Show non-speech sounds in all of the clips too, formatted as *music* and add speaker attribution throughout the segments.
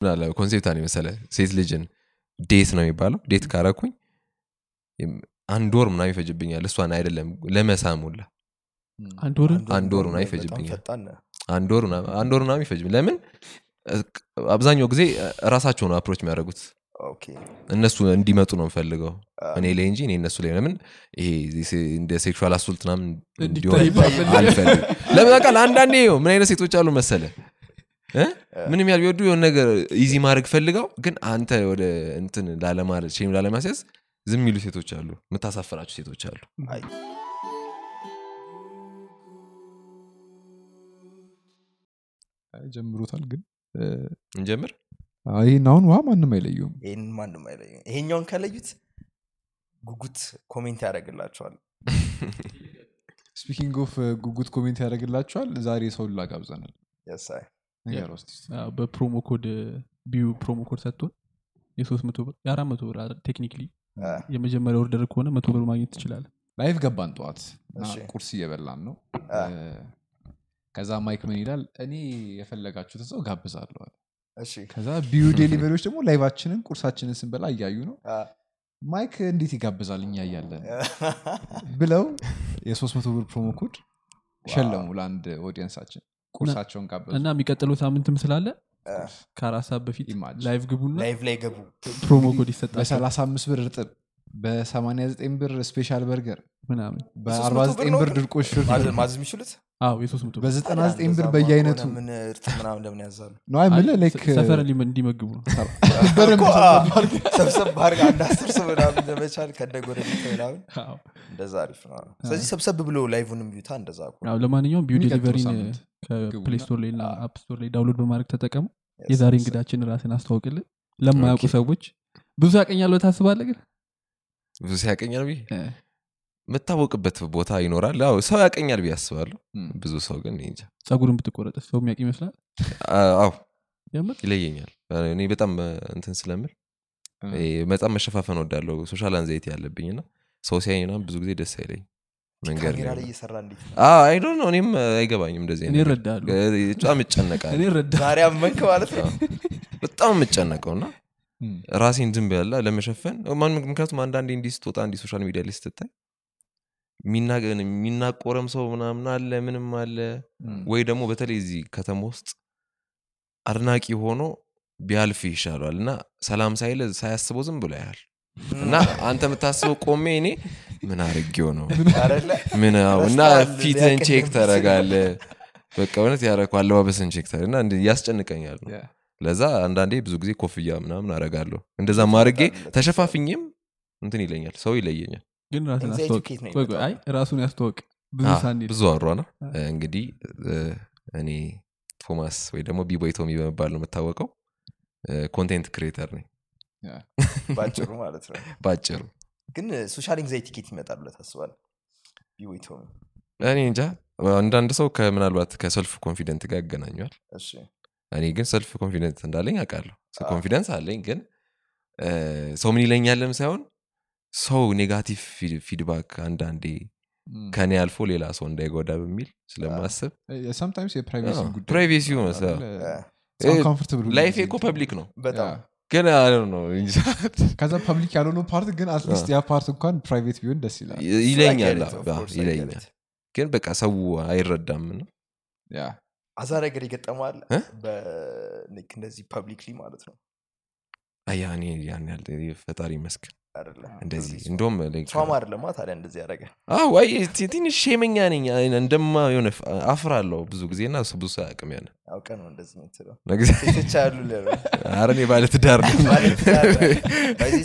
Speaker 1: ምናለ concept አለ መሰለ ሴት ልጅን date ነው የሚባለው። date ካረኩኝ አንድ ወር ምናምን ይፈጅብኛል። እሷን አይደለም ለመሳም ሁላ
Speaker 2: አንድ ወር?
Speaker 1: ምናምን ይፈጅብኛል። አንድ ወር ምናምን- አንድ ወር ምናምን ይፈጅብ ለምን? አብዛኛው ጊዜ ራሳቸው ነው approach የሚያደርጉት። እነሱ እንዲመጡ ነው የምፈልገው። እኔ ላይ እንጂ እኔ እነሱ ላይ ለምን? ይሄ እንደ sexual assault ምናምን እንዲሆን አልፈልግም። ለምን? በቃ አንዳንዴ ይኸው ምን አይነት ሴቶች አሉ መሰለ? ምንም ያህል ቢወዱ የሆነ ነገር easy ማድረግ ፈልገው ግን አንተ ወደ እንትን ላለማለት shame ላለማስያዝ ዝም የሚሉ ሴቶች አሉ የምታሳፍራቸው ሴቶች አሉ።
Speaker 3: አይ፣
Speaker 4: ጀምሮታል ግን
Speaker 1: እንጀምር?
Speaker 4: ይህን አሁን ውሃ ማንም አይለየውም።
Speaker 3: ይህን ማንም አይለዩ ይሄኛውን ከለዩት ጉጉት comment ያደርግላቸዋል። *laughs*
Speaker 4: speaking of ጉጉት comment ያደርግላቸዋል ዛሬ ሰው ላጋብዘናል
Speaker 2: በ promo code BeU promo code ሰጥቶን የሶስት መቶ ብር የአራት መቶ ብር
Speaker 3: technically
Speaker 2: የመጀመሪያ order ከሆነ መቶ ብር ማግኘት ትችላለን
Speaker 4: live ገባን ጠዋት ቁርስ እየበላን ነው። ከዛ ማይክ ምን ይላል? እኔ የፈለጋችሁትን ሰው ጋብዛለሁ ከዛ BeU Delivery ዎች ደግሞ live ኣችንን ቁርሳችንን ስንበላ እያዩ ነው። ማይክ እንዴት ይጋብዛል እኛ እያለን? ብለው የሶስት መቶ ብር promo code ሸለሙ ለአንድ audience ኣችን ቁርሳቸውን ጋበዙ።
Speaker 2: እና የሚቀጥለው ሳምንትም ስላለ ከአራት ሰዓት በፊት. live ግቡና
Speaker 3: live ላይ ገቡ
Speaker 2: promo code ይሰጣል።
Speaker 4: በ35 ብር እርጥብ በ89 ብር special burger
Speaker 2: ምናምን
Speaker 4: በ49 ብር ድርቆሽ
Speaker 3: ማዘዝ የሚችሉት
Speaker 2: አዎ የሶስት መቶ ብር።
Speaker 4: በ99 ብር በየአይነቱ።
Speaker 3: ምናምን ለምን ያዛሉ?
Speaker 2: ሰፈር እንዲመግቡ ነው። *laughs*
Speaker 4: በደንብ
Speaker 3: እኮ፣ አ፣
Speaker 4: ሰብሰብ አድርገህ
Speaker 3: ሰብሰብ አድርገህ አንድ አስር ሰው ምናምን ለመቻል ከነ ጎረቤት ምናምን።
Speaker 2: አዎ።
Speaker 3: እንደዛ አሪፍ ነው። ስለዚህ ሰብሰብ ብሎ live ንም ቢዩታ እንደዛ
Speaker 2: ለማንኛውም
Speaker 4: BeU
Speaker 2: Delivery
Speaker 4: ን
Speaker 2: ከ
Speaker 4: Play
Speaker 2: Store ላይ እና App Store ላይ download በማድረግ ተጠቀሙ። የዛሬ. እንግዳችን ራስን አስተዋውቅልን። ለማያውቁ ሰዎች ብዙ ያውቀኛል ታስባለህ ግን
Speaker 1: ብዙ
Speaker 2: ያውቀኛል
Speaker 1: የምታወቅበት ቦታ ይኖራል። አዎ ሰው ያውቀኛል ብዬ አስባለሁ። ብዙ ሰው ግን እኔ እንጃ።
Speaker 2: ጸጉርን ብትቆረጥ ሰው የሚያውቅ ይመስላል?
Speaker 1: አዎ ይለየኛል። እኔ በጣም እንትን ስለምል በጣም መሸፋፈን ወዳለው social anxiety ያለብኝ እና ሰው ሲያኝ ምናምን ብዙ ጊዜ ደስ አይለኝ መንገድ? አይዶ ነው? እኔም አይገባኝም እንደዚህ በጣም እጨነቃለሁ።
Speaker 3: ማለት ነው?
Speaker 1: በጣም የምጨነቀው እና ራሴን ዝም ብላ ለመሸፈን ምክንያቱም አንዳንዴ እንዲህ ስትወጣ እንዲህ social media ላይ ስትታይ የሚናቆረም ሰው ምናምን አለ ምንም አለ። ወይ ደግሞ በተለይ እዚህ ከተማ ውስጥ አድናቂ ሆኖ ቢያልፍ ይሻሏል እና ሰላም ሳይል ሳያስበው ዝም ብሎ ያህል እና አንተ የምታስበው ቆሜ እኔ ምን አርጌው ነው? ምን እና
Speaker 3: ሊያቀኝ
Speaker 1: ቼክ ተረጋለ በቃ እውነት ያረኩ አለባበስን ቼክ ተረ እና ያስጨንቀኛል ነው. ለዛ አንዳንዴ ብዙ ጊዜ ኮፍያ ምናምን አረጋለሁ እንደዛ ማድርጌ ተሸፋፍኝም እንትን ይለኛል ሰው ይለየኛል
Speaker 2: ግን ራሱን ያስተዋወቅ ብዙ
Speaker 1: አሯና እንግዲህ እኔ ቶማስ ወይ ደግሞ B-boy Tommy በመባል ነው የምታወቀው። content creator ነኝ.
Speaker 3: ባጭሩ ማለት ነው። *laughs*
Speaker 1: ባጭሩ።
Speaker 3: ግን social anxiety ኬት ይመጣል ብለህ ታስባለህ? ቢወይቶ
Speaker 1: እኔ እንጃ። አንዳንድ ሰው ከምናልባት ከ self confident ጋር ያገናኘዋል።
Speaker 3: እሺ።
Speaker 1: እኔ ግን self confident እንዳለኝ አውቃለሁ። confidence አለኝ ግን ሰው ምን ይለኛለም ሳይሆን ሰው negative feedback አንዳንዴ ከኔ አልፎ ሌላ ሰው እንዳይጎዳ በሚል ስለማስብ
Speaker 4: privacy
Speaker 1: life
Speaker 4: ኤ
Speaker 1: እኮ ፐብሊክ ነው. ግን ነው *laughs*
Speaker 4: ከዛ public ያልሆነው part ግን at least ያ part እንኳን private ቢሆን ደስ ይላል።
Speaker 1: ይለኛል ይለኛል. ግን በቃ ሰው አይረዳም ነው
Speaker 4: ያ
Speaker 3: አዛ ነገር ይገጠማል እንደዚህ ፐብሊክሊ ማለት ነው።
Speaker 1: እኔ ያን ያህል ፈጣሪ ይመስገን ትንሽ ሼመኛ ነኝ። እንደማ የሆነ አፍራለሁ ብዙ ጊዜ እና ሰው አያውቅም ያን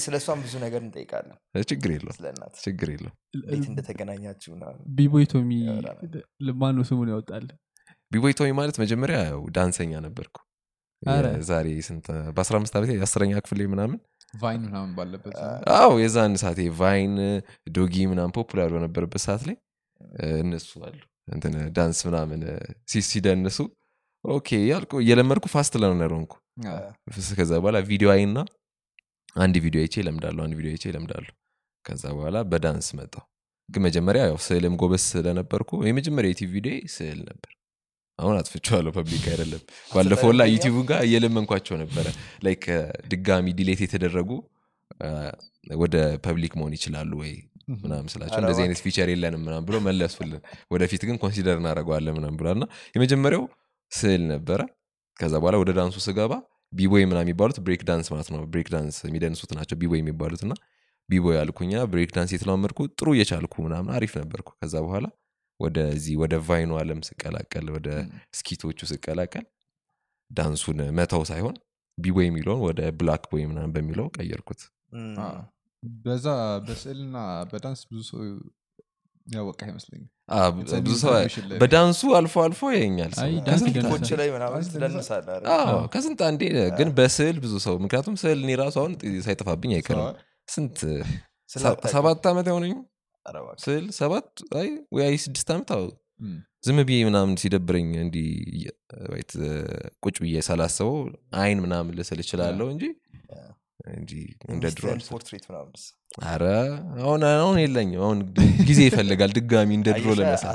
Speaker 3: ስለ እሷም ነገር እንጠይቃለን።
Speaker 1: ችግር ችግር የለው
Speaker 3: እንዴት እንደተገናኛችሁ ምናምን?
Speaker 2: B-boy Tommy
Speaker 3: ያወራናል።
Speaker 2: ማነው ስሙን ያወጣል?
Speaker 1: B-boy Tommy ማለት መጀመሪያ ያው ዳንሰኛ ነበርኩ።
Speaker 2: ኧረ።
Speaker 1: ዛሬ ስንት በ15 ዓመት አስረኛ ክፍል ምናምን
Speaker 4: Vine ምናምን ባለበት
Speaker 1: አዎ የዛን ሰዓት Vine ዶጊ ምናምን popular በነበረበት ሰዓት ላይ እነሱ አሉ። እንትን dance ምናምን ሲደንሱ okay ያልኩ እየለመድኩ fast learner ሆንኩ ከዛ በኋላ ቪዲዮ አይና አንድ ቪዲዮ አይቼ ለምዳለሁ አንድ ቪዲዮ አይቼ ለምዳለሁ ከዛ በኋላ በ dance መጣው ግን መጀመሪያ ያው ስዕልም ጎበዝ ስለነበርኩ የመጀመሪያ YouTube ቪዲዮ ስዕል ነበር አሁን አጥፍቼዋለሁ public አይደለም። ባለፈው ላ YouTube ጋር እየለመንኳቸው ነበረ። like ድጋሚ delete የተደረጉ አ፣ ወደ public መሆን ይችላሉ ወይ ምናምን ስላቸው እንደዚህ አይነት feature የለንም ምናምን ብሎ መለሱልን። ወደፊት ግን consider እናደርገዋለን ምናምን ብሏል። እና የመጀመሪያው ስዕል ነበረ። ከዛ በኋላ ወደ ዳንሱ ስገባ B-boy ምናምን የሚባሉት break dance ማለት ነው። break dance የሚደንሱት ናቸው B-boy የሚባሉት። እና B-boy አልኩኛ break dance የተለማመድኩ ጥሩ እየቻልኩ ምናምን አሪፍ ነበርኩ። ከዛ በኋላ ወደዚህ ወደ Vine ኡ አለም ስቀላቀል ወደ skit ኦቹ ስቀላቀል ዳንሱን መተው ሳይሆን B-boy የሚለውን ወደ Black Boy ምናምን በሚለው ቀየርኩት።
Speaker 4: በዛ በስዕልና በዳንስ ብዙ ሰው ያወቃ
Speaker 1: ብዙ
Speaker 4: new
Speaker 1: ሰው በዳንሱ አልፎ አልፎ ያኛል ከስንት አንዴ ግን በስዕል ብዙ ሰው ምክንያቱም ስዕል እኔ ራሱ አሁን ሳይጠፋብኝ አይቀርም። ስንት ሰባት ዓመት አይሆነኝ ስል ሰባት አይ ወይ ስድስት ዓመት
Speaker 4: አው
Speaker 1: ዝም ብዬ ምናምን ሲደብረኝ እንዲህ ቁጭ ብዬ ሳላስበው አይን ምናምን ልስል እችላለሁ እንጂ እንጂ እንደ ድሮ አሁን አሁን የለኝም። አሁን ጊዜ ይፈልጋል ድጋሚ እንደ ድሮ ለመሳይ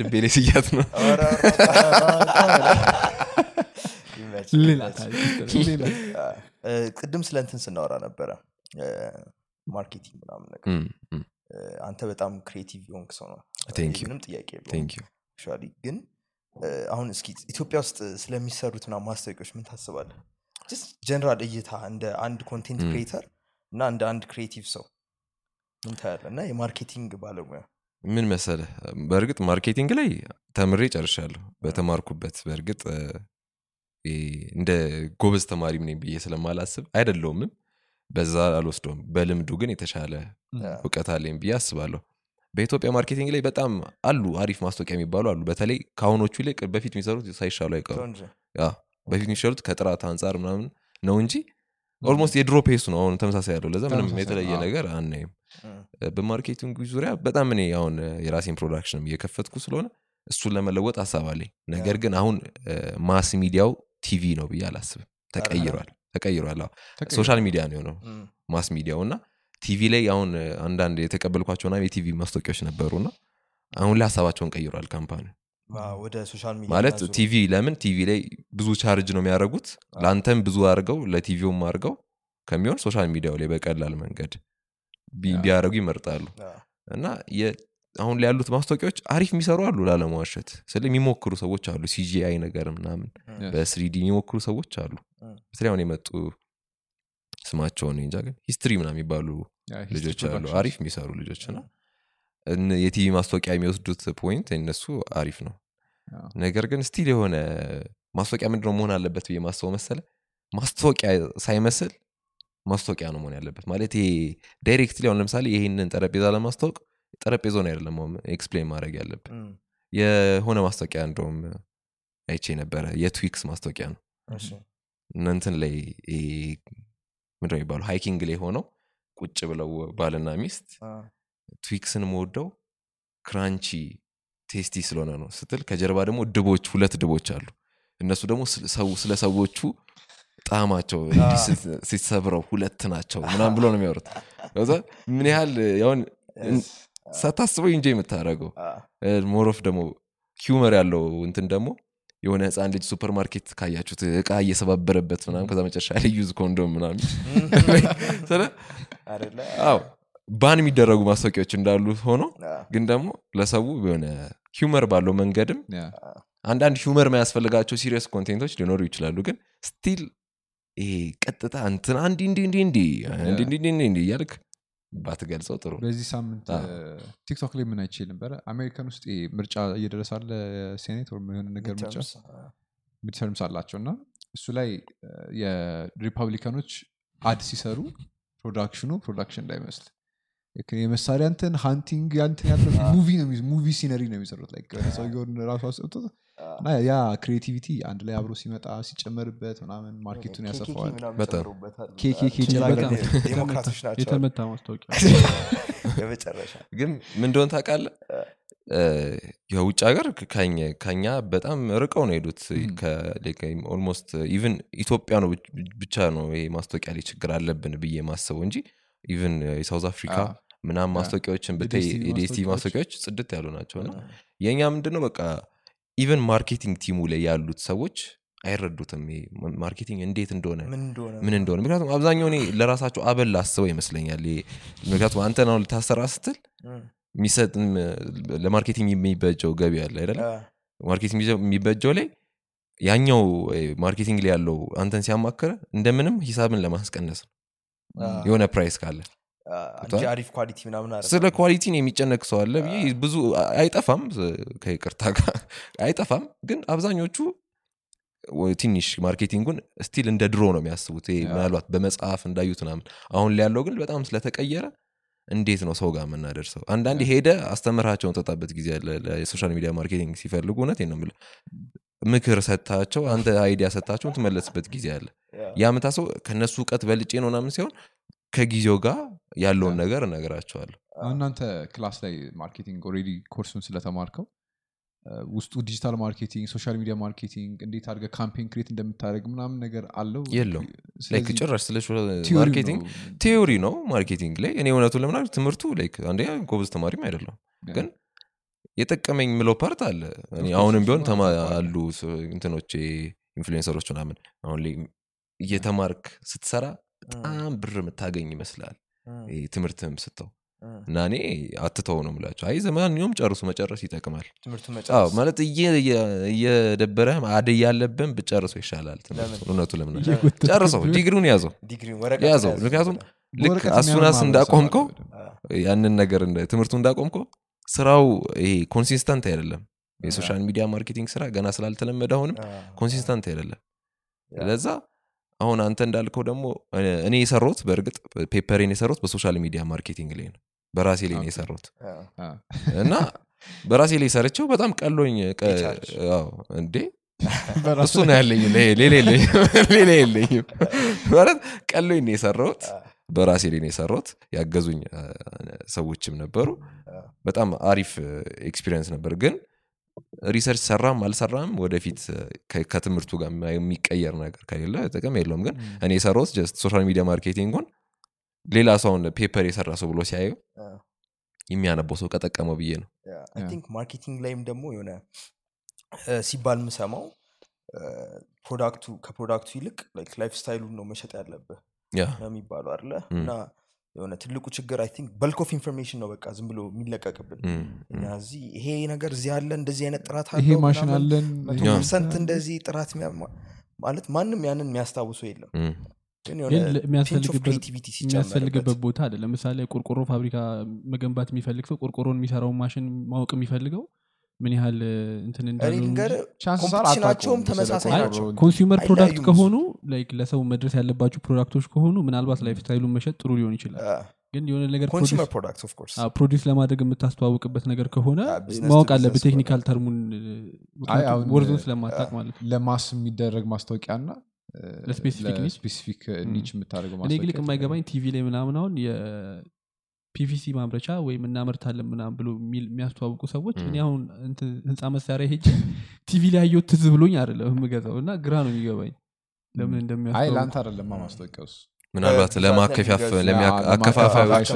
Speaker 1: ልቤ ላይ ስያት ነው።
Speaker 3: ቅድም ስለ እንትን ስናወራ ነበረ። marketing ምናምን ነገር። አንተ በጣም creative የሆንክ ሰው ነው. ምንም ጥያቄ የለውም ግን አሁን እስኪ ኢትዮጵያ ውስጥ ስለሚሰሩት ምናምን ማስታወቂያዎች ምን ታስባለህ? ጀነራል እይታ እንደ አንድ
Speaker 1: content
Speaker 3: creator እና እንደ አንድ creative ሰው ምን ታያለህ? እና የ marketing ባለሙያ
Speaker 1: ምን መሰለ በእርግጥ marketing ላይ ተምሬ ጨርሻለሁ በተማርኩበት። በእርግጥ እንደ ጎበዝ ተማሪም ነኝ ብዬ ስለማላስብ አይደለውምም በዛ አልወስደውም። በልምዱ ግን የተሻለ እውቀት አለኝ ብዬ አስባለሁ። በኢትዮጵያ marketing ላይ በጣም አሉ አሪፍ ማስታወቂያ የሚባሉ አሉ። በተለይ ከአሁኖቹ ይልቅ በፊት የሚሰሩት ሳይሻሉ አይቀሩ
Speaker 3: እንጂ
Speaker 1: yeah፣ በፊት የሚሻሉት ከጥራት አንጻር ምናምን ነው እንጂ almost የድሮ pace ኡ ነው። አሁን ተመሳሳይ ያለው ለዛ ምንም የተለየ ነገር አናይም።
Speaker 3: በ
Speaker 1: marketing ዙሪያ በጣም እኔ አሁን የራሴን production ም እየከፈትኩ ስለሆነ እሱን ለመለወጥ ሀሳብ አለኝ። ነገር ግን አሁን mass media ው TV ነው ብዬ አላስብም። ተቀይሯል ተቀይሯል። social media ነው የሆነው
Speaker 3: mass
Speaker 1: media ው እና ቲቪ ላይ አሁን አንዳንድ የተቀበልኳቸውና የቲቪ ማስታወቂያዎች ነበሩና አሁን ላይ ሀሳባቸውን ቀይሯል
Speaker 3: company
Speaker 1: ማለት ቲቪ ለምን ቲቪ ላይ ብዙ ቻርጅ ነው የሚያደርጉት? ለአንተም ብዙ አድርገው ለቲቪውም አድርገው ከሚሆን social media ው ላይ በቀላል መንገድ ቢያደርጉ ይመርጣሉ። እና አሁን ላይ ያሉት ማስታወቂያዎች አሪፍ የሚሰሩ አሉ ላለመዋሸት። ስለ የሚሞክሩ ሰዎች አሉ CGI ነገር ምናምን.
Speaker 4: በ
Speaker 1: 3D የሚሞክሩ ሰዎች አሉ።
Speaker 3: እም።
Speaker 1: በተለይ አሁን የመጡ ስማቸውን እንጃ ግን history ምናምን የሚባሉ ልጆች አሉ አሪፍ የሚሰሩ ልጆች እነ- የቲቪ ማስታወቂያ የሚወስዱት point እነሱ አሪፍ ነው። ነገር ግን still የሆነ ማስታወቂያ ምንድነው መሆን አለበት ብዬ ማስበው መሰለ ማስታወቂያ ሳይመስል ማስታወቂያ ነው መሆን ያለበት። ማለት ይሄ directly አሁን ለምሳሌ ይህንን ጠረጴዛ ለማስታወቅ ጠረጴዛውን አይደለም explain ማድረግ ያለብን። የሆነ ማስታወቂያ እንደውም አይቼ ነበረ የ Twix ማስታወቂያ ነው። እናንትን ላይ ምንድነው የሚባሉ hiking ላይ ሆነው ቁጭ ብለው ባልና ሚስት
Speaker 3: Twix
Speaker 1: ን ምወደው crunchy tasty ስለሆነ ነው ስትል ከጀርባ ደግሞ ድቦች ሁለት ድቦች አሉ። እነሱ ደግሞ ስለ ሰዎቹ ስት- ሲሰብረው ሁለት ናቸው ምናምን ብሎ ነው የሚያወሩት። ምን ያህል ሳታስበው እንጂ የምታደረገው
Speaker 3: more
Speaker 1: of ደግሞ humor ያለው እንትን ደግሞ የሆነ ህፃን ልጅ ሱፐር ማርኬት ካያችሁት እቃ እየሰባበረበት ምናምን ከዛ መጨረሻ ላይ ኮንዶም ምናምን *laughs* አዎ ban የሚደረጉ ማስታወቂያዎች እንዳሉ ሆኖ ግን ደግሞ ለሰው የሆነ humor ባለው መንገድም አንዳንድ humor ማያስፈልጋቸው serious content ኦች ሊኖሩ ይችላሉ ግን still ይሄ ቀጥታ እንትን አንዲ እንዲ እንዲ እንዲ እንዲ እንዲ እያልክ ባትገልጸው ጥሩ።
Speaker 4: በዚህ ሳምንት TikTok ላይ ምን አይቼ ነበረ? አሜሪካን ውስጥ ምርጫ እየደረሰ ለ Senate የሆነ ነገር ምርጫ
Speaker 3: midterms
Speaker 4: አላቸው። እና እሱ ላይ የ Republican ኦች ad ሲሰሩ production ኑ production እንዳይመስል የመሳሪያ እንትን hunting ያንትን ያለ movie ነው movie scenery ነው የሚሰሩት ሰውየውን ራሱ አስጠጡት እና ያ creativity አንድ ላይ አብሮ ሲመጣ ሲጨመርበት ምናምን market
Speaker 3: ኡን
Speaker 4: ያሰፋዋል።
Speaker 2: የተመታ ማስታወቂያ *laughs*
Speaker 3: የመጨረሻ
Speaker 1: ግን ምን እንደሆን ታውቃለህ? የውጭ ሀገር ከኛ- በጣም ርቀው ነው የሄዱት almost even ኢትዮጵያ ነው ብቻ ነው ይሄ ማስታወቂያ ላይ ችግር አለብን ብዬ ማስበው እንጂ even የ South
Speaker 4: Africa
Speaker 1: ምናምን ማስታወቂያዎችን ብታይ
Speaker 2: የ
Speaker 1: DStv
Speaker 2: ማስታወቂያዎች?
Speaker 1: ጽድት ያሉ ናቸው። እና የእኛ ምንድነው በቃ even marketing team ኡ ላይ ያሉት ሰዎች አይረዱትም marketing እንዴት እንደሆነ
Speaker 3: ምን እንደሆነ
Speaker 1: ምክንያቱም አብዛኛው እኔ ለራሳቸው አበል አስበው ይመስለኛል ምክንያቱም አንተ ነው ልታሰራ ስትል
Speaker 3: እም፣
Speaker 1: የሚሰጥ ለ marketing የሚበጀው ገቢ አለ አይደለ? marketing የሚበጀው ላይ ያኛው marketing ላይ ያለው አንተን ሲያማክር እንደምንም ሂሳብን ለማስቀነስ ነው። የሆነ price ካለ
Speaker 3: አ፣ እንጂ አሪፍ quality ምናምን
Speaker 1: ስለ quality ን የሚጨነቅ ሰው አለ ብዬ ብዙ አይጠፋም ከይቅርታ ጋር *laughs* አይጠፋም። ግን አብዛኞቹ ትንሽ marketing ጉን still እንደ ድሮ ነው የሚያስቡት። ምናልባት በመጽሐፍ እንዳዩት ምናምን። አሁን ላይ ያለው ግን በጣም ስለተቀየረ እንዴት ነው ሰው ጋር የምናደርሰው? አንዳንዴ ሄደህ አስተምረሃቸው ምትወጣበት ጊዜ አለ የ social media marketing ሲፈልጉ እውነት ነው ምክር ሰጥተሃቸው አንተ idea ሰጥተሃቸው ምትመለስበት ጊዜ አለ።
Speaker 3: yeah፣
Speaker 1: ያ ምታሰው ከእነሱ እውቀት በልጬ ነው ምናምን ሲሆን ከጊዜው ጋር ያለውን ነገር እነግራቸዋለሁ።
Speaker 4: እናንተ class ላይ marketing already course ኡን ስለተማርከው? ውስጡ digital marketing social media marketing እንዴት አድርገህ campaign create እንደምታደርግ ምናምን ነገር አለው? ስለዚህ
Speaker 1: ጭራሽ ስለ
Speaker 4: theory
Speaker 1: marketing
Speaker 4: ነው።
Speaker 1: theory ነው marketing ላይ። እኔ እውነቱን ለምናል ትምህርቱ like አንደኛ ጎበዝ ተማሪም አይደለም ግን የጠቀመኝ ምለው part አለ። አሁንም ቢሆን አሉ እንትኖች influencer ኦች ምናምን አሁን ላይ እየተማርክ ስትሰራ በጣም ብር የምታገኝ ይመስላል። ትምህርትም
Speaker 3: ትተው
Speaker 1: እና እኔ አትተው ነው ምላቸው አይ በማንኛውም ጨርሱ መጨረስ ይጠቅማል። ማለት እየ- እየ- እየደበረህ አደይ ያለብን ብጨርሶ ይሻላል? እውነቱ ለምን? ጨርሰው ዲግሪውን ያዘው። ያዘው። ምክንያቱም ልክ አሱናስ እንዳቆምከው ያንን ነገር ትምህርቱ እንዳቆምከው ስራው ይሄ consistent አይደለም። የ social media marketing ስራ ገና ስላልተለመደ አሁንም consistent አይደለም። ለዛ አሁን አንተ እንዳልከው ደግሞ እኔ- የሰራሁት በእርግጥ paper ኤን የሰራሁት በ social media marketing ላይ ነው። በራሴ ላይ ነው
Speaker 4: የሰራሁት
Speaker 1: እና በራሴ ላይ ሰርቼው በጣም ቀሎኝ እንዴ? እሱ ነው ያለኝ ሌላ የለኝም። ማለት ቀሎኝ ነው የሰራሁት። በራሴ ላይ ነው የሰራሁት። ያገዙኝ ሰዎችም ነበሩ። በጣም አሪፍ experience ነበር። ግን research ሰራም አልሰራም ወደፊት ከትምህርቱ ጋር የሚቀየር ነገር ከሌለ ጥቅም የለውም። ግን እኔ የሰራሁት just social media marketing ኡን ሌላ ሰውን paper የሰራ ሰው ብሎ ሲያየው የሚያነበው ሰው ከጠቀመው ብዬ ነው።
Speaker 3: I think marketing ላይም ደግሞ የሆነ ሲባል የምሰማው product ኡ ከ product ኡ ይልቅ lifestyle ኡን ነው መሸጥ ያለብህ ነው የሚባለው አለ እና የሆነ ትልቁ ችግር I think bulk of information ነው በቃ ዝም ብሎ የሚለቀቅብን።
Speaker 1: እም።
Speaker 3: እዚህ ይሄ ነገር እዚህ አለ እንደዚህ አይነት ጥራት አለው
Speaker 4: ማሽን አለን
Speaker 3: percent እንደዚህ ጥራት ማለት ማንም ያንን የሚያስታውሰው የለም።
Speaker 2: የሚያስፈልግበት ቦታ አለ ለምሳሌ ቆርቆሮ ፋብሪካ መገንባት የሚፈልግ ሰው ቆርቆሮን የሚሰራውን ማሽን ማወቅ የሚፈልገው ምን ያህል እንትን
Speaker 4: አታውቀውም
Speaker 3: ተመሳሳይ ናቸው።
Speaker 2: consumer
Speaker 3: product
Speaker 2: ከሆኑ like ለሰው መድረስ ያለባቸው product ኦች ከሆኑ ምናልባት lifestyle ኡን መሸጥ ጥሩ ሊሆን ይችላል። ግን የሆነ ነገር produce ለማድረግ የምታስተዋውቅበት ነገር ከሆነ ማወቅ
Speaker 3: to
Speaker 2: አለበት
Speaker 3: business
Speaker 2: technical
Speaker 3: ከሆነ።
Speaker 4: term
Speaker 2: ኡን
Speaker 4: ወርዱን
Speaker 2: ስለማታቅ ማለት ለ
Speaker 4: mass የሚደረግ ማስታወቂያ እና
Speaker 2: ለ
Speaker 4: specific niche? የምታደርገው
Speaker 2: እኔ ግን
Speaker 4: ማስታወቂያ
Speaker 2: የማይገባኝ ቲቪ ላይ ምናምን አሁን የ PVC ማምረቻ ወይም እናመርታለን ምናምን ብሎ የሚያስተዋውቁ ሰዎች እኔ አሁን እንትን ህንፃ መሳሪያ ሄጄ ቲቪ ላይ ትዝ ብሎኝ አይደለም የምገዛው እና ግራ ነው የሚገባኝ። ለምን
Speaker 4: አይ
Speaker 2: እንደሚያስተዋውቁ?
Speaker 4: ለአንተ አይደለም ማስታወቂያው እሱ
Speaker 1: ምናልባት
Speaker 4: ለማከፋፋዮች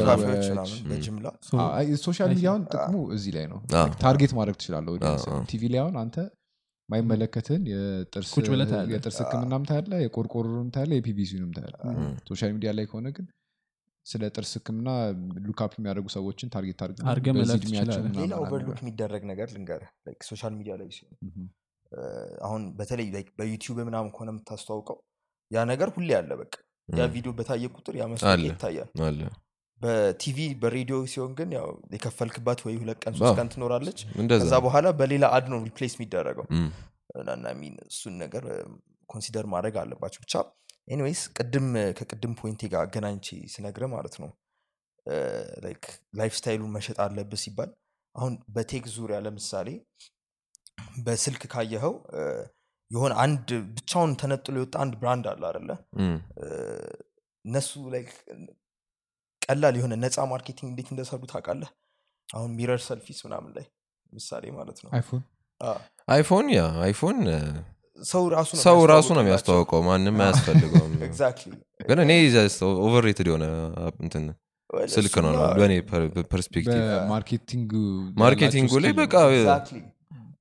Speaker 2: social. media
Speaker 4: ውን ጥቅሙ እዚህ ላይ ነው። target ማድረግ ትችላለሁ ቲቪ ላይ አሁን አንተ ማይመለከትን የጥርስ
Speaker 2: ቁጭ ብለህ ታያለህ።
Speaker 4: የጥርስ ህክምናም ታያለህ የቆርቆሮንም ታያለህ የ PVC ንም ታያለህ
Speaker 1: እም፣
Speaker 4: social media ላይ ከሆነ ግን ስለ ጥርስ ህክምና look up የሚያደርጉ ሰዎችን target
Speaker 3: ሌላ
Speaker 4: አድርገህ።
Speaker 3: overlook የሚደረግ ነገር ልንገር social media ላይ ሲሆን አሁን በተለይ like በዩቲዩብ ምናምን ከሆነ የምታስተዋውቀው ያ ነገር ሁሌ አለ በቃ። ያ ቪዲዮ በታየ ቁጥር ያ ይታያል።
Speaker 1: አለ።
Speaker 3: በቲቪ በሬዲዮ ሲሆን ግን ያው የከፈልክባት ወይ ሁለት ቀን ሶስት ቀን ትኖራለች። ከዛ በኋላ በሌላ ad ነው replace የሚደረገው። እሱን ነገር consider ማድረግ አለባቸው ብቻ anyways ቅድም ከቅድም point ኤ ጋር አገናኝቼ ስነግርህ ማለት ነው። lifestyle ኡን መሸጥ አለብህ ሲባል አሁን በ tech ዙሪያ ለምሳሌ በስልክ ካየኸው የሆነ አንድ ብቻውን ተነጥሎ የወጣ አንድ brand አለ አደለ እነሱ like ቀላል የሆነ ነፃ marketing እንዴት እንደሰሩ ታውቃለህ? አሁን mirror selfies ምናምን ላይ ምሳሌ ማለት ነው።
Speaker 4: አይፎን?
Speaker 1: ያ አይፎን
Speaker 3: ሰው ራሱ ነው
Speaker 1: ሰው ራሱ ነው የሚያስተዋውቀው ማንም አያስፈልገውም። *laughs* ግን እኔ overrated የሆነ እንትን ስልክ ነው በእኔ perspective።
Speaker 4: marketing
Speaker 1: ኡ ላይ በቃ
Speaker 3: Exactly.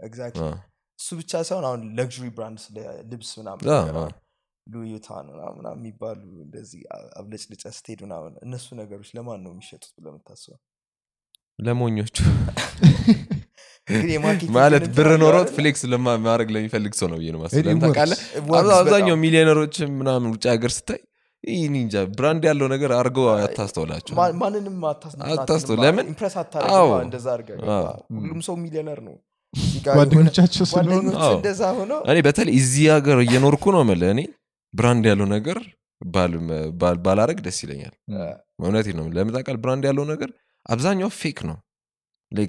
Speaker 3: Exactly.
Speaker 1: አ፣
Speaker 3: እሱ ብቻ ሳይሆን አሁን luxury brand ስለ ልብስ ምናምን ሉዊ ቪታን ምናምን የሚባሉ እንደዚህ አብለጭልጭ ስትሄድ ምናምን እነሱ ነገሮች ለማን ነው የሚሸጡት ብለህ የምታስበው
Speaker 1: ለሞኞቹ ማለት ብር ኖሮት? flex ለማ- ማድረግ ለሚፈልግ ሰው ነው ብዬ ነው. ታውቃለህ? አብዛ- አብዛኛው ሚሊዮነሮች ምናምን ውጭ ሀገር ስታይ ይህ እኔ እንጃ brand ያለው ነገር አድርገው አታስተውላቸው
Speaker 3: ማ- ማንንም
Speaker 1: አታስተውል። ለምን?
Speaker 3: ሁሉም ሰው ሚሊዮነር ነው
Speaker 4: ጓደኞቻቸው
Speaker 1: እኔ በተለይ እዚህ ሀገር እየኖርኩ ነው የምልህ እኔ brand ያለው ነገር ባል- ባል- ባላረግ ደስ ይለኛል እውነቴን ነው ለምን ታውቃለህ brand ያለው ነገር አብዛኛው fake ነው።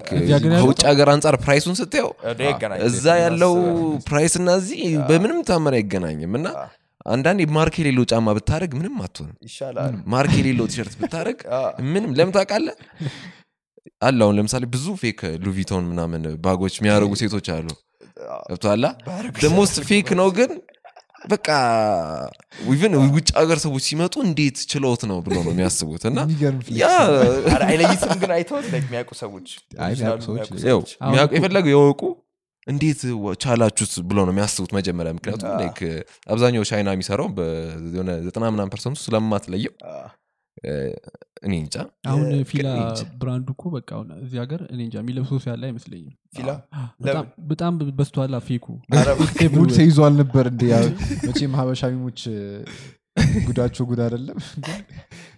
Speaker 1: ከውጭ ሀገር አንጻር price
Speaker 3: ኡን ስታየው
Speaker 1: እዛ ያለው price እና እዚህ በምንም ተአምር አይገናኝም። እና አንዳንድ ማርክ የሌለው ጫማ ብታደርግ ምንም አትሆንም። ማርክ የሌለው ቲሸርት
Speaker 3: ብታደርግ
Speaker 1: ምንም ለምን አለ አሁን ለምሳሌ ብዙ fake ሉዊ ቪቶን ምናምን bag ኦች የሚያደርጉ ሴቶች አሉ። bag
Speaker 3: the
Speaker 1: most fake ነው ግን በቃ even ውጭ ሀገር ሰዎች ሲመጡ እንዴት ችለውት ነው ብሎ ነው የሚያስቡት። እና
Speaker 3: አይለዩትም ግን አይተውት like የሚያውቁ ሰዎች
Speaker 4: የሚያውቁ
Speaker 1: የፈለገው የወቁ እንዴት ቻላችሁት ብሎ ነው የሚያስቡት መጀመሪያ። ምክንያቱም አብዛኛው ቻይና የሚሰራው በሆነ ዘጠና ምናምን percent
Speaker 3: ኡ
Speaker 1: ስለማትለየው እኔ እንጃ።
Speaker 2: አሁን ፊላ
Speaker 1: brand
Speaker 2: ኡ እኮ በቃ እዚህ ሀገር እኔ እንጃ የሚለብሰው ሰው ያለ አይመስለኝም።
Speaker 3: ፊላ?
Speaker 2: በጣም- በስተኋላ fake *laughs*
Speaker 3: ኡ
Speaker 4: mood ተይዟል ነበር እንደ ያ *laughs* መቼም ሀበሻ meme ኦች *laughs* ጉዳቸው ጉድ አይደለም።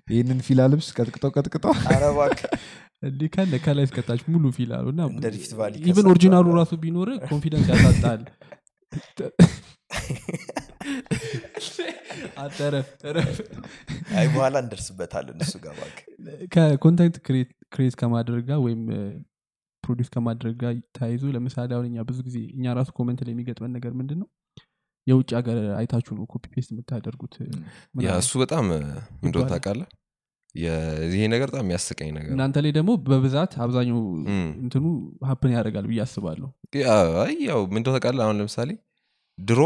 Speaker 4: ይህንን ፊላ ልብስ ቀጥቅጠው ቀጥቅጠው።
Speaker 2: እንዲህ ካለ ከላይ እስከታች ሙሉ ፊላ አሉ
Speaker 3: even
Speaker 2: original
Speaker 3: ኡ
Speaker 2: ራሱ ቢኖር confidence ያሳጣል አጠረፍ ጠረፍ
Speaker 3: አይ በኋላ እንደርስበታለን እሱ ጋር ከ
Speaker 2: content create ከማድረግ ጋር ወይም produce ከማድረግ ጋር ተያይዞ ለምሳሌ አሁን እኛ ብዙ ጊዜ እኛ ራሱ comment ላይ የሚገጥመን ነገር ምንድን ነው የውጭ ሀገር አይታችሁ ነው copy paste የምታደርጉት
Speaker 1: እሱ በጣም
Speaker 2: ይባላል።
Speaker 1: ታውቃለህ? ይሄ ነገር በጣም የሚያስቀኝ ነገር
Speaker 2: እናንተ ላይ ደግሞ በብዛት አብዛኛው እንትኑ happen ያደርጋል ብዬ አስባለሁ።
Speaker 1: ያው ምንድነው ታውቃለህ? አሁን ለምሳሌ ድሮ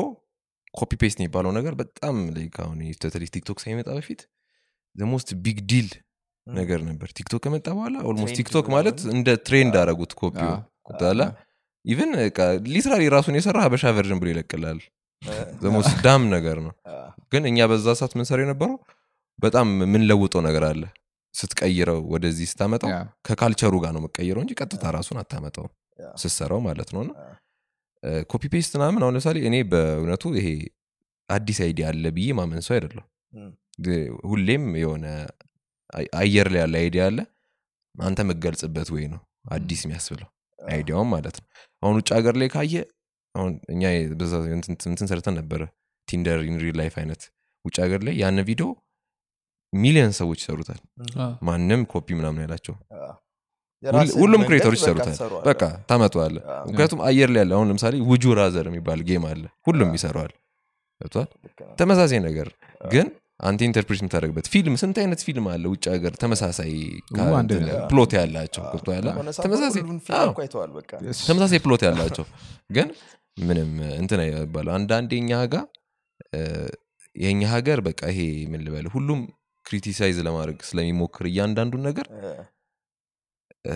Speaker 1: copy paste የሚባለው ነገር በጣም አሁን በተለይ ቲክቶክ ሳይመጣ በፊት most big deal ነገር ነበር። ቲክቶክ ከመጣ በኋላ
Speaker 3: almost
Speaker 1: ቲክቶክ ማለት እንደ trend አረጉት ኮፒው ቁጣላ even literally ራሱን የሰራ ሀበሻ version ብሎ ይለቅላል። the most dumb *laughs* ነገር ነው። ግን እኛ በዛ ሰዓት ምንሰራ የነበረው? በጣም የምንለውጠው ነገር አለ። ስትቀይረው ወደዚህ ስታመጣው
Speaker 4: ከ
Speaker 1: culture ኡ ጋር ነው የምቀይረው እንጂ ቀጥታ ራሱን አታመጣው
Speaker 3: ያ።
Speaker 1: ስትሰራው ማለት ነው።
Speaker 3: አ።
Speaker 1: copy paste ምናምን አሁን ለምሳሌ እኔ በእውነቱ ይሄ አዲስ idea አለ ብዬ ማመን ሰው አይደለም ሁሌም የሆነ አየር ላይ ያለ idea አለ። አንተ የምገልጽበት ወይ ነው አዲስ የሚያስብለው idea ውም ማለት ነው። አሁን ውጭ ሀገር ላይ ካየ አሁን እኛ እንትን እንትን ሰርተን ነበረ Tinder in real life አይነት ውጭ ሀገር ላይ ያን ቪዲዮ ሚሊዮን ሰዎች ይሰሩታል። ማንም ኮፒ ምናምን ያላቸው ሁሉም creator
Speaker 3: ኦች
Speaker 1: ይሰሩታል። በቃ ታመጠዋለ ምክንያቱም አየር ላይ ያለ አሁን ለምሳሌ would you rather የሚባል game አለ። ሁሉም ይሰራዋል። ገብቷል? ተመሳሳይ ነገር ግን አንተ interpret የምታደርግበት ፊልም ስንት አይነት ፊልም አለ? ውጭ ሀገር ተመሳሳይ plot ያላቸው ተመሳሳይ plot ያላቸው ግን ምንም እንትን አይባለው አንዳንድ የኛ ጋ እ፣ የኛ ሀገር በቃ ይሄ ምን ልበል? ሁሉም criticize ለማድረግ ስለሚሞክር እያንዳንዱን ነገር
Speaker 3: እ፣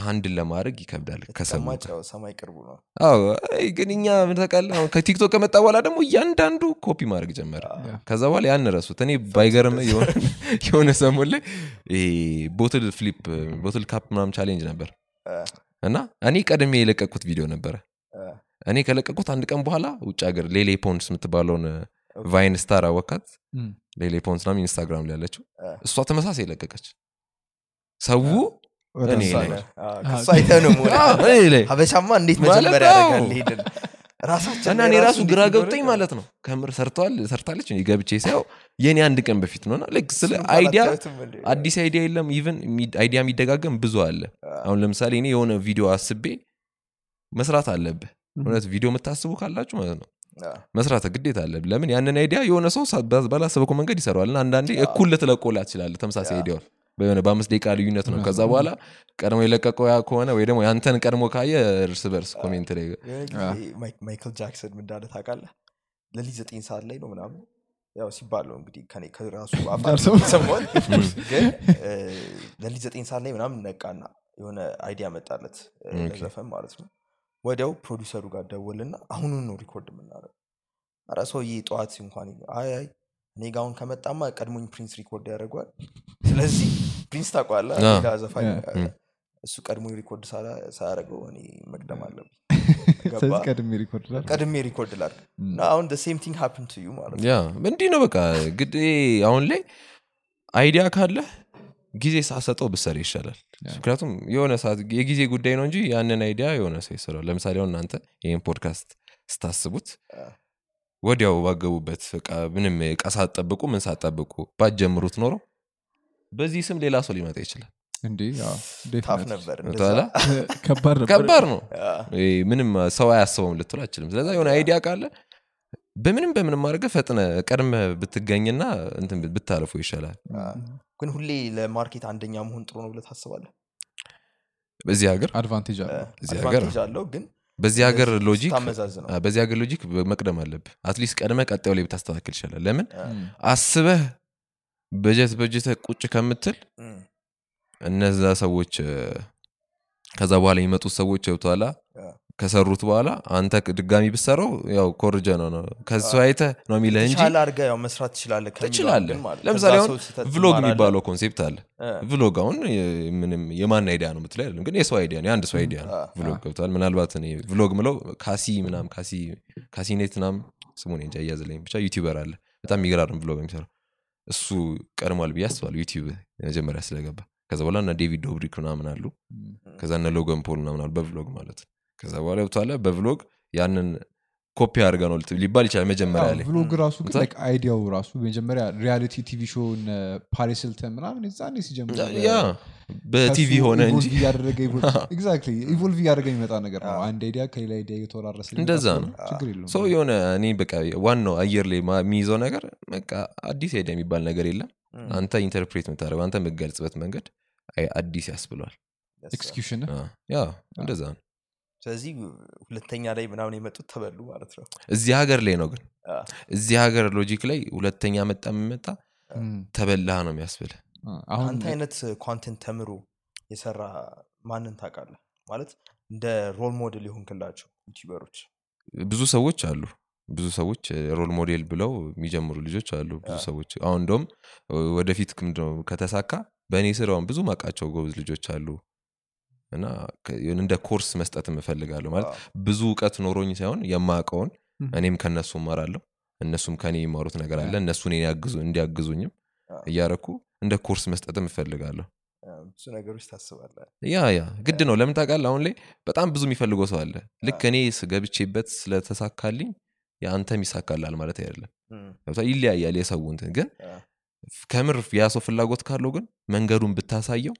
Speaker 1: handle ለማድረግ ይከብዳል ከሰሙ
Speaker 3: ተቀማጭ ያው ሰማይ ቅርቡ ነው።
Speaker 1: አዎ አይ፣ ግን እኛ ምን ታውቃለህ? አሁን ከቲክቶክ ከመጣ በኋላ ደግሞ እያንዳንዱ ኮፒ ማድረግ ጀመረ። ከዛ በኋላ ያን ረሱት። እኔ ባይገርም *laughs* የሆነ ሰሞን ላይ bottle flip bottle cap ምናምን challenge ነበር። እና እኔ ቀድሜ የለቀቁት ቪዲዮ ነበረ። እኔ ከለቀቁት አንድ ቀን በኋላ ውጭ ሀገር ሌሌ ፖንስ የምትባለውን Vine star አወካት ሌሌ ፖንስ ናም ኢንስታግራም ላይ ያለችው። እሷ ተመሳሳይ ለቀቀች ሰው
Speaker 3: ሀበሻማ እንዴት መጀመሪያ ያደርጋል? ሄድን
Speaker 1: እኔ ራሱ ግራ ገብጠኝ ማለት ነው። ከምር ሰርተዋል ሰርታለች እኔ ገብቼ ሳየው የኔ አንድ ቀን በፊት ነው። እና ልክ ስለ
Speaker 3: idea?
Speaker 1: አዲስ idea የለም። even idea የሚደጋገም ብዙ አለ። አሁን ለምሳሌ እኔ የሆነ ቪዲዮ አስቤ መስራት አለብህ። እውነት ቪዲዮ የምታስቡ ካላችሁ ማለት ነው። መስራት ግዴታ አለብህ። ለምን? ያንን idea የሆነ ሰው ባላሰበከው መንገድ ይሰራዋል። እና አንዳንዴ እኩል ልትለቆላ ትችላለህ ተመሳሳይ
Speaker 3: idea
Speaker 1: ውን በሆነ በአምስት ደቂቃ ልዩነት ነው። ከዛ በኋላ ቀድሞ የለቀቀው ያ ከሆነ ወይ ደግሞ ያንተን ቀድሞ ካየ እርስ በርስ comment ላይ
Speaker 3: ማይክል ጃክሰን ምን እንዳለ ታውቃለህ? ለሊት ዘጠኝ ሰዓት ላይ ነው ምናምን። ያው ሲባል ነው እንግዲህ ከኔ ከራሱ ሰማሁት *laughs* ግን ለሊት ዘጠኝ ሰዓት ላይ ምናምን ነቃና የሆነ idea መጣለት ለዘፈን ማለት ነው። ወዲያው ፕሮዲሰሩ ጋር ደወልና አሁኑን ነው record የምናደርገው። ኧረ ሰውዬ ጠዋት እንኳን አይ አይ እኔ ጋ አሁን ከመጣማ ቀድሞኝ ፕሪንስ record ያደርጓል ስለዚህ ፕሪንስ ታውቀዋለህ?
Speaker 1: አዎ።
Speaker 3: ሌላ ዘፋኝ እሱ ቀድሞኝ record ሳያደርገው እኔ መቅደም አለብኝ። *laughs*
Speaker 4: ቀድሜ
Speaker 3: record እና አሁን same thing happen to you ማለት ነው።
Speaker 1: እንዲህ ነው በቃ። ግድ አሁን ላይ idea ካለ ጊዜ ሳሰጠው ብሰራ ይሻላል። ምክንያቱም የሆነ ሰዓት የጊዜ ጉዳይ ነው እንጂ ያንን idea የሆነ ሰው ይስራል ለምሳሌ አሁን እናንተ ይህን ፖድካስት ስታስቡት ወዲያው ባገቡበት በቃ ምንም እቃ ሳትጠብቁ ምን ሳትጠብቁ ባትጀምሩት ኖሮ በዚህ ስም ሌላ ሰው ሊመጣ ይችላል። *laughs*
Speaker 2: ከባድ ነበር።
Speaker 1: ከባድ ነው። ምንም ሰው አያስበውም ልትሉ አችልም ስለዛ የሆነ idea ካለ በምንም በምንም አድርገህ ፈጥነ ቀድመ ብትገኝና እንትን ብታልፎ ይሻላል።
Speaker 3: ግን ሁሌ ለ market አንደኛ መሆን ጥሩ ነው ብለህ ታስባለህ?
Speaker 1: በዚህ ሀገር?
Speaker 3: advantage አለው። ግን
Speaker 1: በዚህ ሀገር logic በዚህ ሀገር logic መቅደም አለብህ። at least ቀድመ ቀጣዩ ላይ ብታስተካክል ይሻላል ለምን? አስበህ በጀት በጀተ ቁጭ ከምትል እነዛ ሰዎች ከዛ በኋላ የሚመጡት ሰዎች
Speaker 3: ያ።
Speaker 1: ከሰሩት በኋላ አንተ ድጋሚ ብሰራው ያው ኮርጀ ነው ነው ከሱ አይተ ነው የሚልህ እንጂ
Speaker 3: መስራት ትችላለህ
Speaker 1: ለምሳሌ አሁን
Speaker 3: vlog
Speaker 1: የሚባለው concept አለ። vlog አሁን ምንም የማን idea ነው ምትለ አይደለም ግን የሰው idea ነው የአንድ ሰው idea ነው። vlog ገብተዋል ምናልባት እኔ vlog ምለው ኬሲ ምናም ኬሲ ኬሲ ናይስታት ምናም ስሙን እንጃ እያዝለኝ ብቻ YouTuber አለ። በጣም የሚገራርም vlog የሚሰራው እሱ ቀድሟል ብዬ አስባለሁ YouTube መጀመሪያ ስለገባ። ከዛ በኋላ እና ዴቪድ ዶብሪክ ምናምን አሉ። ከዛ እነ ሎገን ፖል ምናምን አሉ በ vlog ማለት ነው ከዛ በኋላ ገብተዋለ በ vlog ያንን ኮፒ አድርገ ነው ሊባል ይችላል መጀመሪያ ላይ።
Speaker 4: vlog ራሱ idea ው ራሱ መጀመሪያ reality TV show ፓሪስ ሂልተን ምናምን የዛኔ ሲጀምር
Speaker 1: ያ በቲቪ ሆነ እንጂ
Speaker 4: እያደረገ *laughs* exactly evolve እያደረገ የሚመጣ ነገር ነው። አንድ idea ከሌላ idea እየተወራረሰ
Speaker 1: እንደዛ ነው። ሰው የሆነ እኔ በቃ ዋናው አየር ላይ የሚይዘው ነገር በቃ አዲስ idea የሚባል ነገር የለም። አንተ interpret የምታደርገው አንተ የምትገልጽበት መንገድ አዲስ ያስብለዋል አ፣ ያ እንደዛ ነው
Speaker 3: ስለዚህ ሁለተኛ ላይ ምናምን የመጡት ተበሉ ማለት ነው።
Speaker 1: እዚህ ሀገር ላይ ነው ግን እዚህ ሀገር logic ላይ ሁለተኛ መጣ የምመጣ ተበላህ ነው የሚያስብል።
Speaker 3: አንተ አይነት content ተምሮ የሰራ ማንን ታውቃለህ? ማለት እንደ role model የሆንክላቸው YouTuber ኦች።
Speaker 1: ብዙ ሰዎች አሉ። ብዙ ሰዎች role model ብለው የሚጀምሩ ልጆች አሉ። ብዙ ሰዎች አሁን እንደውም ወደፊት ከተሳካ በእኔ ስር አሁን ብዙ ማቃቸው ጎበዝ ልጆች አሉ እና እንደ ኮርስ መስጠት እፈልጋለሁ ማለት ብዙ እውቀት ኖሮኝ ሳይሆን የማውቀውን
Speaker 2: ም።
Speaker 1: እኔም ከነሱ እማራለሁ። እነሱም ከኔ የሚማሩት ነገር አለ እነሱ እንዲያግዙኝም እያረኩ እንደ ኮርስ መስጠትም እፈልጋለሁ።
Speaker 3: ብዙ ነገሮች ታስባለህ።
Speaker 1: ያ ያ ግድ ነው። ለምን ታውቃለህ? አሁን ላይ በጣም ብዙ የሚፈልገው ሰው አለ። ልክ እኔ ገብቼበት ስለተሳካልኝ የአንተም ይሳካላል ማለት አይደለም? ይለያያል የሰው እንትን ግን ከምር ያ ሰው ፍላጎት ካለው ግን መንገዱን ብታሳየው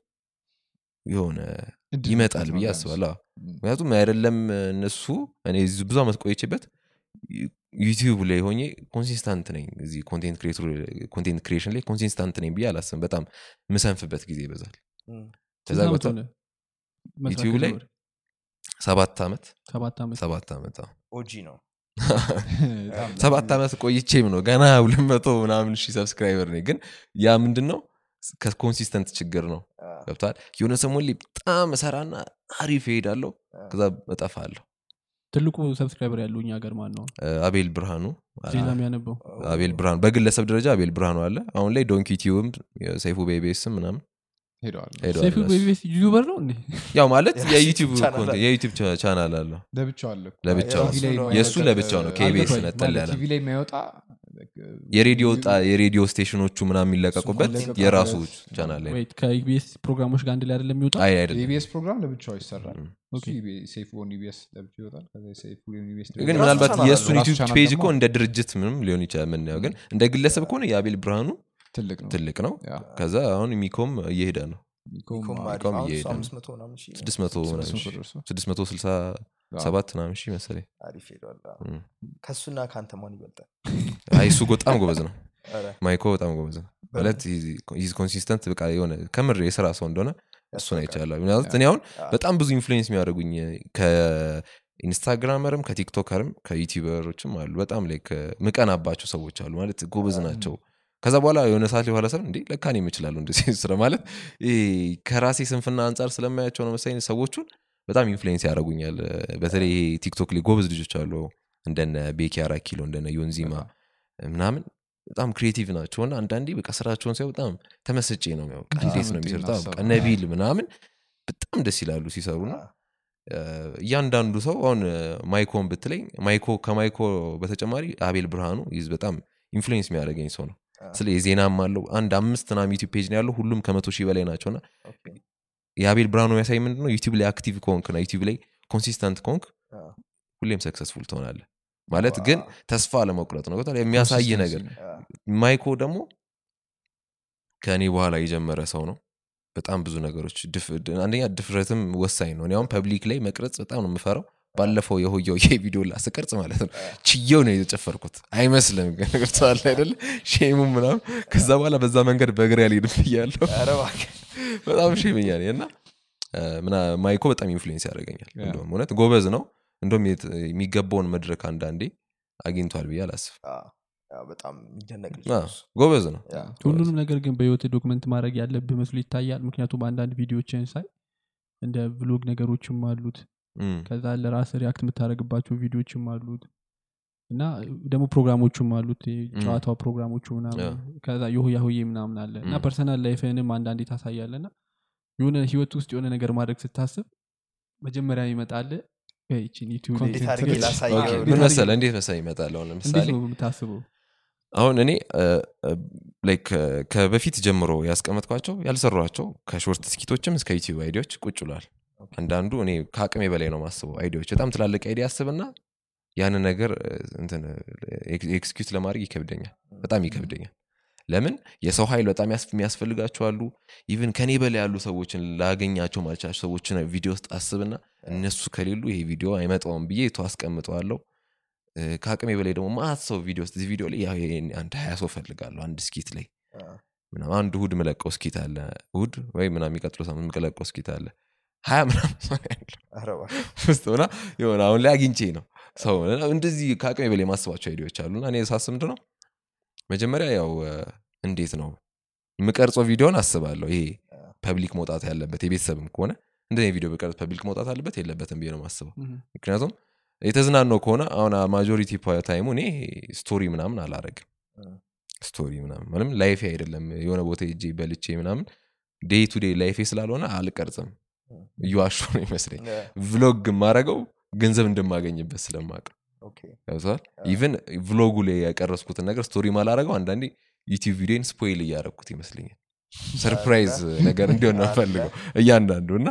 Speaker 1: የሆነ ይመጣል ብዬ አስባለሁ። ምክንያቱም አይደለም እነሱ እኔ ብዙ ዓመት ቆይቼበት You- YouTube ላይ ሆኜ consistent ነኝ። እዚህ content creation ላይ consistent ነኝ ብዬ አላስብም። በጣም ምሰንፍበት ጊዜ ይበዛል። ከዛ YouTube ላይ? ሰባት ዓመት
Speaker 2: ሰባት ዓመት
Speaker 3: OG ነው። *laughs*
Speaker 1: ሰባት ዓመት ቆይቼም ነው ገና ሁለት መቶ ምናምን ሺህ subscriber ነኝ። ግን ያ ምንድን ነው ከ consistent ችግር ነው። ገብቷል የሆነ ሰሞን ላይ በጣም እሰራና አሪፍ ይሄዳለሁ ከዛ እጠፋለሁ።
Speaker 2: ትልቁ subscriber ያለው እኛ ሀገር ማን ነው
Speaker 1: አቤል ብርሃኑ። አቤል ብርሃኑ። በግለሰብ ደረጃ አቤል ብርሃኑ አለ። አሁን ላይ ዶንኪ ቲዩብም ሰይፉ ኢቢኤስም ምናምን
Speaker 2: YouTuber ነው
Speaker 1: ያው ማለት *laughs* የ YouTube channel አለው
Speaker 4: ለብቻው አለ
Speaker 1: ለብቻው የእሱ ለብቻው ነው።
Speaker 2: አልገባኝም።
Speaker 1: ነጠል ያለ
Speaker 4: ቲቪ ላይ የማይወጣ
Speaker 1: የሬዲዮ station ኦቹ ምናምን የሚለቀቁበት የራሱ ቻናል ላይ
Speaker 2: ፕሮግራሞች ጋር አንድ ላይ አይደለም
Speaker 4: ፕሮግራም ለብቻው ይሰራል።
Speaker 1: ግን ምናልባት የእሱን YouTube
Speaker 4: page
Speaker 1: እኮ እንደ ድርጅት ምንም ሊሆን ይችላል ምናየው ግን እንደ ግለሰብ ከሆነ የአቤል ብርሃኑ
Speaker 4: ትልቅ ነው።
Speaker 1: ከዛ አሁን ሚኮም እየሄደ ነው።
Speaker 4: ሚኮም
Speaker 1: እየሄደ ነው። ሰባት ምናምን ሺህ መሰለኝ።
Speaker 3: አሪፍ ሄዷል። ከእሱና ከአንተ ማን ይበልጣል።
Speaker 1: አይ እሱ በጣም ጎበዝ ነው። *laughs* ማይኮ በጣም ጎበዝ ነው። ማለት consistent በቃ የሆነ ከምር የስራ ሰው እንደሆነ እሱን አይቻለሁ ምክንያቱም እኔ አሁን በጣም ብዙ influence የሚያደርጉኝ ኢንስታግራመርም ከቲክቶከርም ከዩቲዩበሮችም አሉ። በጣም ላይ ምቀናባቸው ሰዎች አሉ። ማለት ጎበዝ ናቸው። ከዛ በኋላ የሆነ ሰዓት ላይ በኋላ ሰብ እንዴ ለካ እኔም እችላለሁ እንደዚህ ስራ ማለት ከራሴ ስንፍና አንጻር ስለማያቸው ነው መሰለኝ ሰዎቹን በጣም influence ያደርጉኛል። በተለይ ይሄ TikTok ላይ ጎበዝ ልጆች አሉ። እንደነ ቤኪ አራኪሎ እንደነ ዮንዚማ ምናምን በጣም creative ናቸው። እና አንዳንዴ በቃ ስራቸውን ሲያው በጣም ተመስጬ ነው እንዴት ነው የሚሰሩት? ነቢል ምናምን በጣም ደስ ይላሉ ሲሰሩ። ነው እያንዳንዱ ሰው አሁን ማይኮን ብትለኝ ማይኮ ከማይኮ በተጨማሪ አቤል ብርሃኑ ይዝ በጣም influence የሚያደርገኝ ሰው ነው። ስለ የዜናም አለው። አንድ አምስት ምናም YouTube page ነው ያለው። ሁሉም ከመቶ ሺህ በላይ ናቸውና የአቤል ብርሃኑ የሚያሳይ ምንድን ነው YouTube ላይ active ከሆንክ ና YouTube ላይ consistent ከሆንክ ሁሌም successful ትሆናለ ማለት ግን ተስፋ ለመቁረጥ ነው። ገብቶሃል? የሚያሳይ ነገር ማይኮ ደግሞ ከእኔ በኋላ የጀመረ ሰው ነው። በጣም ብዙ ነገሮች አንደኛ ድፍረትም ወሳኝ ነው። እኔ አሁን public ላይ መቅረጽ በጣም ነው የምፈራው ባለፈው የሆየው የቪዲዮ ላስቀርጽ ማለት ነው። ችየው ነው የጨፈርኩት አይመስልም ግን ገብቶሃል አይደለ shame ኡ ምናምን ከዛ በኋላ በዛ መንገድ በእግር ያልሄድም ብያለሁ።
Speaker 3: ኧረ እባክህ።
Speaker 1: በጣም ነኝ እና ማይኮ በጣም influence ያደርገኛል እንደውም እውነት ጎበዝ ነው። እንደውም የሚገባውን መድረክ አንዳንዴ አግኝቷል ብዬ አላስብ
Speaker 3: አዎ፣ አዎ፣ በጣም የሚደነቅ
Speaker 1: ጎበዝ ነው።
Speaker 2: ሁሉንም ነገር ግን በህይወት document ማድረግ ያለብህ መስሎ ይታያል። ምክንያቱም አንዳንድ ቪዲዮችን ሳይ እንደ vlog ነገሮችም አሉት ከዛ ለራስ react የምታደረግባቸው ቪዲዮችም አሉት። እና ደግሞ ፕሮግራሞቹም አሉት ይሄ ጨዋታው ፕሮግራሞቹ ምናምን ከዛ የሆያ ሆዬ ምናምን አለ። እና
Speaker 1: personal
Speaker 2: life ንም አንዳንዴ ታሳያለ እና የሆነ ህይወት ውስጥ የሆነ ነገር ማድረግ ስታስብ መጀመሪያ ይመጣል።
Speaker 1: ምን መሰለ እንዴት መሰለ ይመጣል አሁን ለምሳሌ
Speaker 2: የምታስበው?
Speaker 1: አሁን እኔ like ከበፊት ጀምሮ ያስቀመጥኳቸው ያልሰሯቸው ከ short skit ኦችም እስከ YouTube idea ዎች ቁጭ ብሏል አንዳንዱ እኔ ከአቅሜ በላይ ነው ማስበው idea ዎች በጣም ትላልቅ idea ያስብና ያንን ነገር execute ለማድረግ ይከብደኛል በጣም ይከብደኛል። ለምን የሰው ኃይል በጣም ያስ- የሚያስፈልጋቸው አሉ። even ከኔ በላይ ያሉ ሰዎችን ላገኛቸው ማልቻቸው ሰዎችን ቪዲዮ ውስጥ አስብና እነሱ ከሌሉ ይሄ ቪዲዮ አይመጣውም ብዬ ቶ አስቀምጠዋለሁ። ከአቅሜ በላይ ደግሞ ማት ሰው ቪዲዮ ውስጥ እዚህ ቪዲዮ ላይ አንድ ሀያ ሰው ፈልጋለሁ አንድ skit ላይ
Speaker 3: አ፣
Speaker 1: ምናምን አንድ እሁድ ምለቀው skit አለ። እሁድ ወይ ምናምን የሚቀጥለው ሳምንት ምለቀው skit አለ ሀያ ምናምን ሰው ያለው። ውስጥ ሆና የሆነ አሁን ላይ አግኝቼ ነው ሰው እንደዚህ ከአቅሜ በላይ የማስባቸው idea ዎች አሉና እኔ ሳስብ ምንድን ነው መጀመሪያ ያው እንዴት ነው የምቀርጸው ቪዲዮን አስባለሁ። ይሄ public መውጣት ያለበት የቤተሰብም ከሆነ እንደ ቪዲዮ ብቀርጽ public መውጣት አለበት የለበትም ብዬ ነው ማስበው ምክንያቱም የተዝናነው ከሆነ አሁን majority time ኡ እኔ story ምናምን አላረግም። story ምናምን ምንም life ኤ አይደለም። የሆነ ቦታ ሄጄ በልቼ ምናምን day to day life ኤ ስላልሆነ አልቀርጽም እየዋሸሁ ነው ይመስለኝ vlog የማረገው ገንዘብ እንደማገኝበት ስለማቅ ገብተዋል even vlog ኡ ላይ የቀረጽኩትን ነገር story ማላረገው አንዳንዴ ዩቲዩብ ቪዲዮን spoil እያረግኩት ይመስለኛል። surprise ነገር እንዲሆን ነው *laughs* ፈልገው እያንዳንዱ እና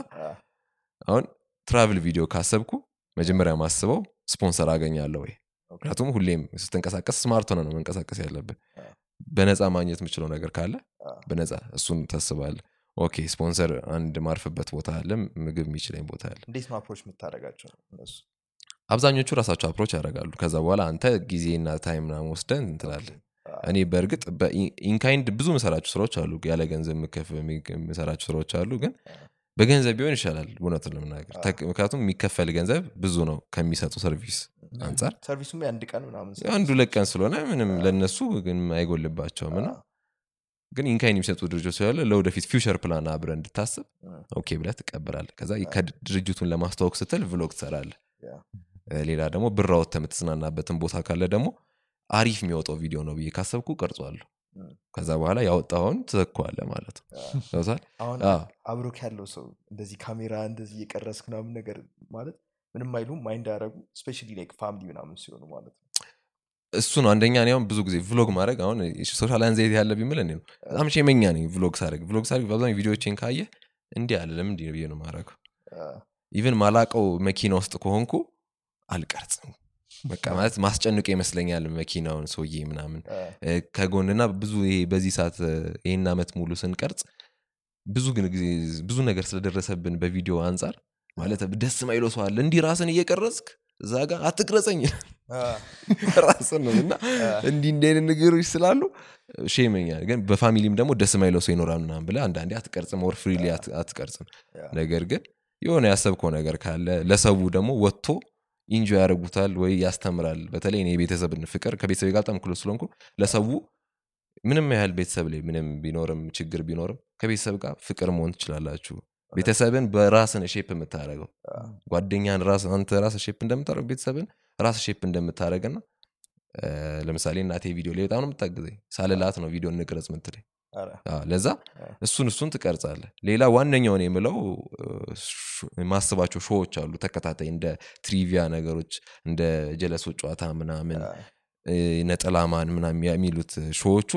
Speaker 1: አሁን travel ቪዲዮ ካሰብኩ መጀመሪያ ማስበው ስፖንሰር አገኛለሁ ወይ? ምክንያቱም ሁሌም ስትንቀሳቀስ smart ሆነ ነው መንቀሳቀስ ያለብን በነፃ ማግኘት የምችለው ነገር ካለ በነፃ እሱን ታስባለህ okay sponsor አንድ ማርፍበት ቦታ አለ ምግብ የሚችለኝ ቦታ አለ።
Speaker 3: እንዴት ነው approach የምታደርጋቸው እነሱ?
Speaker 1: አብዛኞቹ ራሳቸው approach ያደርጋሉ። ከዛ በኋላ አንተ ጊዜና time ምናምን ወስደን እንትላለ እኔ በእርግጥ በ in-kind ብዙ ምሰራቸው ስራዎች አሉ። ያለ ገንዘብ የምከፍ የምሰራቸው ስራዎች አሉ ግን በገንዘብ ቢሆን ይሻላል። እውነቱን ለመናገር ተክ- ምክንያቱም የሚከፈል ገንዘብ ብዙ ነው ከሚሰጡ service አንጻር
Speaker 3: service ኡም የአንድ ቀን ምናምን
Speaker 1: አንዱ ሁለት ቀን ስለሆነ ምንም ለነሱ ግን አይጎልባቸውም። እና ግን in-kind የሚሰጡ ድርጅቶች ስላለ ለወደፊት future plan አብረህ እንድታስብ okay ብለህ ትቀበላል ከዛ ከድርጅቱን ለማስተዋወቅ ስትል vlog
Speaker 3: ትሰራለህ
Speaker 1: ሌላ ደግሞ ብር አውጥተህ የምትዝናናበትን ቦታ ካለ ደግሞ አሪፍ የሚወጣው ቪዲዮ ነው ብዬ ካሰብኩ ቀርጿለሁ ከዛ በኋላ ያወጣኸውን ትተካለህ ማለት ነው።
Speaker 3: አብሮክ ያለው ሰው እንደዚህ ካሜራ እንደዚህ እየቀረጽክ ምናምን ነገር ማለት ምንም አይሉም mind አያደረጉ specially like family ምናምን ሲሆኑ ማለት ነው
Speaker 1: እሱ ነው አንደኛ እኔ አሁን ብዙ ጊዜ vlog ማድረግ አሁን social anxiety ያለ ቢምል እኔ ነው። በጣም shame ኛ ነኝ vlog ሳደርግ vlog ሳደርግ በአብዛኛው ቪዲዮዎችን ካየ እንዲህ አለ ለምን እንዲህ ነው ብዬ ነው ማድረገው even ማላቀው መኪና ውስጥ ከሆንኩ አልቀርጽም። በቃ ማለት ማስጨንቆ ይመስለኛል መኪናውን ሰውዬ ምናምን። ከጎንና ብዙ ይሄ በዚህ ሰዓት ይህን ዓመት ሙሉ ስንቀርጽ ብዙ ግን ጊዜ ብዙ ነገር ስለደረሰብን በቪዲዮ አንጻር ማለት ደስ ማይለው ሰው አለ። እንዲህ ራስን እየቀረጽክ እዛ ጋር አትቅረጸኝ *laughs* ራስን ነው እና እንዲህ እንዲህ አይነት ነገሮች ስላሉ shame ኛል ግን በ family ም ደግሞ ደስ ማይለው ሰው ይኖራል ምናምን ብለህ አንዳንዴ አትቀርጽም or freely አትቀርጽም። ነገር ግን የሆነ ያሰብከው ነገር ካለ ለሰቡ ደግሞ ወጥቶ enjoy ያደርጉታል ወይ ያስተምራል። በተለይ እኔ የቤተሰብን ፍቅር ከቤተሰብ ጋር በጣም close ስለሆንኩ ለሰው ምንም ያህል ቤተሰብ ላይ ምንም ቢኖርም ችግር ቢኖርም ከቤተሰብ ጋር ፍቅር መሆን ትችላላችሁ ቤተሰብን በራስን shape የምታደረገው ጓደኛን ራስ አንተ ራስ shape እንደምታደረግ ቤተሰብን ራስ shape እንደምታደረግና ለምሳሌ እናቴ ቪዲዮ ላይ በጣም ነው የምታግዘኝ። ሳልላት ነው ቪዲዮ እንቅረጽ ምትለኝ ለዛ እሱን እሱን ትቀርጻለህ። ሌላ ዋነኛውን የምለው የማስባቸው show ዎች አሉ። ተከታታይ እንደ trivia ነገሮች እንደ ጀለሶች ጨዋታ ምናምን ነጠላማን ምናምን የሚሉት show ዎቹ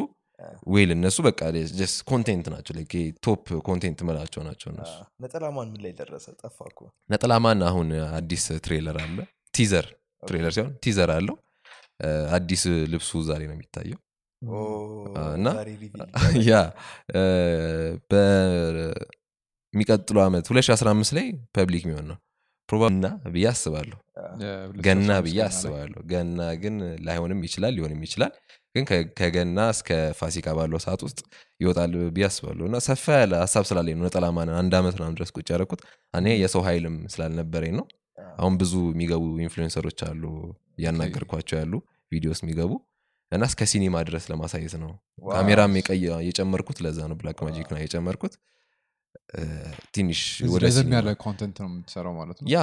Speaker 1: well እነሱ በቃ just content ናቸው። top content ምላቸው ናቸው እነሱ።
Speaker 3: ነጠላ ማን ምን ላይ ደረሰ? ጠፋ እኮ።
Speaker 1: ነጠላማን አሁን አዲስ trailer አለ? teaser trailer ሲሆን teaser አለው። አዲስ ልብሱ ዛሬ ነው የሚታየው። እና- ያ በሚቀጥለው ዓመት 2015 ላይ public የሚሆን ነው። probably እና ብዬ አስባለሁ። ገና ብዬ አስባለሁ። ገና ግን ላይሆንም ይችላል ሊሆንም ይችላል ግን ከገና እስከ ፋሲካ ባለው ሰዓት ውስጥ ይወጣል ብዬ አስባለሁ። እና ሰፋ ያለ ሀሳብ ስላለኝ ነው ነጠላ ማንን አንድ ዓመት ምናምን ድረስ ቁጭ ያደረኩት። እኔ የሰው ኃይልም ስላልነበረኝ ነው። አሁን ብዙ የሚገቡ influencer ኦች አሉ እያናገርኳቸው ያሉ videos የሚገቡ። እና እስከ ሲኒማ ድረስ ለማሳየት ነው። ካሜራም የጨመርኩት ለዛ ነው። Blackmagic ነው የጨመርኩት ትንሽ
Speaker 4: ረዘም ያለ content ነው የምትሰራው ማለት ነው? yeah።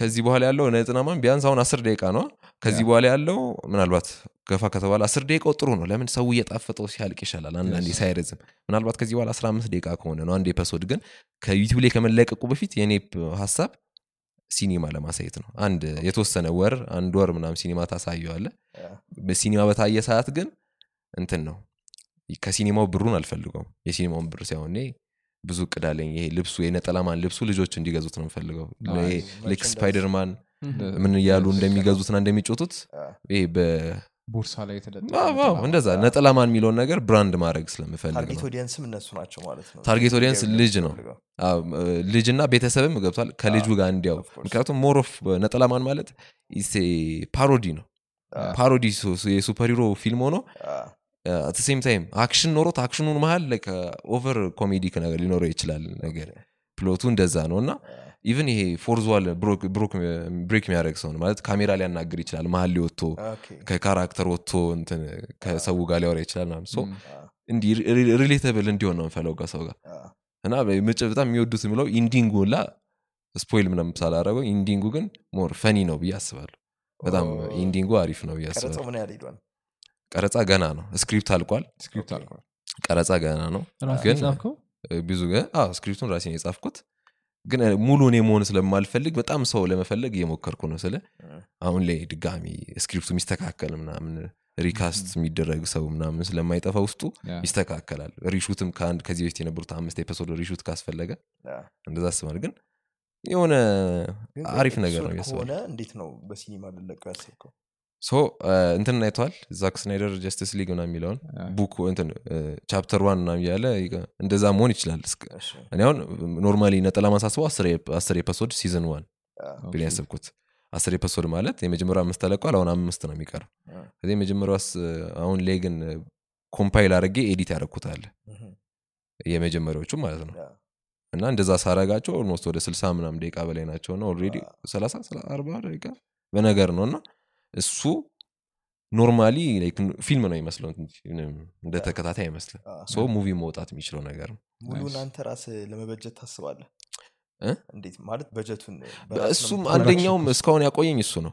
Speaker 1: ከዚህ በኋላ ያለው ነጠላማን ቢያንስ አሁን አስር ደቂቃ ነው። ከዚህ በኋላ ያለው ምናልባት ገፋ ከተባለ አስር ደቂቃው ጥሩ ነው። ለምን? ሰው እየጣፈጠው ሲያልቅ ይሻላል አንዳንዴ. ሳይረዝም። ምናልባት ከዚህ በኋላ 15 ደቂቃ ከሆነ ነው አንድ episode ግን ከዩቲዩብ ላይ ከመለቀቁ በፊት የኔ ሀሳብ ሲኒማ ለማሳየት ነው። አንድ የተወሰነ ወር አንድ ወር ምናምን ሲኒማ
Speaker 3: ታሳየዋለህ
Speaker 1: በሲኒማ በታየ ሰዓት ግን እንትን ነው። ከሲኒማው ብሩን አልፈልገውም። የሲኒማውን ብር ሳይሆን ብዙ እቅድ አለኝ። ይሄ ልብሱ የነጠላማን ልብሱ ልጆች እንዲገዙት ነው የምፈልገው። ልክ. ስፓይደርማን ምን እያሉ እንደሚገዙትና እንደሚጮቱት ይሄ
Speaker 4: ቦርሳ ላይ
Speaker 1: እንደዛ ነጠላማን የሚለውን ነገር brand ማድረግ ስለምፈልግ ነው።
Speaker 3: audience ም እነሱ ናቸው ማለት ነው።
Speaker 1: target
Speaker 3: audience
Speaker 1: ልጅ ነው። ልጅና ቤተሰብም ገብቷል። ከልጁ ጋር እንዲያው. ምክንያቱም more of ነጠላማን ማለት parody ነው። parody የ superhero ፊልም ሆኖ at same time action ኖሮት action ኡን መሀል over comedic ነገር ሊኖረው ይችላል ነገር plot ኡ እንደዛ ነው እና even ይሄ fourth wall break የሚያደርግ ሰው ነው ማለት ካሜራ ሊያናግር ይችላል መሀል ወጥቶ
Speaker 3: ከ
Speaker 1: character ወጥቶ እንትን ከሰው ጋር ሊያወራ ይችላል ምናምን
Speaker 4: so
Speaker 3: አ፣
Speaker 1: እንዲህ relatable እንዲሆን ነው የምፈልገው ከሰው ጋር እና በጣም የሚወዱት የሚለው ending ኡ ላ spoil ምንም ሳላረገው ending ኡ ግን more funny ነው ብዬ አስባለሁ። በጣም
Speaker 3: ኦ፣
Speaker 1: ending ኡ አሪፍ ነው ብዬ አስባለሁ ቀረጻ ገና ነው። script አልቋል?
Speaker 4: script
Speaker 1: ቀረጻ ገና ነው። ግን ብዙ script ኡን ራሴን የጻፍኩት። ግን ሙሉ እኔ መሆን ስለማልፈልግ በጣም ሰው ለመፈለግ እየሞከርኩ ነው ስለ አሁን ላይ ድጋሚ script ኡ የሚስተካከል ምናምን recast የሚደረግ ሰው ምናምን ስለማይጠፋ ውስጡ ይስተካከላል። reshoot ም ከአንድ ከዚህ በፊት የነበሩት አምስት episode reshoot ካስፈለገ እንደዛ አስባል ግን የሆነ አሪፍ ነገር ነው ያስባል
Speaker 3: እንዴት ነው በሲኒማ ልለቀው ያሰብከው
Speaker 1: እንትን አይተዋል? ዛክ ስናይደር ጀስቲስ ሊግ ምናምን የሚለውን book እንትን chapter one ምናምን እያለ እንደዛ መሆን ይችላል። እኔ አሁን normally ነጠላማን ሳስበው አስር episode season
Speaker 3: one
Speaker 1: ብዬ ያሰብኩት። አስር episode ማለት የመጀመሪያው አምስት ተለቋል አሁን አምስት ነው የሚቀረው። ከዚህ የመጀመሪያው አስ- አሁን ላይ ግን compile አድርጌ edit ያደረግኩታል
Speaker 3: እህ፣
Speaker 1: የመጀመሪያዎቹ ማለት ነው። እና እንደዛ ሳረጋቸው almost ወደ ስልሳ ምናምን ደቂቃ በላይ ናቸው። እና already ሰላሳ አርባ ደቂቃ በነገር ነው። እና እሱ normally ፊልም ነው ይመስለው እንደ ተከታታይ አይመስልም። movie መውጣት የሚችለው ነገር ነው።
Speaker 3: ሙሉን. አንተ ራስ ለመበጀት ታስባለህ? እንዴት ማለት በጀቱን
Speaker 1: እሱም? አንደኛውም እስካሁን ያቆየኝ እሱ ነው።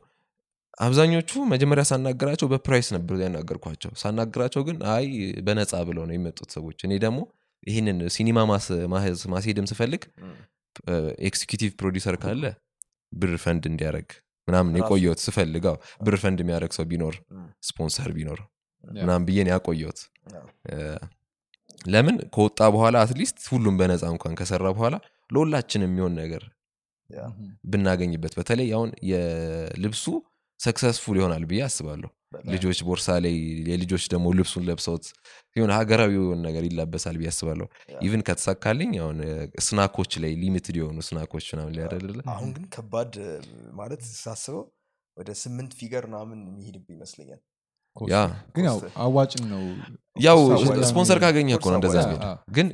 Speaker 1: አብዛኞቹ መጀመሪያ ሳናገራቸው በ price ነበር ያናገርኳቸው። ሳናገራቸው ግን አይ በነፃ ብለው ነው የመጡት ሰዎች። እኔ ደግሞ ይህንን ሲኒማ ማስ- ማስ- ማስሄድም ስፈልግ executive producer ካለ ብር ፈንድ እንዲያደረግ ምናምን
Speaker 3: ራሱ?
Speaker 1: የቆየሁት ስፈልጋው ብር ፈንድ የሚያደረግ ሰው ቢኖር ስፖንሰር ቢኖር
Speaker 4: yeah።
Speaker 1: ምናምን ብዬን ያቆየሁት ለምን ከወጣ በኋላ at least ሁሉም በነፃ እንኳን ከሰራ በኋላ ለሁላችን የሚሆን ነገር ብናገኝበት በተለይ አሁን የልብሱ successful ይሆናል ብዬ አስባለሁ ልጆች ቦርሳ ላይ የልጆች ደግሞ ልብሱን ለብሰውት የሆነ ሀገራዊ የሆነ ነገር ይላበሳል ብዬ አስባለሁ። even ከተሳካልኝ አሁን snack ኦች ላይ limited የሆኑ snack ኦች ምናምን ሊያደርግል
Speaker 3: አሁን ግን ከባድ ማለት ሳስበው ወደ ስምንት figure ምናምን የሚሄድብ ይመስለኛል
Speaker 4: ግን ያው አዋጭም ነው።
Speaker 1: ስፖንሰር ካገኘ እኮ ነው እንደዛ ግን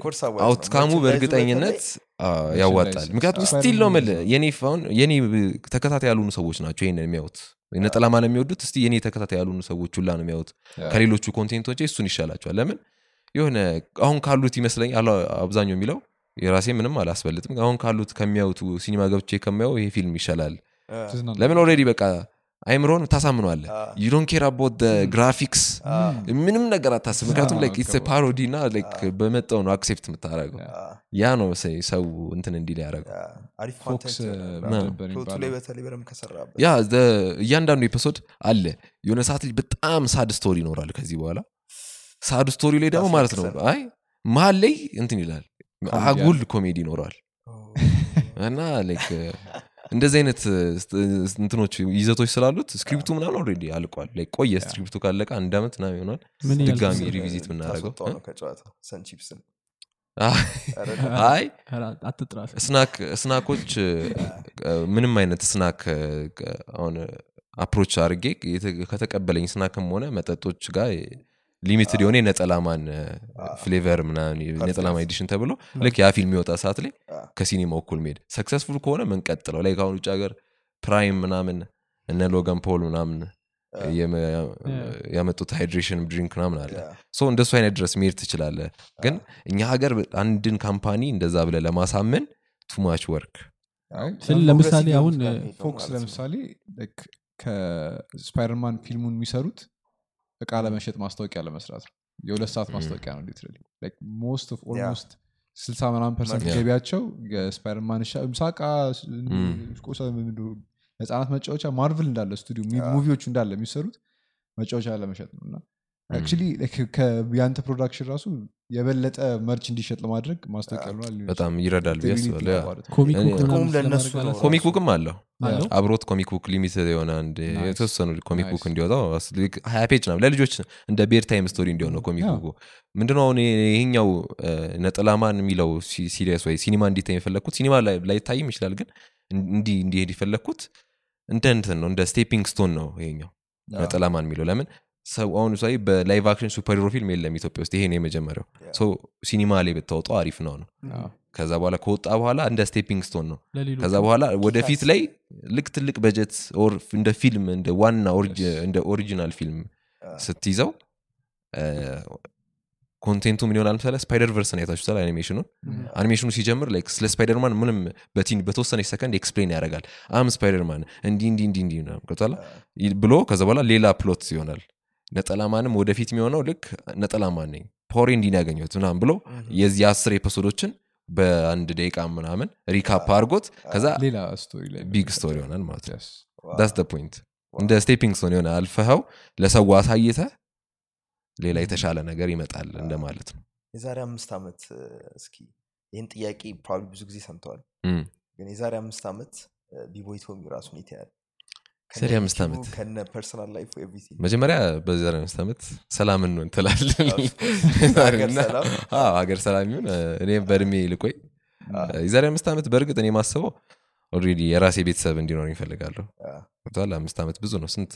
Speaker 1: outcome
Speaker 3: ኡ
Speaker 1: በእርግጠኝነት ያዋጣል። ምክንያቱም still ነው ምል የኔ አሁን የኔ ተከታታይ ያልሆኑ ሰዎች ናቸው ይህን የሚያዩት። ነጠላማን የሚወዱት እስቲ የኔ ተከታታይ ያልሆኑ ሰዎች ሁላ ነው የሚያዩት። ከሌሎቹ content ኦች እሱን ይሻላቸዋል። ለምን? የሆነ አሁን ካሉት ይመስለኝ አብዛኛው የሚለው የራሴ ምንም አላስበልጥም። አሁን ካሉት ከሚያዩት ሲኒማ ገብቼ ከሚያው ይሄ ፊልም ይሻላል። ለምን already በቃ አይምሮን ታሳምነዋለ you don't care about
Speaker 3: graphics
Speaker 1: ምንም ነገር አታስብ። ምክንያቱም parody እና like በመጣው ነው accept የምታደረገው ያ ነው ሰው እንትን እንዲል ያደረገው.
Speaker 3: አ፣ አሪፍ
Speaker 4: ፎክስ
Speaker 3: ኮንተንት
Speaker 4: እ,
Speaker 3: ነው።
Speaker 4: ምን ነበር
Speaker 3: plot ኡ ላይ
Speaker 4: የሚባለው?
Speaker 3: በተለይ በደንብ ከሰራበት
Speaker 1: ያ ዘ- እያንዳንዱ episode አለ። የሆነ ሰዓት ላይ በጣም sad story ይኖራል ከዚህ በኋላ። sad story ላይ ደግሞ ማለት ነው አይ መሀል ላይ እንትን ይላል። አጉል ኮሜዲ ይኖረዋል። እና like *laughs* እንደዚህ አይነት እንትኖች ይዘቶች ስላሉት script ኡ ምናምን already አልቋል። ላይ ቆየ script ኡ ካለቀ አንድ ዓመት ምናምን ይሆናል። ድጋሚ?
Speaker 3: revisit
Speaker 1: አይ snack ኦች እ፣ ምንም አይነት snack አሁን approach አድርጌ ከተቀበለኝ snack ም ሆነ መጠጦች ጋር limited የሆነ የነጠላማን flavor ምናምን edition ተብሎ ልክ ያ ፊልም የወጣ ሰዓት ላይ
Speaker 3: አ።
Speaker 1: ከሲኒማ እኩል መሄድ successful ከሆነ ምንቀጥለው? ላይ ከአሁን ውጭ ሀገር ፕራይም ምናምን እነ ሎጋን ፖል ምናምን ያመጡት hydration drink ምናምን አለ። so እንደሱ አይነት ድረስ መሄድ ትችላለ ግን እኛ ሀገር አንድን company እንደዛ ብለ ለማሳመን too
Speaker 4: much
Speaker 2: work ለምሳሌ አሁን
Speaker 4: ፎክስ ለምሳሌ ከስፓይደርማን ፊልሙን የሚሰሩት እቃ ለመሸጥ ማስታወቂያ ለመስራት ነው የሁለት ሰዓት ማስታወቂያ ነው literally most of almost ስልሳ ምናምን
Speaker 3: percent.
Speaker 4: ገቢያቸው የስፓይደርማን ሻ- ምሳቃ ህጻናት መጫወቻ ማርቭል እንዳለ ስቱዲዮ.
Speaker 3: movie
Speaker 4: ዎቹ እንዳለ የሚሰሩት መጫወቻ ለመሸጥ ነው እና actually ያንተ production ራሱ የበለጠ merch እንዲሸጥ ለማድረግ ማስታወቂያ
Speaker 1: በጣም ይረዳል ብዬ አስባለሁ
Speaker 2: comic
Speaker 1: book ም አለው? አብሮት comic book limited የሆነ. የተወሰኑ comic
Speaker 4: book.
Speaker 1: እንዲወጣው ሀያ page ነው ለልጆች እንደ bedtime story እንዲሆን ነው comic.
Speaker 4: book
Speaker 1: ኡ ምንድነው አሁን ይሄኛው ነጠላማን የሚለው series ወይ ሲኒማ እንዲታይ የፈለግኩት ሲኒማ ላይ ላይታይም ይችላል ግን እንዲህ እንዲሄድ የፈለግኩት እንደ እንትን ነው እንደ stepping stone ነው ይሄኛው ነጠላማን የሚለው ለምን ሰው አሁን ምሳሌ በ live action superhero ፊልም የለም ኢትዮጵያ ውስጥ። ይሄ ነው የመጀመሪያው። ሲኒማ ላይ ብታወጣው አሪፍ ነው ነው ከዛ በኋላ ከወጣ በኋላ እንደ stepping stone ነው። ከዛ በኋላ ወደፊት ላይ ልክ ትልቅ በጀት እንደ ፊልም እንደ ዋና. እንደ original ፊልም ስትይዘው content ኡ ምን ይሆናል ምሳሌ ስፓይደር ቨርስን አይታችሁታል አኒሜሽኑን? አኒሜሽኑ ሲጀምር like ስለ ስፓይደርማን ምንም በቲን በተወሰነች ሰከንድ explain ያደርጋል። I'm ስፓይደርማን እንዲህ እንዲህ እንዲህ እንዲህ ነው። ገብቶሃል? ይ- ብሎ ከዛ በኋላ ሌላ plot ይሆናል ነጠላማንም ወደፊት የሚሆነው ልክ ነጠላማን ነኝ power ኤ እንዲህ ነው ያገኘሁት ምናምን ብሎ የዚህ አስር episode ኦችን በአንድ ደቂቃ ምናምን recap አድርጎት ከዛ big story ይሆናል ማለት ነው። point እንደ stepping stone የሆነ አልፈኸው ለሰው አሳይተ ሌላ የተሻለ ነገር ይመጣል እንደማለት ነው።
Speaker 3: የዛሬ አምስት ዓመት እስኪ ይህን ጥያቄ probably ብዙ ጊዜ ሰምተዋል። ግን የዛሬ አምስት ዓመት ቢቦይ ቶሚ ራሱን ይተያል
Speaker 1: የዛሬ አምስት ዓመት? መጀመሪያ በዚህ አምስት ዓመት ሰላምን ነው እንትላለን
Speaker 3: ሀገር ሰላም።
Speaker 1: ይሁን። እኔም በእድሜ ልቆይ። የዛሬ አምስት ዓመት በእርግጥ እኔ ማስበው already የራሴ ቤተሰብ እንዲኖር ይፈልጋለሁ ገብቶሃል? አምስት ዓመት ብዙ ነው። ስንት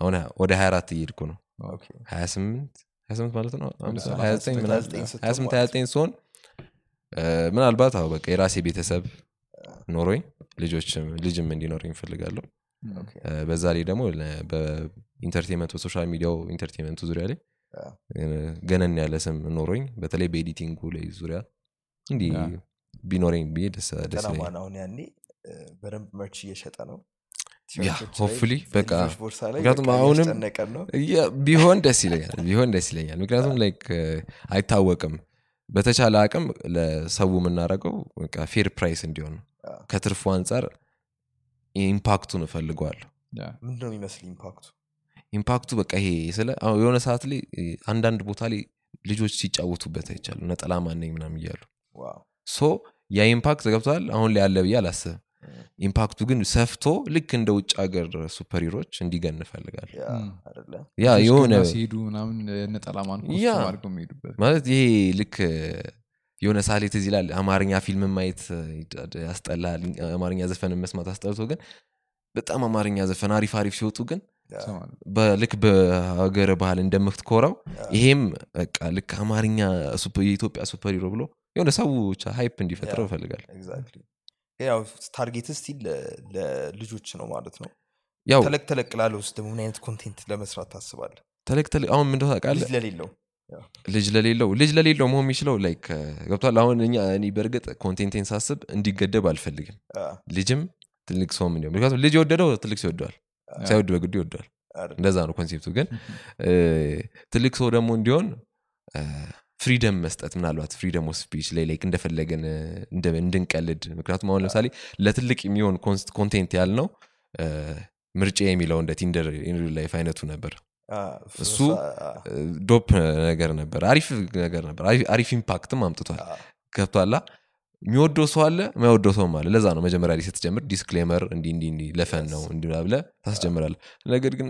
Speaker 1: አሁን ወደ 24 እየሄድኩ ነው። 28 28 ማለት ነው? አምስት-
Speaker 4: ሰላሳ
Speaker 1: 29 ምናምን
Speaker 3: 29 ስትሆን
Speaker 1: 28 29 ሲሆን ምናልባት አዎ በቃ የራሴ ቤተሰብ ኖሮኝ ልጆችም ልጅም እንዲኖረኝ ይፈልጋለሁ በዛ ላይ ደግሞ በኢንተርቴንመንት በሶሻል ሚዲያው ኢንተርቴንመንቱ ዙሪያ ላይ ገነን ያለ ስም ኖሮኝ በተለይ በ editing ኡ ላይ ዙሪያ እንዲህ ቢኖረኝ ብዬ ደስ
Speaker 3: ያኔ። በደንብ merch እየሸጠ ነው።
Speaker 1: hopefully በቃ ምክንያቱም አሁንም ቢሆን ደስ ይለኛል ቢሆን ደስ ይለኛል። ምክንያቱም like አይታወቅም። በተቻለ አቅም ለሰው የምናደርገው fair price እንዲሆን ነው ከትርፉ አንጻር impact ኡን
Speaker 4: እፈልገዋለሁ.
Speaker 3: ምንድነው የሚመስል impact ኡ?
Speaker 1: ኢምፓክቱ በቃ ይሄ ስለ የሆነ ሰዓት ላይ አንዳንድ ቦታ ላይ ልጆች ሲጫወቱበት አይቻሉ ነጠላ ማነኝ ምናም እያሉ ሶ ያ ኢምፓክት ገብተዋል አሁን ላይ ያለ ብዬ አላስብም። ኢምፓክቱ ግን ሰፍቶ ልክ እንደ ውጭ ሀገር ሱፐሪሮች እንዲገን እፈልጋለሁ።
Speaker 3: ያ
Speaker 1: የሆነ
Speaker 4: ሲሄዱ ምናምን አድርገው የሚሄዱበት
Speaker 1: ማለት ይሄ ልክ የሆነ ሳሌ ትዝ ይላል አማርኛ ፊልም ማየት ያስጠላል አማርኛ ዘፈን መስማት አስጠልቶ ግን በጣም አማርኛ ዘፈን አሪፍ አሪፍ ሲወጡ ግን በልክ በሀገር ባህል እንደምትኮራው ይሄም በቃ ልክ አማርኛ የኢትዮጵያ superhero ብሎ የሆነ ሰው hype እንዲፈጥረው ይፈልጋል
Speaker 3: ያው target still ለልጆች ነው ማለት ነው።
Speaker 1: ያው
Speaker 3: ተለቅ ተለቅ ላለ ውስጥ ደግሞ ምን አይነት content ለመስራት ታስባለ
Speaker 1: ተለቅ ተለቅ አሁን ምንደ
Speaker 3: ልጅ ለሌለው
Speaker 1: ልጅ ለሌለው ልጅ ለሌለው መሆን የሚችለው like ገብቶሃል? አሁን እኛ እኔ በእርግጥ content ኤን ሳስብ እንዲገደብ አልፈልግም። ልጅም ትልቅ ሰውም እንዲሆን ምክንያቱም ልጅ የወደደው ትልቅ ሰው ይወደዋል። ሳይወድ በግዱ ይወደዋል? እንደዛ ነው concept ኡ ግን *laughs* ትልቅ ሰው ደግሞ እንዲሆን freedom መስጠት ምናልባት freedom of speech ላይ like እንደፈለገን እንድንቀልድ። ምክንያቱም አሁን ለምሳሌ ለትልቅ የሚሆን content ያልነው እ፣ ምርጫ የሚለው እንደ Tinder in real life አይነቱ ነበር እሱ dope ነገር ነበር አሪፍ ነገር ነበር አሪፍ- impact ም አምጥቷል።
Speaker 3: አ፣
Speaker 1: ገብቶሃላ የሚወደው ሰው አለ የማይወደው ሰውም አለ። ለዛ ነው መጀመሪያ ላይ ስትጀምር disclaimer እንዲ እንዲ እንዲ ለ fun ነው እንዲ ብለ ታስጀምራለ ነገር ግን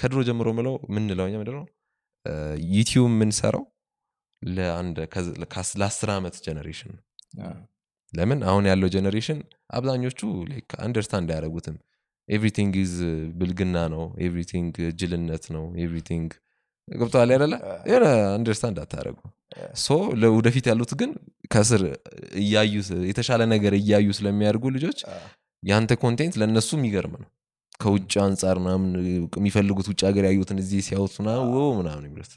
Speaker 1: ከድሮ ጀምሮ ምለው ምንለው እኛ ምንድነው? YouTube የምንሰራው ለአንድ ለአስር ዓመት generation ነው። ለምን? አሁን ያለው generation አብዛኞቹ understand አያደረጉትም everything is ብልግና ነው. everything ጅልነት ነው. everything ገብቶሃል አይደለ? የሆነ understand አታደረጉ so ለወደፊት ያሉት ግን ከስር እያዩ የተሻለ ነገር እያዩ ስለሚያደርጉ ልጆች የአንተ content ለእነሱ የሚገርም ነው። ከውጭ አንጻር ምናምን የሚፈልጉት ውጭ ሀገር ያዩትን እዚህ ሲያወጡ ና ምናምን የሚሉት?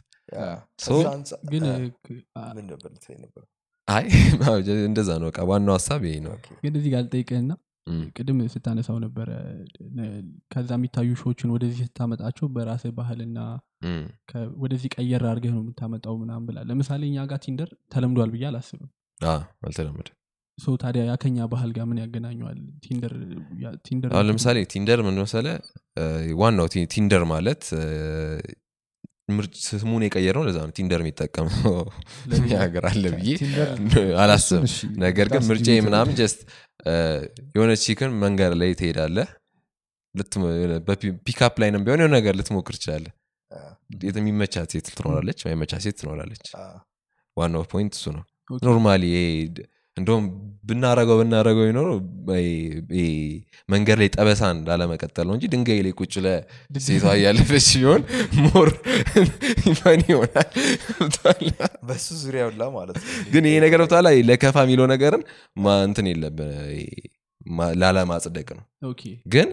Speaker 1: አይ *laughs* እንደዛ ነው በቃ ዋናው ሀሳብ ይሄ ነው።
Speaker 2: ግን እዚህ ጋር ልጠይቅህና ቅድም ስታነሳው ነበረ ከዛ የሚታዩ show ዎችን ወደዚህ ስታመጣቸው በራስህ ባህልና ወደዚህ ቀየር አድርገህ ነው የምታመጣው ምናምን ብላ ለምሳሌ እኛ ጋር Tinder ተለምዷል ብዬ አላስብም።
Speaker 1: አልተለመደ
Speaker 2: ሰው ታዲያ ከእኛ ባህል ጋር ምን ያገናኘዋል? Tinder
Speaker 1: አሁን ለምሳሌ Tinder ምን መሰለ ዋናው Tinder ማለት ስሙን የቀየር ነው ለዛ ነው Tinder የሚጠቀም ሀገር አለ ብዬ አላስብም። ነገር ግን ምርጫ ምናምን just የሆነ chick ን መንገድ ላይ ትሄዳለህ ፒካፕ ላይ ቢሆን የሆነ ነገር ልትሞክር ትችላለ
Speaker 3: አ፣
Speaker 1: የሚመቻት ሴት ትኖራለች ማይመቻት ሴት ትኖራለች። ዋናው point እሱ ነው። normally እንደውም ብናረገው ብናረገው ይኖረው መንገድ ላይ ጠበሳን ላለመቀጠል ነው እንጂ ድንጋይ ላይ ቁጭ ለሴቷ እያለፈች ሲሆን more fun ይሆናል።
Speaker 3: በሱ ዙሪያ ሁላ ማለት ነው።
Speaker 1: ግን ይሄ ነገር ብታላ ለከፋ የሚለው ነገርን ማ- እንትን የለብን ላለማጽደቅ ነው። ግን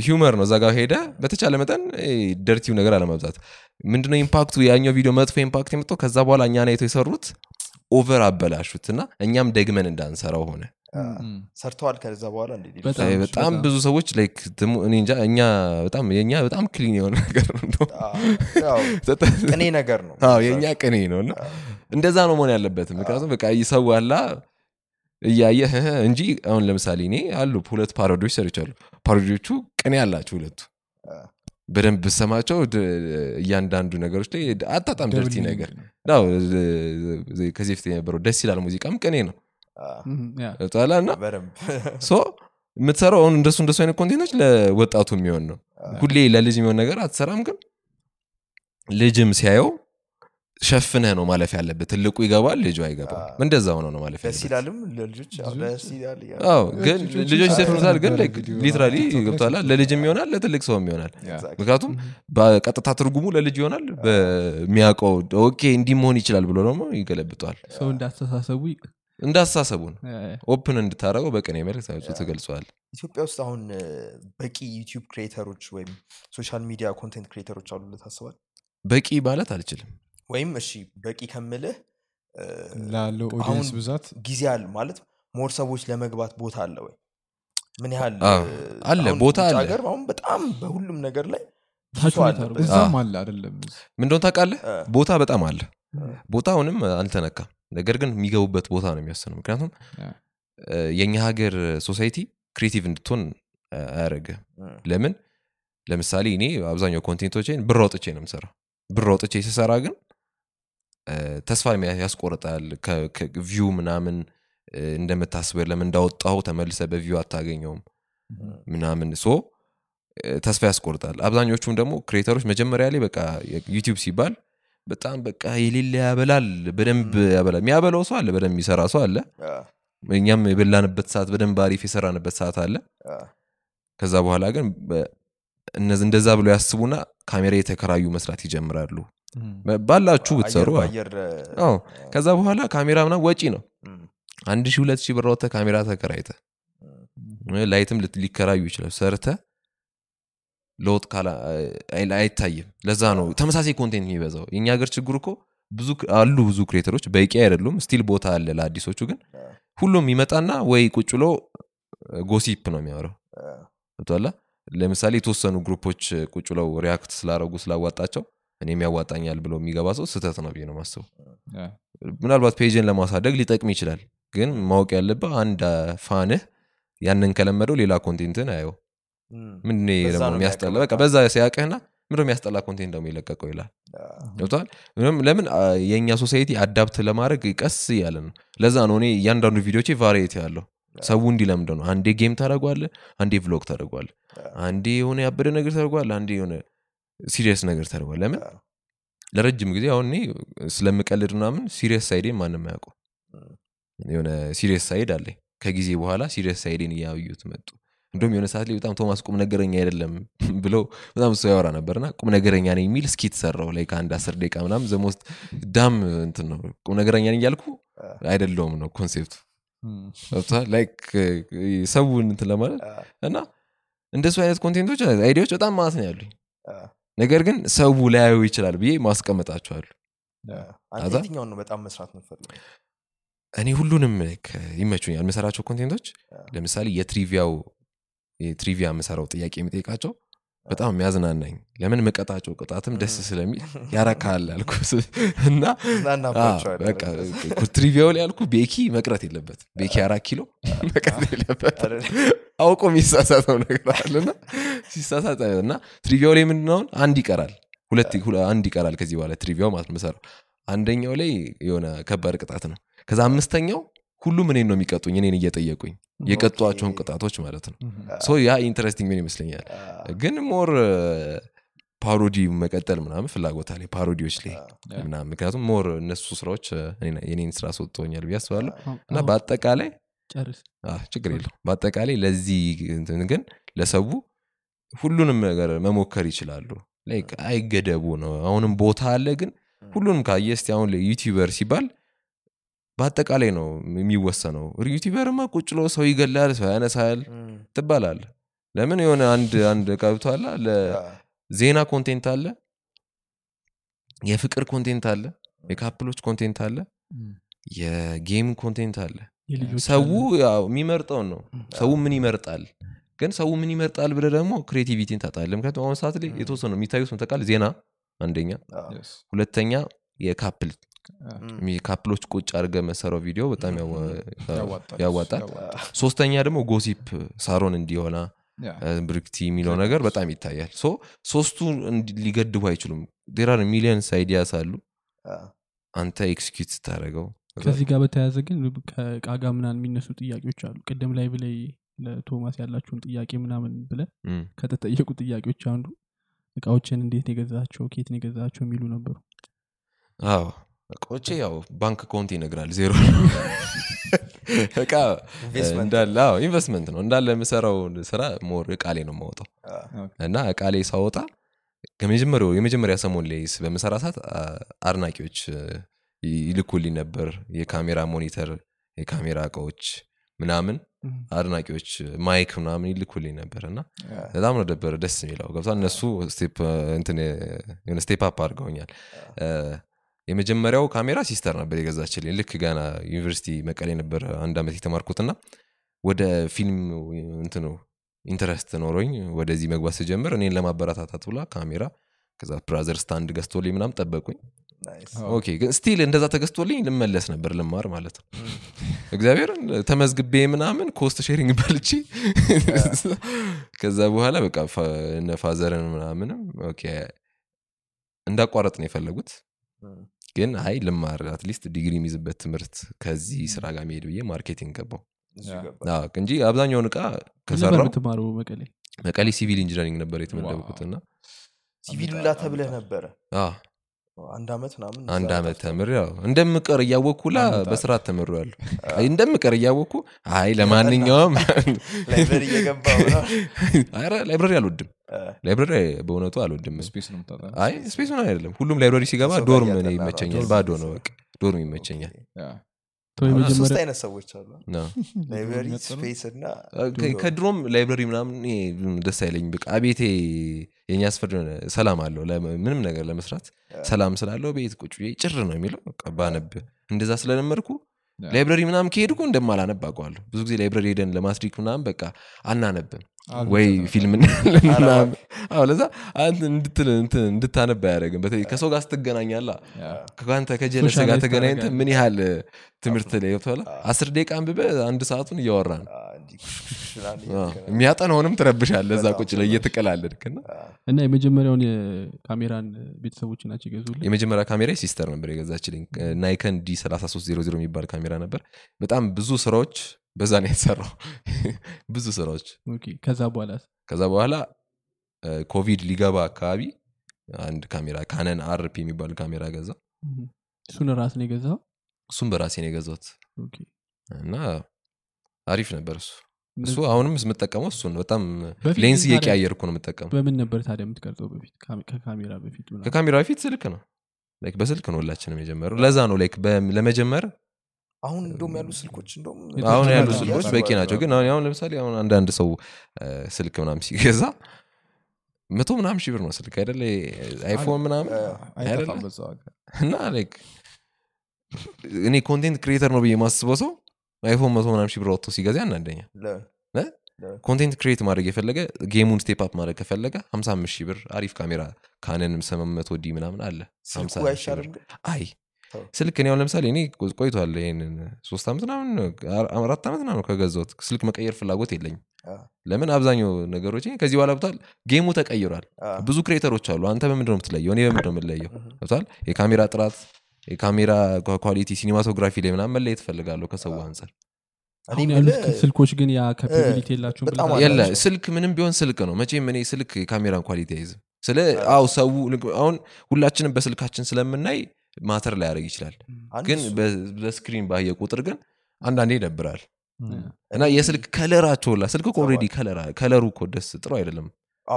Speaker 1: humor ነው። እዛ ጋር ሄደ በተቻለ መጠን dirty ው ነገር አለመብዛት። ምንድነው impact ኡ? ያኛው ቪዲዮ መጥፎ impact የመጣው ከዛ በኋላ እኛ ናይቶ የሰሩት over አበላሹት እና እኛም ደግመን እንዳንሰራው ሆነ።
Speaker 3: ሰርተዋል ከዛ በኋላ
Speaker 2: በጣም
Speaker 1: ብዙ ሰዎች like ትሙ- እኔ እንጃ እኛ በጣም የእኛ በጣም clean የሆነ ነገር ነው እንደውም።
Speaker 3: አ፣ ያው
Speaker 1: በጣም-
Speaker 3: ቅኔ ነገር ነው።
Speaker 1: አዎ የእኛ ቅኔ ነው እና እንደዛ ነው መሆን ያለበት ምክንያቱም በቃ ሰው አላ እያየ እህ እንጂ አሁን ለምሳሌ እኔ አሉ ሁለት ፓሮዲዎች ሰርቻሉ ፓሮዲዎቹ ቅኔ አላቸው ሁለቱ በደንብ ብሰማቸው እያንዳንዱ ነገሮች ላይ አጣጣም ደርቲ ነገር ከዚህ በፊት የነበረው ደስ ይላል ሙዚቃም ቅኔ ነው። ጣላ እና የምትሰራው አሁን እንደሱ እንደሱ አይነት ኮንቴንቶች ለወጣቱ የሚሆን ነው። ሁሌ ለልጅ የሚሆን ነገር አትሰራም ግን ልጅም ሲያየው ሸፍነህ ነው ማለፍ ያለበት ትልቁ ይገባል ልጁ አይገባም። እንደዛ ሆነ ነው ማለፍ አዎ ግን
Speaker 4: ልጆች
Speaker 1: ይዘፍኑታል ግን
Speaker 4: literally
Speaker 1: ገብቷላ ለልጅም ይሆናል ለትልቅ ሰውም ይሆናል. ምክንያቱም በቀጥታ ትርጉሙ ለልጅ ይሆናል በሚያውቀው okay እንዲህ መሆን ይችላል ብሎ ደግሞ ይገለብጠዋል።
Speaker 2: ሰው እንዳስተሳሰቡ
Speaker 1: እንዳስተሳሰቡ ነው። open እንድታደረገው በቅኔ መልክ ትገልጸዋል
Speaker 3: ኢትዮጵያ ውስጥ አሁን በቂ ዩቲዩብ creator ኦች ወይም social media content creator ኦች አሉ ታስባል
Speaker 1: በቂ ማለት አልችልም
Speaker 3: ወይም እሺ በቂ ከምልህ
Speaker 4: ላለው
Speaker 3: አሁን
Speaker 4: audience ብዛት?
Speaker 3: ጊዜ አለ ማለት more ሰዎች ለመግባት ቦታ አለ ወይ? ምን ያህል
Speaker 1: አለ፣ ቦታ አለ።
Speaker 3: ሀገር አሁን በጣም በሁሉም ነገር ላይ
Speaker 4: እዛም አለ አይደለም
Speaker 1: ምንደሆን ታውቃለህ? ቦታ በጣም አለ።
Speaker 3: እ፣
Speaker 1: ቦታውንም አልተነካም። ነገር ግን የሚገቡበት ቦታ ነው የሚወስነው። ምክንያቱም የእኛ ሀገር society creative እንድትሆን እ፣ ለምን? ለምሳሌ እኔ አብዛኛው content ኦችን ብር አውጥቼ ነው የምሰራው። ብር አውጥቼ ስሰራ ግን ተስፋ ያስቆርጣል። view ምናምን እ፣ እንደምታስበው ለምን እንዳወጣው ተመልሰ በ view አታገኘውም ምናምን። so ተስፋ ያስቆርጣል። አብዛኞቹም ደግሞ creator ኦች መጀመሪያ ላይ በቃ ዩቲዩብ ሲባል በጣም በቃ የሌለ ያበላል በደንብ ያበላል። የሚያበላው ሰው አለ በደንብ የሚሰራ ሰው አለ። እኛም የበላንበት ሰዓት በደንብ አሪፍ የሰራንበት ሰዓት አለ። ከዛ በኋላ ግን እንደዛ ብለው ያስቡና ካሜራ የተከራዩ መስራት ይጀምራሉ ባላችሁ ብትሰሩ ከዛ በኋላ ካሜራ ምናምን ወጪ ነው። አንድ ሺህ ሁለት ሺህ ብር አውጥተህ ካሜራ ተከራይተ ላይትም ሊከራዩ ይችላል ሰርተ ለውጥ አይታይም። ለዛ ነው ተመሳሳይ content የሚበዛው። የእኛ ሀገር ችግሩ እኮ ብዙ አሉ ብዙ creator ኦች በቂ አይደሉም። still ቦታ አለ ለአዲሶቹ ግን ሁሉም ይመጣና ወይ ቁጭ ብሎ gossip ነው የሚያወራው። ገብቶሃል? ለምሳሌ የተወሰኑ group ኦች ቁጭ ብለው react ስላረጉ ስላዋጣቸው እኔም ያዋጣኛል ብሎ የሚገባ ሰው ስህተት ነው ብዬ ነው ማስበው ምናልባት page ን ለማሳደግ ሊጠቅም ይችላል ግን ማወቅ ያለብህ አንድ fan ህ ያንን ከለመደው ሌላ content ን
Speaker 3: አየው።
Speaker 1: ምንድን ደግሞ የሚያስጠላ? በቃ በዛ ሲያቅህና ምንድን ነው የሚያስጠላ content ደግሞ የለቀቀው ይላል። ገብተዋል ለምን የእኛ society adapt ለማድረግ ቀስ እያለ ነው። ለዛ ነው እኔ እያንዳንዱ ቪዲዮቼ variety ያለው ሰው እንዲለምደው ነው። አንዴ game ታደረጓለ አንዴ vlog ታደረጓለ አንዴ የሆነ ያበደ ነገር ታደርጓል አንዴ የሆነ serious ነገር ታደርጓል ለምን? ለረጅም ጊዜ አሁን እኔ ስለምቀልድ ምናምን serious side ኤን ማንም አያውቁ የሆነ serious side አለኝ። ከጊዜ በኋላ serious side ኤን እያዩት መጡ። እንዲሁም የሆነ ሰዓት ላይ በጣም ቶማስ ቁም ነገረኛ አይደለም *laughs* ብለው በጣም እሱ ያወራ ነበርና ቁም ነገረኛ ነኝ የሚል እስኪ ተሰራው ላይ ከአንድ አስር ደቂቃ ምናምን the most dumb እንትን ነው። ቁም ነገረኛ ነኝ እያልኩ አይደለውም ነው concept ኡ? like ሰውን እንትን ለማለት እና እንደሱ አይነት content ኦች idea ዎች በጣም ማለት ነው ያሉኝ ነገር ግን ሰው ላያዩ ይችላል ብዬ ማስቀመጣቸዋሉ?
Speaker 3: የትኛውን ነው በጣም መስራት የምትፈልገው?
Speaker 1: እኔ ሁሉንም ይመቹኛል። የምሰራቸው ኮንቴንቶች ለምሳሌ የትሪቪያው የትሪቪያ የምሰራው ጥያቄ የሚጠይቃቸው በጣም የሚያዝናናኝ ለምን መቀጣቸው ቅጣትም ደስ ስለሚል ያረካል ያልኩ እና ትሪቪያው ላይ ያልኩ ቤኪ መቅረት የለበት ቤኪ አራት ኪሎ መቅረት የለበት? አውቆ የሚሳሳተው ነገር አለና ሲሳሳት እና ትሪቪያው ላይ ምንድነውን አንድ ይቀራል ሁለት አንድ ይቀራል ከዚህ በኋላ trivia ው ማለት መሰራው አንደኛው ላይ የሆነ ከባድ ቅጣት ነው። ከዛ አምስተኛው ሁሉም እኔን ነው የሚቀጡኝ እኔን እየጠየቁኝ የቀጧቸውን ቅጣቶች ማለት ነው። so ያ interesting ምን ይመስለኛል? ግን more parody መቀጠል ምናምን ፍላጎት አለ parody ዎች ላይ ምናምን። ምክንያቱም more እነሱ ስራዎች እኔን- የኔን ስራ ሰጥቶኛል ብዬ አስባለሁ። እና በአጠቃላይ ችግር የለው በአጠቃላይ ለዚህ እንትን ግን ለሰው ሁሉንም ነገር መሞከር ይችላሉ። like አይገደቡ ነው። አሁንም ቦታ አለ ግን ሁሉንም ካየ እስቲ አሁን YouTuber ሲባል በአጠቃላይ ነው የሚወሰነው። YouTuber ማ ቁጭ ብሎ ሰው ይገላል ሰው ያነሳል ትባላል። ለምን የሆነ አንድ አንድ ቀብቷላ ለዜና content አለ የፍቅር content አለ የ couple ኦች content አለ የ game content
Speaker 2: አለ።
Speaker 1: ሰው
Speaker 2: አለ።
Speaker 1: ያው የሚመርጠውን ነው። ሰው ምን ይመርጣል? ግን ሰው ምን ይመርጣል ብለ ደግሞ creativity ን ታጣለ ምክንያቱም አሁን ሰዓት ላይ የተወሰኑ የሚታዩት ዜና አንደኛ። ሁለተኛ የ
Speaker 3: couple
Speaker 1: couple ኦች ቁጭ አድርገ መሰራው ቪዲዮ በጣም ያዋ-
Speaker 4: ያዋጣል
Speaker 1: ሶስተኛ ደግሞ gossip ሳሮን እንዲሆና ብርክቲ የሚለው ነገር በጣም ይታያል። so ሶስቱ ሊገድቡ አይችሉም። there are millions ideas አሉ። አንተ execute ስታደረገው
Speaker 2: ከዚህ ጋር በተያያዘ ግን ከእቃ ጋር ምናምን የሚነሱ ጥያቄዎች አሉ። ቅድም ላይ ብላይ ለቶማስ ያላችሁን ጥያቄ ምናምን ብለ ከተጠየቁ ጥያቄዎች አንዱ እቃዎችን እንዴት ነው የገዛቸው ኬት ነው የገዛቸው የሚሉ ነበሩ።
Speaker 1: አዎ እቃዎቼ ያው bank account ይነግራል ዜሮ *laughs* እቃ
Speaker 3: ኢንቨስትመንት
Speaker 1: እንዳለ ኢንቨስትመንት ነው። እንዳለ የምሰራው ስራ more እቃ ላይ ነው የማወጣው። እና እቃ ላይ ሳወጣ ከመጀመሪያው የመጀመሪያ ሰሞን ላይ በምሰራ ሰዓት አድናቂዎች ይልኩልኝ ነበር። የካሜራ monitor የካሜራ እቃዎች ምናምን አድናቂዎች mic ምናምን ይልኩልኝ ነበር። እና በጣም ነው ነበር ደስ የሚለው። ገብቷ እነሱ የሆነ step up አድርገውኛል የመጀመሪያው ካሜራ sister ነበር የገዛችልኝ። ልክ ገና ዩኒቨርሲቲ መቀሌ ነበር አንድ ዓመት የተማርኩትና ወደ ፊልም እንትኑ interest ኖሮኝ ወደዚህ መግባት ስጀምር እኔን ለማበረታታት ብላ ካሜራ ከዛ brother stand ገዝቶልኝ ምናም ጠበቁኝ። okay ግን still እንደዛ ተገዝቶልኝ ልመለስ ነበር ልማር ማለት ነው። እግዚአብሔርን ተመዝግቤ ምናምን cost sharing በልቼ ከዛ በኋላ በቃ እነ father ን ምናምንም okay እንዳቋርጥ ነው የፈለጉት።
Speaker 3: እም፣
Speaker 1: ግን አይ ልማር at least ዲግሪ የሚይዝበት ትምህርት ከዚህ ስራ ጋር መሄድ ብዬ marketing ገባው። እንጂ አብዛኛውን እቃ ከሰራው
Speaker 2: መቀሌ?
Speaker 1: መቀሌ civil engineering ነበር የተመደብኩት እና
Speaker 3: ሲቪል ላ ተብለህ ነበረ?
Speaker 1: አዎ፣
Speaker 3: አንድ አመት ምናምን
Speaker 1: አንድ አመት ተምር ያው እንደምቀር እያወቅኩ ላ
Speaker 4: አመት
Speaker 1: በስርዓት ተምሮ ያሉ እንደምቀር እያወቅኩ አይ ለማንኛውም *laughs* *laughs* library አልወድም
Speaker 3: እ፣
Speaker 1: library በእውነቱ አልወድም። አይ space ሆን አይደለም። ሁሉም library ሲገባ dorm እኔ ይመቸኛል ባዶ
Speaker 3: ነው
Speaker 1: በቃ። dorm ይመቸኛል።
Speaker 3: ሶስት አይነት ሰዎች አሉ? *laughs* space እና
Speaker 1: ከድሮም library ምናምን ደስ አይለኝ በቃ ቤቴ የኛ ሰፈር ሰላም አለው። ምንም ነገር ለመስራት ሰላም ስላለው ቤት ቁጭ ጭር ነው የሚለው። በቃ ባነብ። እንደዛ ስለለመድኩ
Speaker 4: yeah።
Speaker 1: library ምናምን ከሄድኩ እንደማላነብ አውቀዋለሁ። ብዙ ጊዜ library ሄደን ለማስሪክ ምናምን በቃ አናነብም ወይ ፊልም እናያለን *laughs* ምናምን። አዎ ለዛ እንድታነብ አያደርግም። በተለይ ከሰው ጋር ስትገናኛላ
Speaker 4: yeah።
Speaker 1: ከአንተ ከጀለስ ጋር ተገናኝተ ምን ያህል ትምህርት ላይ ገብተላ አስር ደቂቃ አንብበ አንድ ሰዓቱን እያወራ ነው የሚያጠናውንም ትረብሻለ እዛ ቁጭ ላይ እየተቀላለድክና
Speaker 2: እና የመጀመሪያውን የካሜራን ቤተሰቦች ናቸው የገዙልኝ
Speaker 1: የመጀመሪያ ካሜራ sister ነበር የገዛችልኝ። Nikon D 3300 የሚባል ካሜራ ነበር። በጣም ብዙ ስራዎች በዛ ነው የተሰራው። *laughs* ብዙ ስራዎች።
Speaker 2: ከዛ በኋላ
Speaker 1: ከዛ በኋላ ኮቪድ ሊገባ አካባቢ አንድ ካሜራ Canon RP የሚባል ካሜራ ገዛ
Speaker 2: እሱን ራስ ነው የገዛው
Speaker 1: እሱም በራሴ ነው የገዛት እና አሪፍ ነበር እሱ። እሱ አሁንም የምጠቀመው እሱ ነው። በጣም ሌንስ እየቀያየርኩ ነው የምጠቀመው።
Speaker 2: በምን ነበር ታዲያ የምትቀርጸው በፊት? ካሜ- ከካሜራ በፊት?
Speaker 1: ከካሜራ በፊት ስልክ ነው። በስልክ ነው ሁላችንም የጀመረው። ለዛ ነው ለመጀመር
Speaker 3: አሁን እንደውም ያሉ ስልኮች
Speaker 1: አሁን ያሉ
Speaker 2: ናቸው።
Speaker 1: ስልኮች በቂ ናቸው። ግን አሁን ለምሳሌ አሁን አንዳንድ ሰው ስልክ ምናምን ሲገዛ መቶ ምናምን ሺህ ብር ነው ስልክ አይደለ
Speaker 4: iPhone
Speaker 1: እና like እኔ content creator ነው ብዬ የማስበው ሰው iPhone መቶ ምናምን ሺህ ብር ወጥቶ ሲገዛ ያናደኛ content create ማድረግ የፈለገ game ኡን step up ማድረግ ከፈለገ 55 ሺህ ብር አሪፍ ካሜራ Canon ም 800 D ምናምን አለ።
Speaker 3: ስልኩ
Speaker 1: 50 ሺህ
Speaker 3: አይሻልም
Speaker 1: ብር።
Speaker 3: ግን?
Speaker 1: አይ ስልክ እኔ አሁን ለምሳሌ እኔ ቆይቷል ይሄንን ሶስት ዓመት ምናምን አራት ዓመት ምናምን ነው ከገዛሁት። ስልክ መቀየር ፍላጎት የለኝም። ለምን አብዛኛው ነገሮች ከዚህ በኋላ ብቷል game ኡ
Speaker 3: ተቀይሯል።
Speaker 1: ብዙ creator ኦች አሉ አንተ በምንድን ነው የምትለየው? እኔ በምንድን ነው የምለየው?
Speaker 3: እህ፣
Speaker 1: ብቷል የካሜራ ጥራት የካሜራ quality cinematography ላይ ምናምን መለየት እፈልጋለሁ ከሰው አንጻር
Speaker 2: ያሉት ስልኮች ግን ያ capability የላቸውም
Speaker 1: የለ ስልክ ምንም ቢሆን ስልክ ነው። መቼም እኔ ስልክ የካሜራን quality አይዝም። ስለ አው ሰው አሁን ሁላችንም በስልካችን ስለምናይ matter ላያደርግ ይችላል ግን በ screen ባየ ቁጥር ግን አንዳንዴ ይደብራል። እና የስልክ color ኣቸው ላ ስልክ already color ኡ እኮ ደስ ጥሩ አይደለም።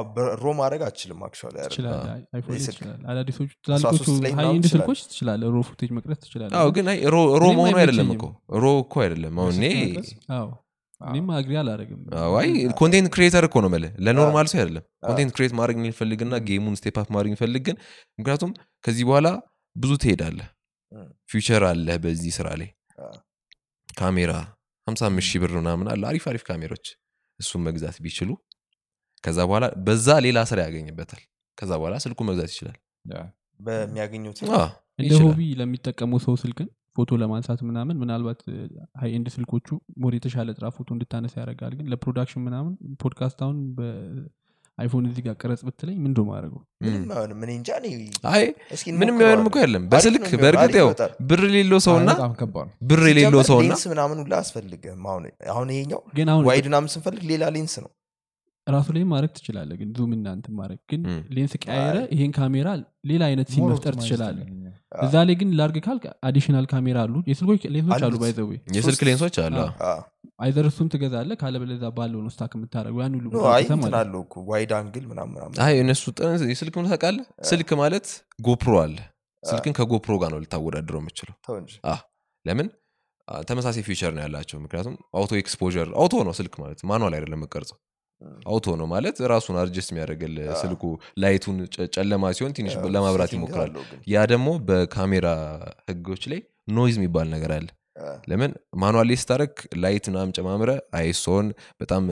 Speaker 3: በ raw ማድረግ አትችልም actually አይደል?
Speaker 2: ትችላለህ iPhone
Speaker 3: የስልክ
Speaker 2: ትችላለህ አዳዲሶቹ
Speaker 3: 13
Speaker 2: ትላልቆቹ
Speaker 3: ላይ
Speaker 2: high
Speaker 3: ምናምን
Speaker 2: end
Speaker 3: ትችላለህ።
Speaker 2: ስልኮች ትችላለህ። raw footage መቅረጽ ትችላለህ።
Speaker 1: አዎ ግን አይ raw
Speaker 2: raw
Speaker 1: መሆኑ አይደለም እኮ። raw እኮ አይደለም። አሁን እኔ
Speaker 2: እኔም agree አላረግም
Speaker 1: አዎ፣ አይ content creator እኮ ነው የምልህ። ለ normal ሰው አይደለም። content create ማድረግ የሚፈልግና game ኡን step up ማድረግ የሚፈልግ ግን ምክንያቱም ከዚህ በኋላ ብዙ ትሄዳለህ። future አለህ በዚህ ስራ ላይ። ካሜራ 55 ሺህ ብር ምናምን አለ አሪፍ አሪፍ ካሜሮች እሱን መግዛት ቢችሉ ከዛ በኋላ በዛ ሌላ ስራ ያገኝበታል። ከዛ በኋላ ስልኩ መግዛት ይችላል።
Speaker 3: በሚያገኙት
Speaker 1: አዎ፣
Speaker 2: እንደ hobby ለሚጠቀመው ሰው ስልክን ፎቶ ለማንሳት ምናምን ምናልባት high end ስልኮቹ more የተሻለ ጥራት ፎቶ እንድታነሳ ያደርጋል። ግን ለ production ምናምን ፖድካስት አሁን በ iPhone እዚህ ጋር ቀረጽ ብትለኝ ምንድ ማድረገው
Speaker 3: ምንም አይሆንም። እኔ እንጃ እኔ
Speaker 1: አይ
Speaker 3: እስኪ
Speaker 1: ምንም
Speaker 3: እንሞክረዋለን።
Speaker 1: የሆንም እኮ የለም። በስልክ በእርግጥ ያው ብር የሌለው ሰውና
Speaker 4: በጣም ከባድ ነው።
Speaker 1: ብር የሌለው ሰውና
Speaker 3: ምናምን ሁላ አያስፈልግም አሁን ይሄኛው
Speaker 2: ግን አሁን
Speaker 3: wide ምናምን ስንፈልግ ሌላ ሌንስ ነው
Speaker 2: ራሱ ላይ ማድረግ ትችላለ ግን zoom in out ማድረግ። ግን ሌንስ ቀያየረ ይሄን ካሜራ ሌላ አይነት
Speaker 4: scene
Speaker 2: መፍጠር ትችላለ እዛ ላይ ግን ላርግ ካልክ additional ካሜራ አሉ። የስልኮች ሌንሶች አሉ
Speaker 3: by
Speaker 2: the
Speaker 1: way
Speaker 3: የስልክ
Speaker 1: ሌንሶች አሉ?
Speaker 2: either እሱን ትገዛለ ካለበለዛ ባለው ነው stuck የምታደረገው ያን ሁሉ
Speaker 3: no፣
Speaker 2: ብር
Speaker 3: አይ
Speaker 2: አውጥተህ
Speaker 3: እንትን
Speaker 2: ማለት ነው።
Speaker 3: አለው እኮ wide
Speaker 1: angle እነሱ የስልክ ምን ታውቃለህ? ስልክ ማለት GoPro አለ። ስልክን ከ GoPro ጋር ነው ልታወዳድረው የምችለው ለምን? ተመሳሳይ feature ነው ያላቸው። ምክንያቱም auto exposure auto ነው ስልክ ማለት። manual አይደለም መቀርጸው auto ነው ማለት ራሱን adjust የሚያደርግል ስልኩ light ኡን ጨለማ ሲሆን ትንሽ ለማብራት ይሞክራል። ያ ደግሞ በካሜራ ህጎች ላይ noise የሚባል ነገር አለ። ለምን manual ስታረግ light ምናምን ጨማምረ ISO ን በጣም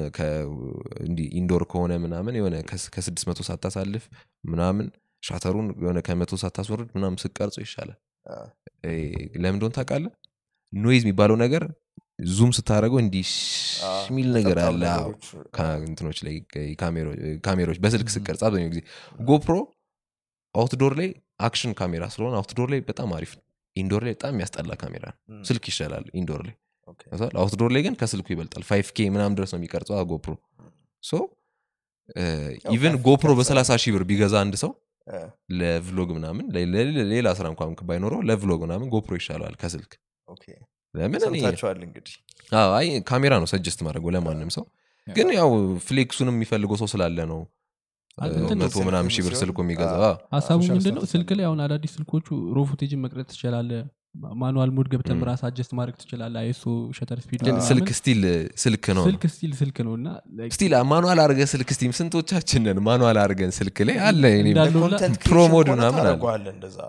Speaker 1: indoor ከሆነ ምናምን የሆነ ከስድስት መቶ ሳታሳልፍ ምናምን shutter ኡን የሆነ ከመቶ ሳታስወርድ ምናምን ስቀርጾ ይሻላል።
Speaker 3: አ፣
Speaker 1: እ፣ ለምን እንደሆነ ታውቃለህ? noise የሚባለው ነገር zoom ስታደረገው እንዲህ የሚል ነገር አለ። ከእንትኖች ላይ ካሜሮ- ካሜሮች በስልክ ስቀርጽ አብዛኛው ጊዜ GoPro outdoor ላይ action ካሜራ ስለሆነ outdoor ላይ በጣም አሪፍ ነው። indoor ላይ በጣም የሚያስጠላ ካሜራ ነው። ስልክ ይሻላል indoor ላይ? outdoor ላይ ግን ከስልኩ ይበልጣል። five K ምናምን ድረስ ነው የሚቀርጸው GoPro።
Speaker 3: so
Speaker 1: even
Speaker 3: 5K GoPro
Speaker 1: በሰላሳ ሺህ ብር ቢገዛ አንድ ሰው
Speaker 3: ለ
Speaker 1: vlog ምናምን ሌላ ስራ እንኳን ባይኖረው ለ vlog ምናምን GoPro ይሻለዋል ከስልክ ለምን እኔ?
Speaker 3: ሰምታችኋል እንግዲህ።
Speaker 1: አዎ፣ አይ ካሜራ ነው ሰጀስት ማድረገው ለማንም ሰው። ግን ያው ፍሌክሱንም የሚፈልገው ሰው ስላለ ነው። መቶ ምናምን ሺህ ብር ስልኩ የሚገዛው
Speaker 3: አዎ።
Speaker 1: አዎ።
Speaker 2: ሀሳቡ
Speaker 4: ሶሻል
Speaker 2: ምንድን ነው
Speaker 4: ስታተስ
Speaker 2: ስልክ ላይ አሁን አዳዲስ ስልኮቹ ሮ ፉቴጅን መቅረጥ ትችላለ ማኑዋል ሙድ ገብተን
Speaker 1: ም።
Speaker 2: ራስ አጀስት ማድረግ ትችላለ አይሶ ሸተር ስፒድ
Speaker 1: ስልክ ስቲል ስልክ ነው።
Speaker 2: ስልክ ስቲል ስልክ ነው እና
Speaker 1: ስቲል ማኑዋል አድርገ ስልክ ስቲም ስንቶቻችንን ማኑዋል አድርገን ስልክ ላይ አለ እኔ
Speaker 2: እንዳለ ሁላ-
Speaker 3: ለኮንተንት
Speaker 1: ፕሮ
Speaker 3: ክሬሽን
Speaker 1: ሞድ
Speaker 3: ከሆነ
Speaker 1: ምናምን አለ።
Speaker 3: እንደዛ።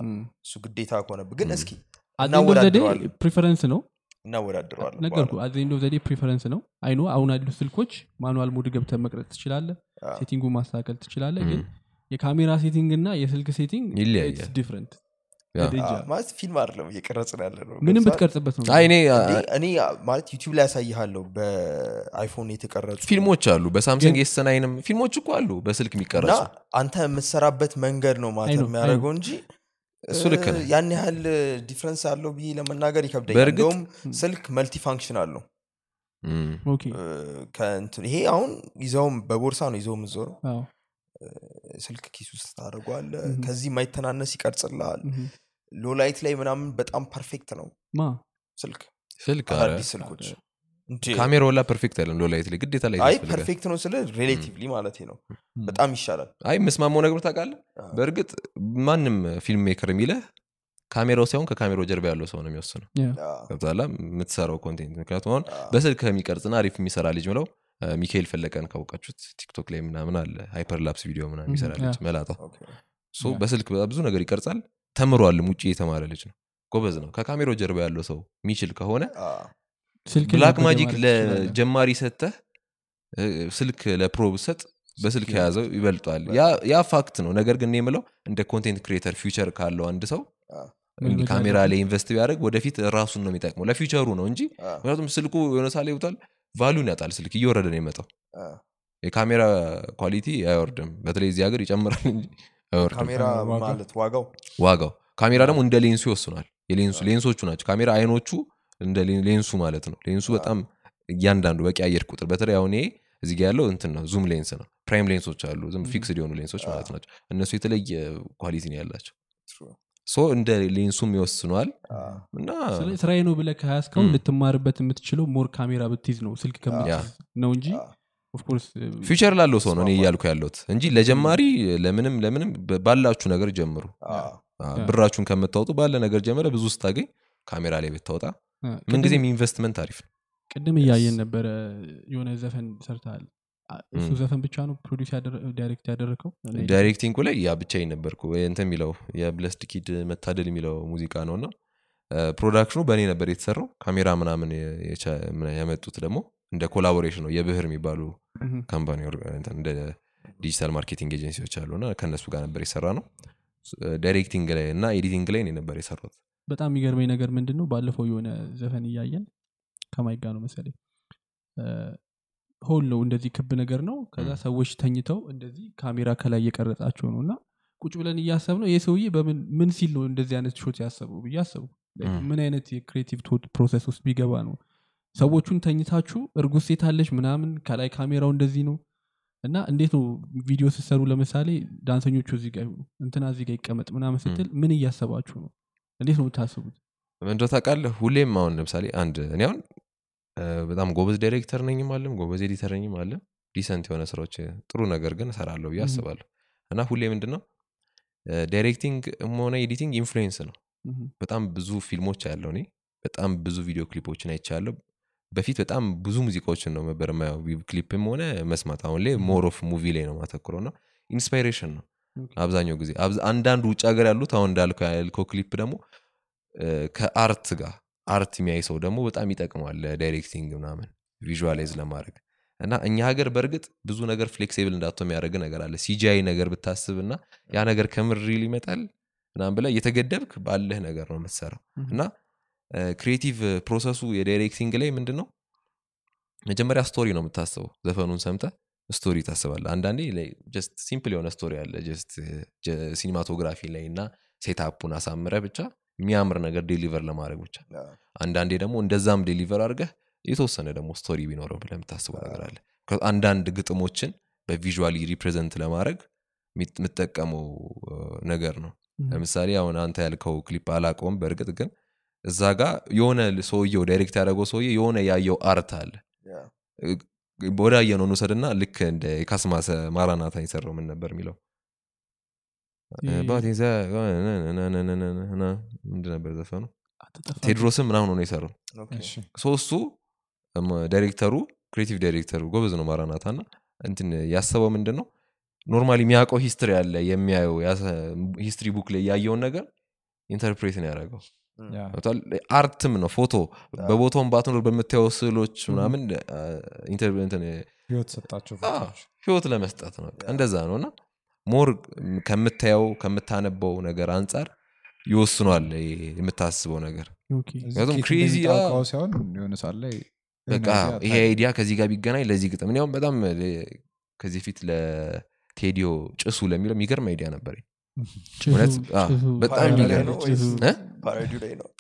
Speaker 3: እሱ ግዴታ ከሆነብህ ግን እስኪ
Speaker 2: At the end of the day
Speaker 3: እናወዳድረዋለን
Speaker 2: ፕሪፈረንስ ነው
Speaker 3: እናወዳድረዋለን
Speaker 2: ነገርኩ አዘንዶ ዘዴ ፕሪፈረንስ ነው። አይኖ አሁን ያሉ ስልኮች ማኑዋል ሙድ ገብተን መቅረጥ ትችላለ ሴቲንጉ ማስተካከል ትችላለ ግን የካሜራ ሴቲንግ እና የስልክ ሴቲንግ ዲፍረንት
Speaker 3: ማለት ፊልም አይደለም እየቀረጽን ያለ ነው
Speaker 2: ምንም? ብትቀርጽበት ነው።
Speaker 1: እኔ
Speaker 3: ማለት ዩቲዩብ ላይ ያሳይሃለሁ በአይፎን የተቀረጹ
Speaker 1: ፊልሞች አሉ። በሳምሰንግ ኤስ ናይንም ፊልሞች እኮ አሉ በስልክ
Speaker 3: እና
Speaker 1: የሚቀረጹ
Speaker 3: አንተ የምትሰራበት መንገድ ነው
Speaker 2: ነው፣
Speaker 3: የሚያደርገው እንጂ
Speaker 1: እሱ ልክ ነህ።
Speaker 3: ያን ያህል difference አለው ብዬ ለመናገር ይከብደኛል። እንደውም ስልክ multi function አለው ይሄ አሁን ይዘውም በቦርሳ ነው ይዘው የምዞረው
Speaker 2: አዎ።
Speaker 3: ስልክ ኪስ ውስጥ
Speaker 2: Mhm.
Speaker 3: ከዚህ የማይተናነስ ይቀርጽልሃል።
Speaker 2: low
Speaker 3: light ላይ ምናምን በጣም perfect ነው ስልክ።
Speaker 1: ስልክ?
Speaker 3: አዳዲስ ስልኮች እንዴ!
Speaker 1: ካሜራ ወላ perfect አይደለም። low light ላይ ግዴታ ላይ
Speaker 3: አይ perfect ነው ስለ relatively ማለት ነው። በጣም ይሻላል።
Speaker 1: አይ ምስማማው ነገር ታውቃለህ?
Speaker 3: አዎ።
Speaker 1: በእርግጥ ማንም film maker የሚለህ ካሜራው ሳይሆን ከካሜራው ጀርባ ያለው ሰው ነው የሚወስነው። ገብቶሃል የምትሰራው content ምክንያቱም አሁን በስልክ ከሚቀርጽና አሪፍ የሚሰራ ልጅ ምለው ሚካኤል ፈለቀን ካወቃችሁት ቲክቶክ ላይ ምናምን አለ hyperlapse ቪዲዮ ምናምን የሚሰራ ልጅ መላጣው በስልክ ብዙ ነገር ይቀርጻል። ተምሯልም ውጭ የተማረ ልጅ ነው። ጎበዝ ነው። ከካሜራው ጀርባ ያለው ሰው የሚችል ከሆነ ብላክ ማጂክ ለጀማሪ ሰተህ እ፣ ስልክ ለ pro ብሰጥ በስልክ
Speaker 3: ስልክ
Speaker 1: የያዘው ይበልጧል ያ- fact ነው። ነገር ግን የምለው እንደ content creator future ካለው አንድ ሰው ካሜራ ላይ invest ቢያደርግ ወደፊት ራሱን ነው የሚጠቅመው። ለ future ኡ ነው እንጂ ምክንያቱም ስልኩ የሆነ ሳለ ይውጣል value ውን ያጣል ስልክ እየወረደ ነው የመጣው የካሜራ quality አይወርድም። በተለይ እዚህ ሀገር ይጨምራል እንጂ አይወርድም።
Speaker 3: ዋጋው?
Speaker 1: ካሜራ ደግሞ እንደ ሌንሱ ይወስናል የሌንሱ ሌንሶቹ ናቸው። ካሜራ አይኖቹ እንደ ሌንሱ ማለት ነው። ሌንሱ በጣም እያንዳንዱ በቀያየር ቁጥር በተለይ አሁን ይሄ እዚህ ጋ ያለው እንትን ነው zoom lens ነው። prime ሌንሶች አሉ ዝም fixed የሆኑ ሌንሶች ማለት ናቸው። እነሱ የተለየ quality ነው ያላቸው።
Speaker 3: True።
Speaker 1: so እንደ ሌንሱም
Speaker 3: ይወስናል
Speaker 1: እና
Speaker 2: ስራዬ ነው ብለህ ከያዝከው
Speaker 1: ም።
Speaker 2: ልትማርበት የምትችለው more ካሜራ ብትይዝ ነው ስልክ ነው እንጂ
Speaker 1: future ላለው ሰው ነው እኔ እያልኩ ያለሁት እንጂ ለጀማሪ ለምንም ለምንም ባላችሁ ነገር ጀምሩ። ብራችሁን ከምታወጡ ባለ ነገር ጀመረ ብዙ ስታገኝ ካሜራ ላይ ብታወጣ ምንጊዜም ኢንቨስትመንት አሪፍ ነው።
Speaker 2: ቅድም እያየን ነበረ የሆነ ዘፈን ሰርተሃል። እሱ ዘፈን ብቻ ነው produce direct ያደረግከው directing
Speaker 1: ኡ ላይ ያ ብቻ ነበርኩ። እንትን የሚለው የብለስድ ኪድ መታደል የሚለው ሙዚቃ ነው እና production ኑ በእኔ ነበር የተሰራው። ካሜራ ምናምን ያመጡት ደግሞ እንደ collaboration ነው። የብህር የሚባሉ company እንደ digital marketing agency ዎች አሉ እና ከእነሱ ጋር ነበር የሰራ ነው directing ላይ እና editing ላይ ነበር የሰራሁት
Speaker 2: በጣም የሚገርመኝ ነገር ምንድን ነው ባለፈው የሆነ ዘፈን እያየን ከማይጋ ነው መሰለኝ። hall ነው እንደዚህ ክብ ነገር ነው። ከዛ ሰዎች ተኝተው እንደዚህ ካሜራ ከላይ እየቀረጻቸው ነው እና ቁጭ ብለን እያሰብ ነው ይህ ሰውዬ በምን ምን ሲል ነው እንደዚህ አይነት shot ያሰበው ብዬ አሰቡ
Speaker 1: ም።
Speaker 2: ምን አይነት የ creative process ውስጥ ቢገባ ነው? ሰዎቹን ተኝታችሁ እርጉዝ ሴት አለች ምናምን ከላይ ካሜራው እንደዚህ ነው? እና እንዴት ነው ቪዲዮ ስትሰሩ ለምሳሌ ዳንሰኞቹ እዚህ ጋር ይሁኑ እንትና እዚህ ጋር ይቀመጥ ምናምን ስትል ምን እያሰባችሁ ነው እንዴት ነው የምታስቡት?
Speaker 1: ነው ታውቃለህ? ሁሌም አሁን ለምሳሌ አንድ እኔ አሁን በጣም ጎበዝ ዳይሬክተር ነኝም አልልም ጎበዝ editor ነኝም አልልም decent የሆነ ስራዎች ጥሩ ነገር ግን እሰራለሁ ብዬ. አስባለሁ። እና ሁሌ ምንድን ነው directing ሆነ editing influence ነው። በጣም ብዙ ፊልሞች ያለው እኔ በጣም ብዙ ቪዲዮ ክሊፖችን አይቻለሁ። በፊት በጣም ብዙ ሙዚቃዎችን ነው ነበር ክሊፕም ሆነ መስማት አሁን ላይ more of movie ላይ ነው ማተኩረው እና inspiration ነው አብዛኛው ጊዜ አንዳንድ ውጭ ሀገር ያሉት አሁን እንዳልከው ያልከው ክሊፕ ደግሞ ከ art ጋር art የሚያይ ሰው ደግሞ በጣም ይጠቅመዋል ለ directing ምናምን visualize ለማድረግ እና እኛ ሀገር በእርግጥ ብዙ ነገር flexible እንዳትሆን የሚያደርግ ነገር አለ። CGI ነገር ብታስብ እና ያ ነገር ከምር real ይመጣል ምናምን ብላ እየተገደብክ ባለህ ነገር ነው የምትሰራው እና creative process ኡ የ directing ላይ ምንድን ነው መጀመሪያ story ነው የምታስበው ዘፈኑን ሰምተ story ታስባለ አንዳንዴ just simple የሆነ story አለ። just cinematography ላይ እና setup ኡን አሳምረ ብቻ የሚያምር ነገር deliver ለማድረግ ብቻ። አንዳንዴ ደግሞ እንደዛም deliver አድርገህ የተወሰነ ደግሞ story ቢኖረው ብለህ የምታስበው ነገር አለ። አንዳንድ ግጥሞችን በ visually represent ለማድረግ እ፣ ነገር ነው. ለምሳሌ አሁን አንተ ያልከው ክሊፕ አላቀውም በእርግጥ ግን እዛ ጋር የሆነ ሰውየው direct ያደረገው ሰውዬ የሆነ ያየው art አለ
Speaker 3: ያ፣
Speaker 1: ወዳየ ነው እንውሰድና ልክ እንደ የካስማሰ ማራናታ የሰራው ምን ነበር የሚለው
Speaker 2: ይሄ-
Speaker 1: ባቴ ዘ- ነነነነነነነ ምንድን ነበር ዘፈኑ ቴድሮስም ምናምን ሆኖ የሰራው ሶስቱ ዳይሬክተሩ creative ዳይሬክተሩ ጎበዝ ነው ማራናታ እና እንትን ያሰበው ምንድን ነው normally የሚያውቀው history አለ የሚያየው history book ላይ ያየውን ነገር interpret ነው ያደረገው? art ም ነው ፎቶ በቦታውን ባትኖር በምታየው ስዕሎች ምናምን
Speaker 4: ህይወት
Speaker 1: ለመስጠት ነው እንደዛ ነው እና more ከምታየው ከምታነበው ነገር አንጻር ይወስናል የምታስበው ነገር። ምክንያቱም አ-
Speaker 4: ሳይሆን የሆነ ሰዓት ላይ
Speaker 1: በቃ
Speaker 4: ይሄን
Speaker 1: ይሄ
Speaker 4: idea
Speaker 1: ከዚህ ጋር ቢገናኝ ለዚህ ግጥም እኔ አሁን በጣም ከዚህ ፊት ለቴዲዮ ጭሱ ለሚለው የሚገርም idea ነበር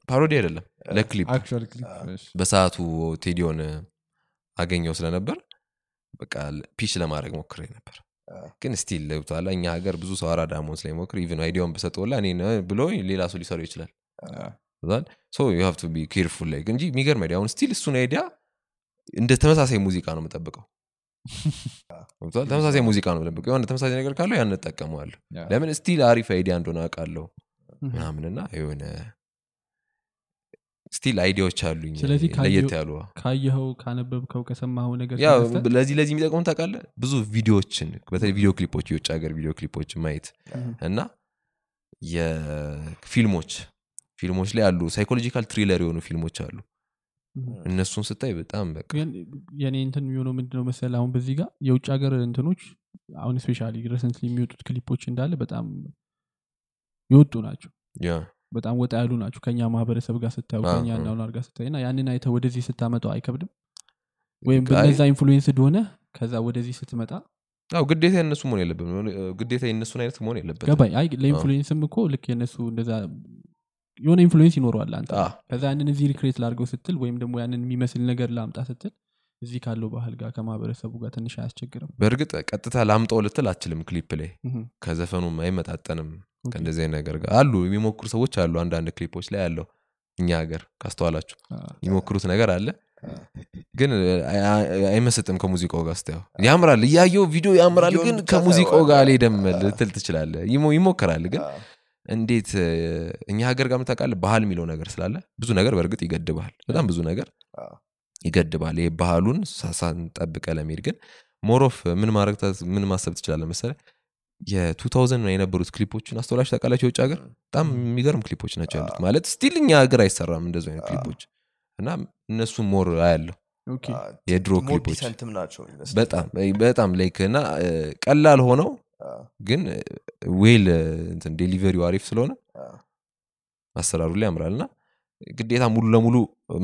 Speaker 1: parody አይደለም ለክሊፕ በሰዓቱ ቴዲዮን አገኘው ስለነበር በቃ pitch ለማድረግ ሞክሬ ነበር። ግን still ለብቷላ እኛ ሀገር ብዙ ሰው አራዳ መሆን ስለሚሞክር even idea ውን ብሰጠውላ እኔ ብሎ ሌላ ሰው ሊሰሩ ይችላል።
Speaker 4: yeah።
Speaker 1: so you have to be careful ላይ እንጂ የሚገርም idea አሁን still እሱን idea እንደ ተመሳሳይ ሙዚቃ ነው የምጠብቀው? ተመሳሳይ ሙዚቃ ነው የምጠብቀው የሆነ ተመሳሳይ ነገር ካለው ያን እጠቀመዋለሁ ለምን still አሪፍ idea እንደሆነ አውቃለሁ. ምናምንና የሆነ still idea ዎች አሉኝ
Speaker 2: ስለዚህ
Speaker 1: ለየት ያሉ
Speaker 2: ካየኸው ካነበብከው ከሰማኸው ነገር
Speaker 1: ለዚህ ለዚህ የሚጠቅሙ ታውቃለህ ብዙ ቪዲዮዎችን በተለይ ቪዲዮ ክሊፖች የውጭ ሀገር ቪዲዮ ክሊፖችን ማየት. እና የፊልሞች ፊልሞች ላይ አሉ psychological thriller የሆኑ ፊልሞች አሉ. እነሱን ስታይ በጣም በቃ
Speaker 2: የኔ እንትን የሚሆነው ምንድነው መሰለ አሁን በዚህ ጋር የውጭ ሀገር እንትኖች አሁን specially recently የሚወጡት ክሊፖች እንዳለ በጣም የወጡ ናቸው። በጣም ወጣ ያሉ ናቸው። ከኛ ማህበረሰብ ጋር ስታዩ ከኛ እናሁን አድርጋ ስታይ እና ያንን አይተ ወደዚህ ስታመጣው አይከብድም። ወይም በነዛ influence እንደሆነ ከዛ ወደዚህ ስትመጣ
Speaker 1: አዎ ግዴታ የነሱ መሆን የለብም ግዴታ የነሱን አይነት መሆን የለበትም
Speaker 2: ገባኝ። አይ ለ influence ም እኮ ልክ የነሱ እንደዛ የሆነ influence ይኖረዋል አንተ
Speaker 1: አዎ።
Speaker 2: ከዛ ያንን እዚህ recreate ላድርገው ስትል ወይም ደግሞ ያንን የሚመስል ነገር ላምጣ ስትል እዚህ ካለው ባህል ጋር ከማህበረሰቡ ጋር ትንሽ አያስቸግርም
Speaker 1: በእርግጥ ቀጥታ ላምጠው ልትል አትችልም ክሊፕ ላይ. ከዘፈኑም አይመጣጠንም ከእንደዚህ ነገር ጋር አሉ የሚሞክሩ ሰዎች አሉ አንዳንድ ክሊፖች ላይ አለው እኛ ሀገር ካስተዋላችሁ የሚሞክሩት ነገር አለ ግን አይ- አይ- አይመስጥም ከሙዚቃው ጋር ስታየው ያምራል እያየው ቪዲዮ ያምራል ግን ከሙዚቃው ጋር አልሄደም
Speaker 3: አዎ።
Speaker 1: ልትል ትችላለ ይሞክራል ግን እንዴት እኛ ሀገር ጋር ምታውቃለ ባህል የሚለው ነገር ስላለ ብዙ ነገር በእርግጥ ይገድባል በጣም ብዙ ነገር ይገድባል ይህ ባህሉን ሳንጠብቀ ለመሄድ ግን more of ምን ማድረግ ምን ማሰብ ትችላለ መሰለ የ2000 የነበሩት ክሊፖችን አስተውላችሁ ታውቃላችሁ? የውጭ ሀገር በጣም የሚገርም ክሊፖች ናቸው ያሉት። ማለት still እኛ ሀገር አይሰራም እንደዚ አይነት ክሊፖች እና እነሱ more አያለሁ። የድሮ ክሊፖች በጣም በጣም like እና ቀላል ሆነው ግን well እንትን delivery ው አሪፍ ስለሆነ አሰራሩ ላይ ያምራል። እና ግዴታ ሙሉ ለሙሉ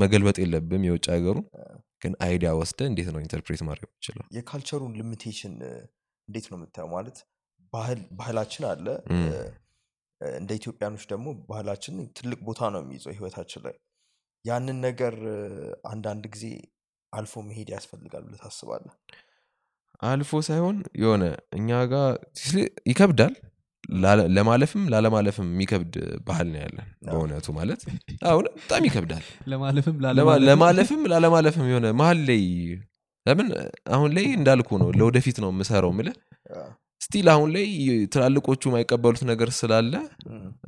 Speaker 1: መገልበጥ የለብም የውጭ ሀገሩን። ግን idea ወስደ እንዴት ነው interpret ማድረግ ይችላል
Speaker 3: የ culture ኡን limitation እንዴት ነው የምታየው? ማለት ባህላችን አለ። እንደ ኢትዮጵያኖች ደግሞ ባህላችን ትልቅ ቦታ ነው የሚይዘው ህይወታችን ላይ። ያንን ነገር አንዳንድ ጊዜ አልፎ መሄድ ያስፈልጋል ብለህ ታስባለህ
Speaker 1: አልፎ ሳይሆን የሆነ እኛ ጋር ይከብዳል። ለማለፍም ላለማለፍም የሚከብድ ባህል ነው ያለን በእውነቱ ማለት። አሁን በጣም ይከብዳል።
Speaker 2: ለማለፍም
Speaker 1: ለማ-
Speaker 2: ላለማለፍም
Speaker 1: ለማለፍም ላለማለፍም የሆነ መሀል ላይ ለምን አሁን ላይ እንዳልኩ ነው ለወደፊት ነው የምሰራው ምለ still አሁን ላይ ትላልቆቹ የማይቀበሉት ነገር ስላለ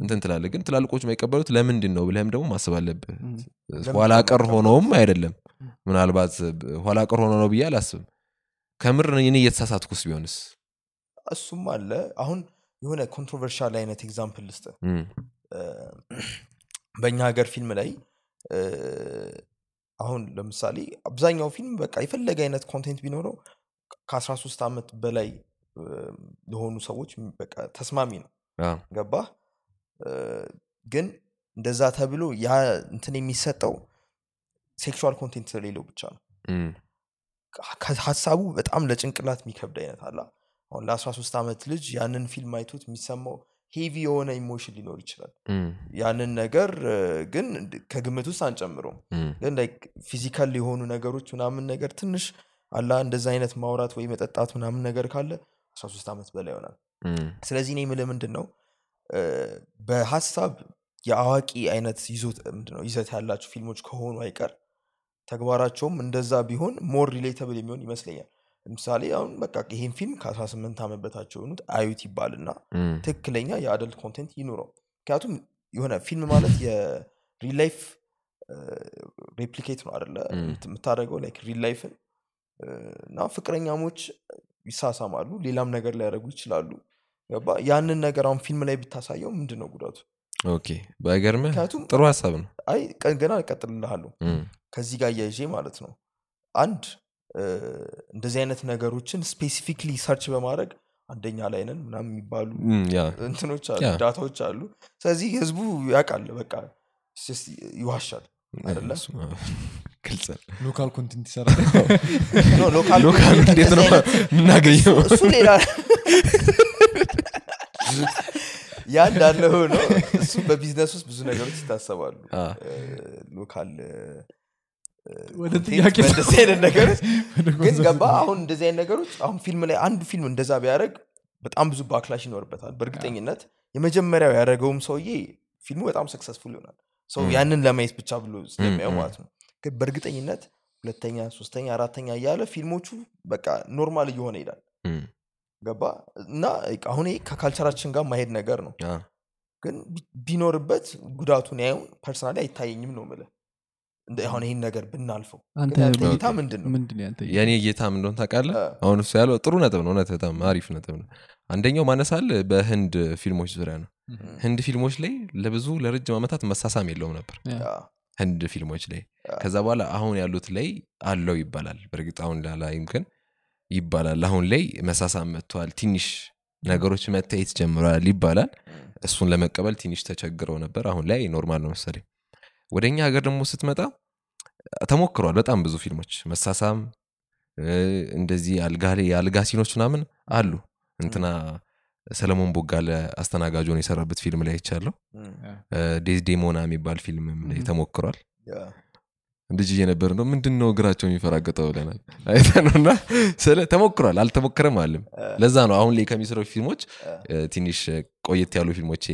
Speaker 1: እንትን ትላለ ግን ትላልቆቹ የማይቀበሉት ለምንድን ነው ብለህም ደግሞ ማሰብ አለብህ። ኋላ ቀር? ሆነውም አይደለም። ምናልባት ኋላ ቀር ሆኖ ነው ብዬ አላስብም ከምር እኔ እየተሳሳትኩስ ቢሆንስ?
Speaker 3: እሱም አለ። አሁን የሆነ controversial አይነት example ልስጥ። በእኛ ሀገር ፊልም ላይ አሁን ለምሳሌ አብዛኛው ፊልም በቃ የፈለገ አይነት content ቢኖረው ከ13 ዓመት በላይ ለሆኑ ሰዎች በቃ ተስማሚ ነው። እ፣ ግን እንደዛ ተብሎ ያ እንትን የሚሰጠው sexual content ስለሌለው ብቻ ነው ሀሳቡ በጣም ለጭንቅላት የሚከብድ አይነት አላ አሁን ለ13 ዓመት ልጅ ያንን ፊልም አይቶት የሚሰማው heavy የሆነ emotion ሊኖር ይችላል። ያንን ነገር ግን ከግምት ውስጥ አንጨምረውም። ግን physical የሆኑ ነገሮች ምናምን ነገር ትንሽ አላ እንደዛ አይነት ማውራት ወይ መጠጣት ምናምን ነገር ካለ 13 ዓመት በላይ ይሆናል። ስለዚህ እኔ የምልህ ምንድን ነው በሀሳብ የአዋቂ አይነት ይዘት ያላቸው ፊልሞች ከሆኑ አይቀር ተግባራቸውም እንደዛ ቢሆን more relatable የሚሆን ይመስለኛል። ለምሳሌ አሁን በቃ ይሄን ፊልም ከ18 ዓመት በታች የሆኑት አዩት ይባልና ትክክለኛ የ adult content ይኑረው። ምክንያቱም የሆነ ፊልም ማለት የ real life replicate ነው
Speaker 1: አደለም።
Speaker 3: የምታደርገው like real life ን እና ፍቅረኛሞች ይሳሳማሉ ሌላም ነገር ሊያደርጉ ይችላሉ። ገባ? ያንን ነገር አሁን ፊልም ላይ ብታሳየው ምንድን ነው ጉዳቱ?
Speaker 1: okay ባይገርምህ ጥሩ ሀሳብ ነው።
Speaker 3: አይ ገና እቀጥልልሃለሁ።
Speaker 1: እም፣
Speaker 3: ከዚህ ጋር እያይዤ ማለት ነው። አንድ እንደዚህ አይነት ነገሮችን specifically search በማድረግ አንደኛ ላይ ነን ምናምን የሚባሉ እንትኖች አሉ ዳታዎች አሉ። ስለዚህ ህዝቡ ያውቃል በቃ ይዋሻል
Speaker 4: local content ይሰራል።
Speaker 3: no፣ local
Speaker 1: local
Speaker 3: content
Speaker 1: እንዴት ነው የምናገኘው?
Speaker 3: እሱ ሌላ ያ እንዳለ ሆኖ እሱ በቢዝነስ ውስጥ ብዙ ነገሮች ይታሰባሉ።
Speaker 1: local
Speaker 3: እ፣
Speaker 2: ወደ
Speaker 3: content
Speaker 2: ጥያቄ
Speaker 3: በእንደዚህ አይነት ነገሮች ግን ገባ። አሁን እንደዚህ አይነት ነገሮች አሁን ፊልም ላይ አንድ ፊልም እንደዛ ቢያደርግ በጣም ብዙ backlash ይኖርበታል። በእርግጠኝነት የመጀመሪያው ያደረገውም ሰውዬ ፊልሙ በጣም successful ይሆናል። ሰው ያንን ለማየት ብቻ ብሎ
Speaker 1: ስለሚያየው
Speaker 3: ማለት ነው። ግን በእርግጠኝነት ሁለተኛ ሶስተኛ አራተኛ እያለ ፊልሞቹ በቃ normal እየሆነ
Speaker 1: እም፣
Speaker 3: ገባ? እና አሁን ከ culture ኣችን ጋር ማይሄድ ነገር ነው። ግን ቢኖርበት ጉዳቱን ያየውን personally አይታየኝም ነው ምለ አሁን ይህን ነገር ብናልፈው እይታ ምንድን ነው?
Speaker 1: የእኔ ጌታ ታውቃለህ?
Speaker 3: አ፣
Speaker 1: አሁን እሱ ያለው ጥሩ ነጥብ ነው እውነት በጣም አሪፍ ነጥብ ነው። አንደኛው ማነሳል በህንድ ፊልሞች ዙሪያ ነው። ህንድ ፊልሞች ላይ ለብዙ ለረጅም ዓመታት መሳሳም የለውም ነበር። ህንድ ፊልሞች ላይ ከዛ በኋላ አሁን ያሉት ላይ አለው ይባላል። በእርግጥ አሁን ላላይም ግን ይባላል። አሁን ላይ መሳሳም መጥተዋል ትንሽ ነገሮች መታየት ጀምረዋል ይባላል። እሱን ለመቀበል ትንሽ ተቸግረው ነበር። አሁን ላይ normal ነው መሰለኝ ወደ እኛ ሀገር ደግሞ ስትመጣ ተሞክሯል በጣም ብዙ ፊልሞች መሳሳም እንደዚህ የአልጋ scene ኦች ምናምን አሉ። እንትና ሰለሞን ቦጋለ አስተናጋጅ ሆኖ የሰራበት ፊልም ላይ አይቻለሁ።
Speaker 3: ም፣
Speaker 1: ዴዝዴሞና የሚባል
Speaker 2: Mhm.
Speaker 1: ተሞክሯል ልጅ እየነበር ነው ምንድን ነው እግራቸው የሚፈራገጠው ብለናል አይተነውና ስለ ተሞክሯል። አልተሞከረም አለም። ለዛ ነው አሁን ላይ ከሚሰሩ ፊልሞች ትንሽ ቆየት ያሉ ፊልሞች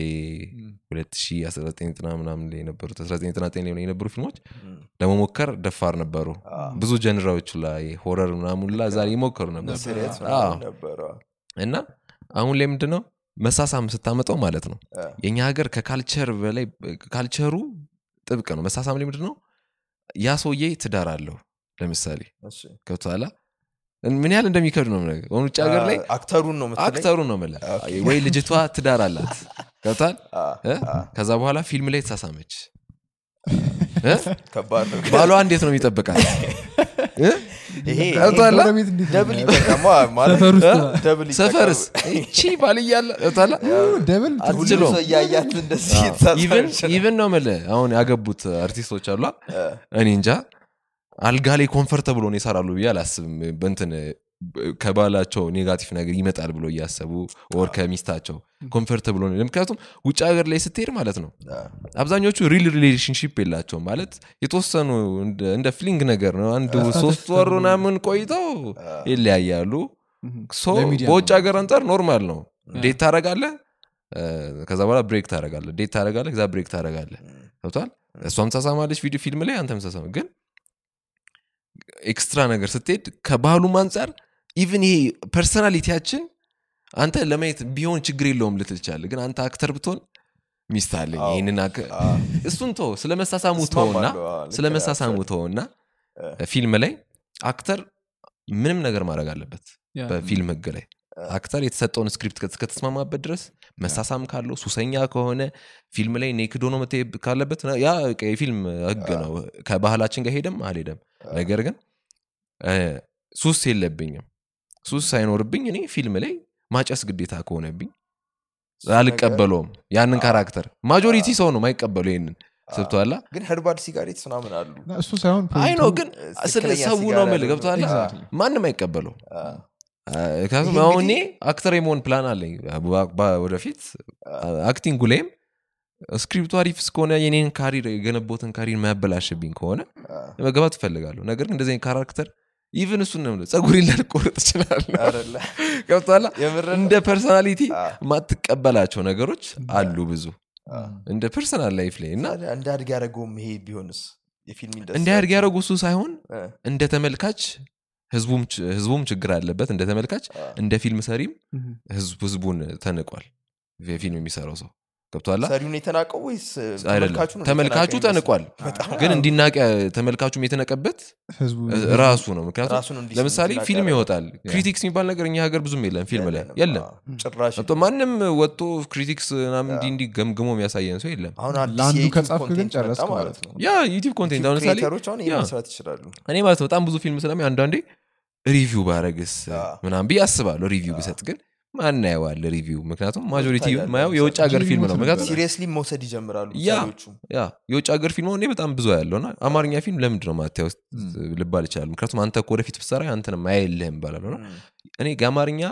Speaker 1: 2019 ምናምን ላይ የነበሩት 1999 ላይ የነበሩ ፊልሞች ለመሞከር ደፋር ነበሩ። ብዙ ጀነራዎቹ ላይ ሆረር ምናምን ላ ዛ ይሞከሩ ነበር። እና አሁን ላይ ምንድነው መሳሳም ስታመጣው ማለት ነው። የኛ ሀገር ከካልቸር በላይ ካልቸሩ ጥብቅ ነው። መሳሳም ላይ ምንድነው ያ ሰውዬ ትዳር አለው ለምሳሌ ከብቷላ ምን ያህል እንደሚከብድ ነው አሁን ውጭ ሀገር ላይ
Speaker 3: actor ኡን ነው የምትለኝ?
Speaker 1: actor ኡ ነው የምልህ።
Speaker 3: Okay።
Speaker 1: ወይ ልጅቷ ትዳር አላት። *laughs* ገብቷል? ከዛ በኋላ ፊልም ላይ ተሳሳመች ባሏ እንዴት ነው የሚጠብቃት? ሰፈርስ? ቺ ባል እያለ ገብቶሃል?
Speaker 4: ደብል
Speaker 3: ሁሉም
Speaker 1: አትችለውም።
Speaker 3: ሰው እያያት እንደዚህ
Speaker 1: ኢቨን
Speaker 3: የተሳሳመች ነው።
Speaker 1: የምልህ አሁን ያገቡት አርቲስቶች አሏ እኔ እንጃ። አልጋ ላይ ኮንፈርተብሎ ነው ይሰራሉ ብዬ አላስብም። በንትን ከባላቸው ኔጋቲቭ ነገር ይመጣል ብሎ እያሰቡ ወር ከሚስታቸው ኮንፈርተብሎ ነው ምክንያቱም ውጭ ሀገር ላይ ስትሄድ ማለት ነው አብዛኞቹ ሪል ሪሌሽንሽፕ የላቸውም። ማለት የተወሰኑ እንደ- ፍሊንግ ነገር ነው። አንድ ሶስት ወር ምናምን ቆይተው ይለያያሉ። በውጭ ሀገር አንጻር normal ነው። date ታረጋለ ከዛ በኋላ break ታረጋለ date ታረጋለ ከዛ break ታረጋለ ገብቷል እሷም ተሳማለች ቪዲዮ ፊልም ላይ አንተም ተሳማ ግን extra ነገር ስትሄድ ከባህሉም አንጻር even ይሄ personality ኣችን አንተ ለማየት ቢሆን ችግር የለውም ልትል ትችላለህ ግን አንተ actor ብትሆን ሚስት አለኝ ይህንን እሱን ቶ ስለ መሳሳሙ ተውና ስለ መሳሳሙ ተውና ፊልም ላይ actor ምንም ነገር ማድረግ አለበት በፊልም ህግ ላይ። actor የተሰጠውን script እስከተስማማበት ድረስ መሳሳም ካለው ሱሰኛ ከሆነ ፊልም ላይ naked ሆኖ መታየት ካለበት ያ የፊልም ህግ ነው። ከባህላችን ጋር ሄደም አልሄደም። ነገር ግን ሱስ የለብኝም። ሱስ ሳይኖርብኝ እኔ ፊልም ላይ ማጨስ ግዴታ ከሆነብኝ አልቀበለውም። ያንን character majority ሰው ነው ማይቀበሉ ይህንን ስብተዋላ
Speaker 3: ግን herbal cigarette ምናምን አሉ።
Speaker 4: እሱ ሳይሆን
Speaker 1: አይ ነው ግን ስለ ሰው ነው ምል
Speaker 4: Exactly.
Speaker 1: ማንም አይቀበለው ምክንያቱም አሁን እኔ actor የመሆን ፕላን አለኝ። ወደፊት acting ኡ ላይም script ኡ አሪፍ እስከሆነ የኔን career የገነባሁትን career ማያበላሽብኝ ከሆነ መገባት እፈልጋለሁ። ነገር ግን እንደዚህ character even እሱን ነው እችላለሁ።
Speaker 3: አይደለ?
Speaker 1: ገብቶሃል?
Speaker 3: የምርህን
Speaker 1: እንደ
Speaker 3: personality
Speaker 1: ማትቀበላቸው ነገሮች አሉ ብዙ። እንደ personal life ላይ እና
Speaker 3: እንዳድግ ያደረገውም ይሄ ቢሆንስ?
Speaker 1: እንዲያድግ ያደረጉ እሱ ሳይሆን እንደ ተመልካች ህዝቡም ችግር አለበት። እንደ ተመልካች እንደ ፊልም ሰሪም ህዝቡን ተንቋል። የፊልም የሚሰራው ሰው ገብቷላ
Speaker 3: ሰሪውን የተናቀው ወይስ ተመልካቹ
Speaker 1: ተንቋል? ግን እንዲናቅ ተመልካቹም የተናቀበት ራሱ ነው። ምክንያቱም ለምሳሌ ፊልም ይወጣል። critics የሚባል ነገር እኛ ሀገር ብዙም የለም። ፊልም ላይ የለም።
Speaker 3: ጭራሽ
Speaker 1: ማንም ወጥቶ critics ምናምን እንዲ እንዲ ገምግሞ የሚያሳየን ሰው የለም።
Speaker 4: ለአንዱ ከጻፍክ ግን
Speaker 3: content
Speaker 4: ጨረስክ
Speaker 3: መጣ
Speaker 4: ማለት ነው።
Speaker 1: ያ ዩቲብ content አሁን እኔ ማለት ነው በጣም ብዙ ፊልም ስለማይ አንዳንዴ review ባረግስ ምናምን ብዬ አስባለሁ review ብሰጥ ግን ማን ያየዋል review? ምክንያቱም
Speaker 3: majority
Speaker 1: ማየው የውጭ ሀገር ፊልም ነው።
Speaker 3: seriously መውሰድ ይጀምራሉ
Speaker 1: yeah። የውጭ ሀገር ፊልም እኔ በጣም ብዙ አያለው እና አማርኛ ፊልም ለምንድን ነው ማታየው ልባል ይችላል። ምክንያቱም አንተ ወደፊት ብሰራ አንተንም አያየልህም
Speaker 3: እም፣
Speaker 1: እኔ የአማርኛ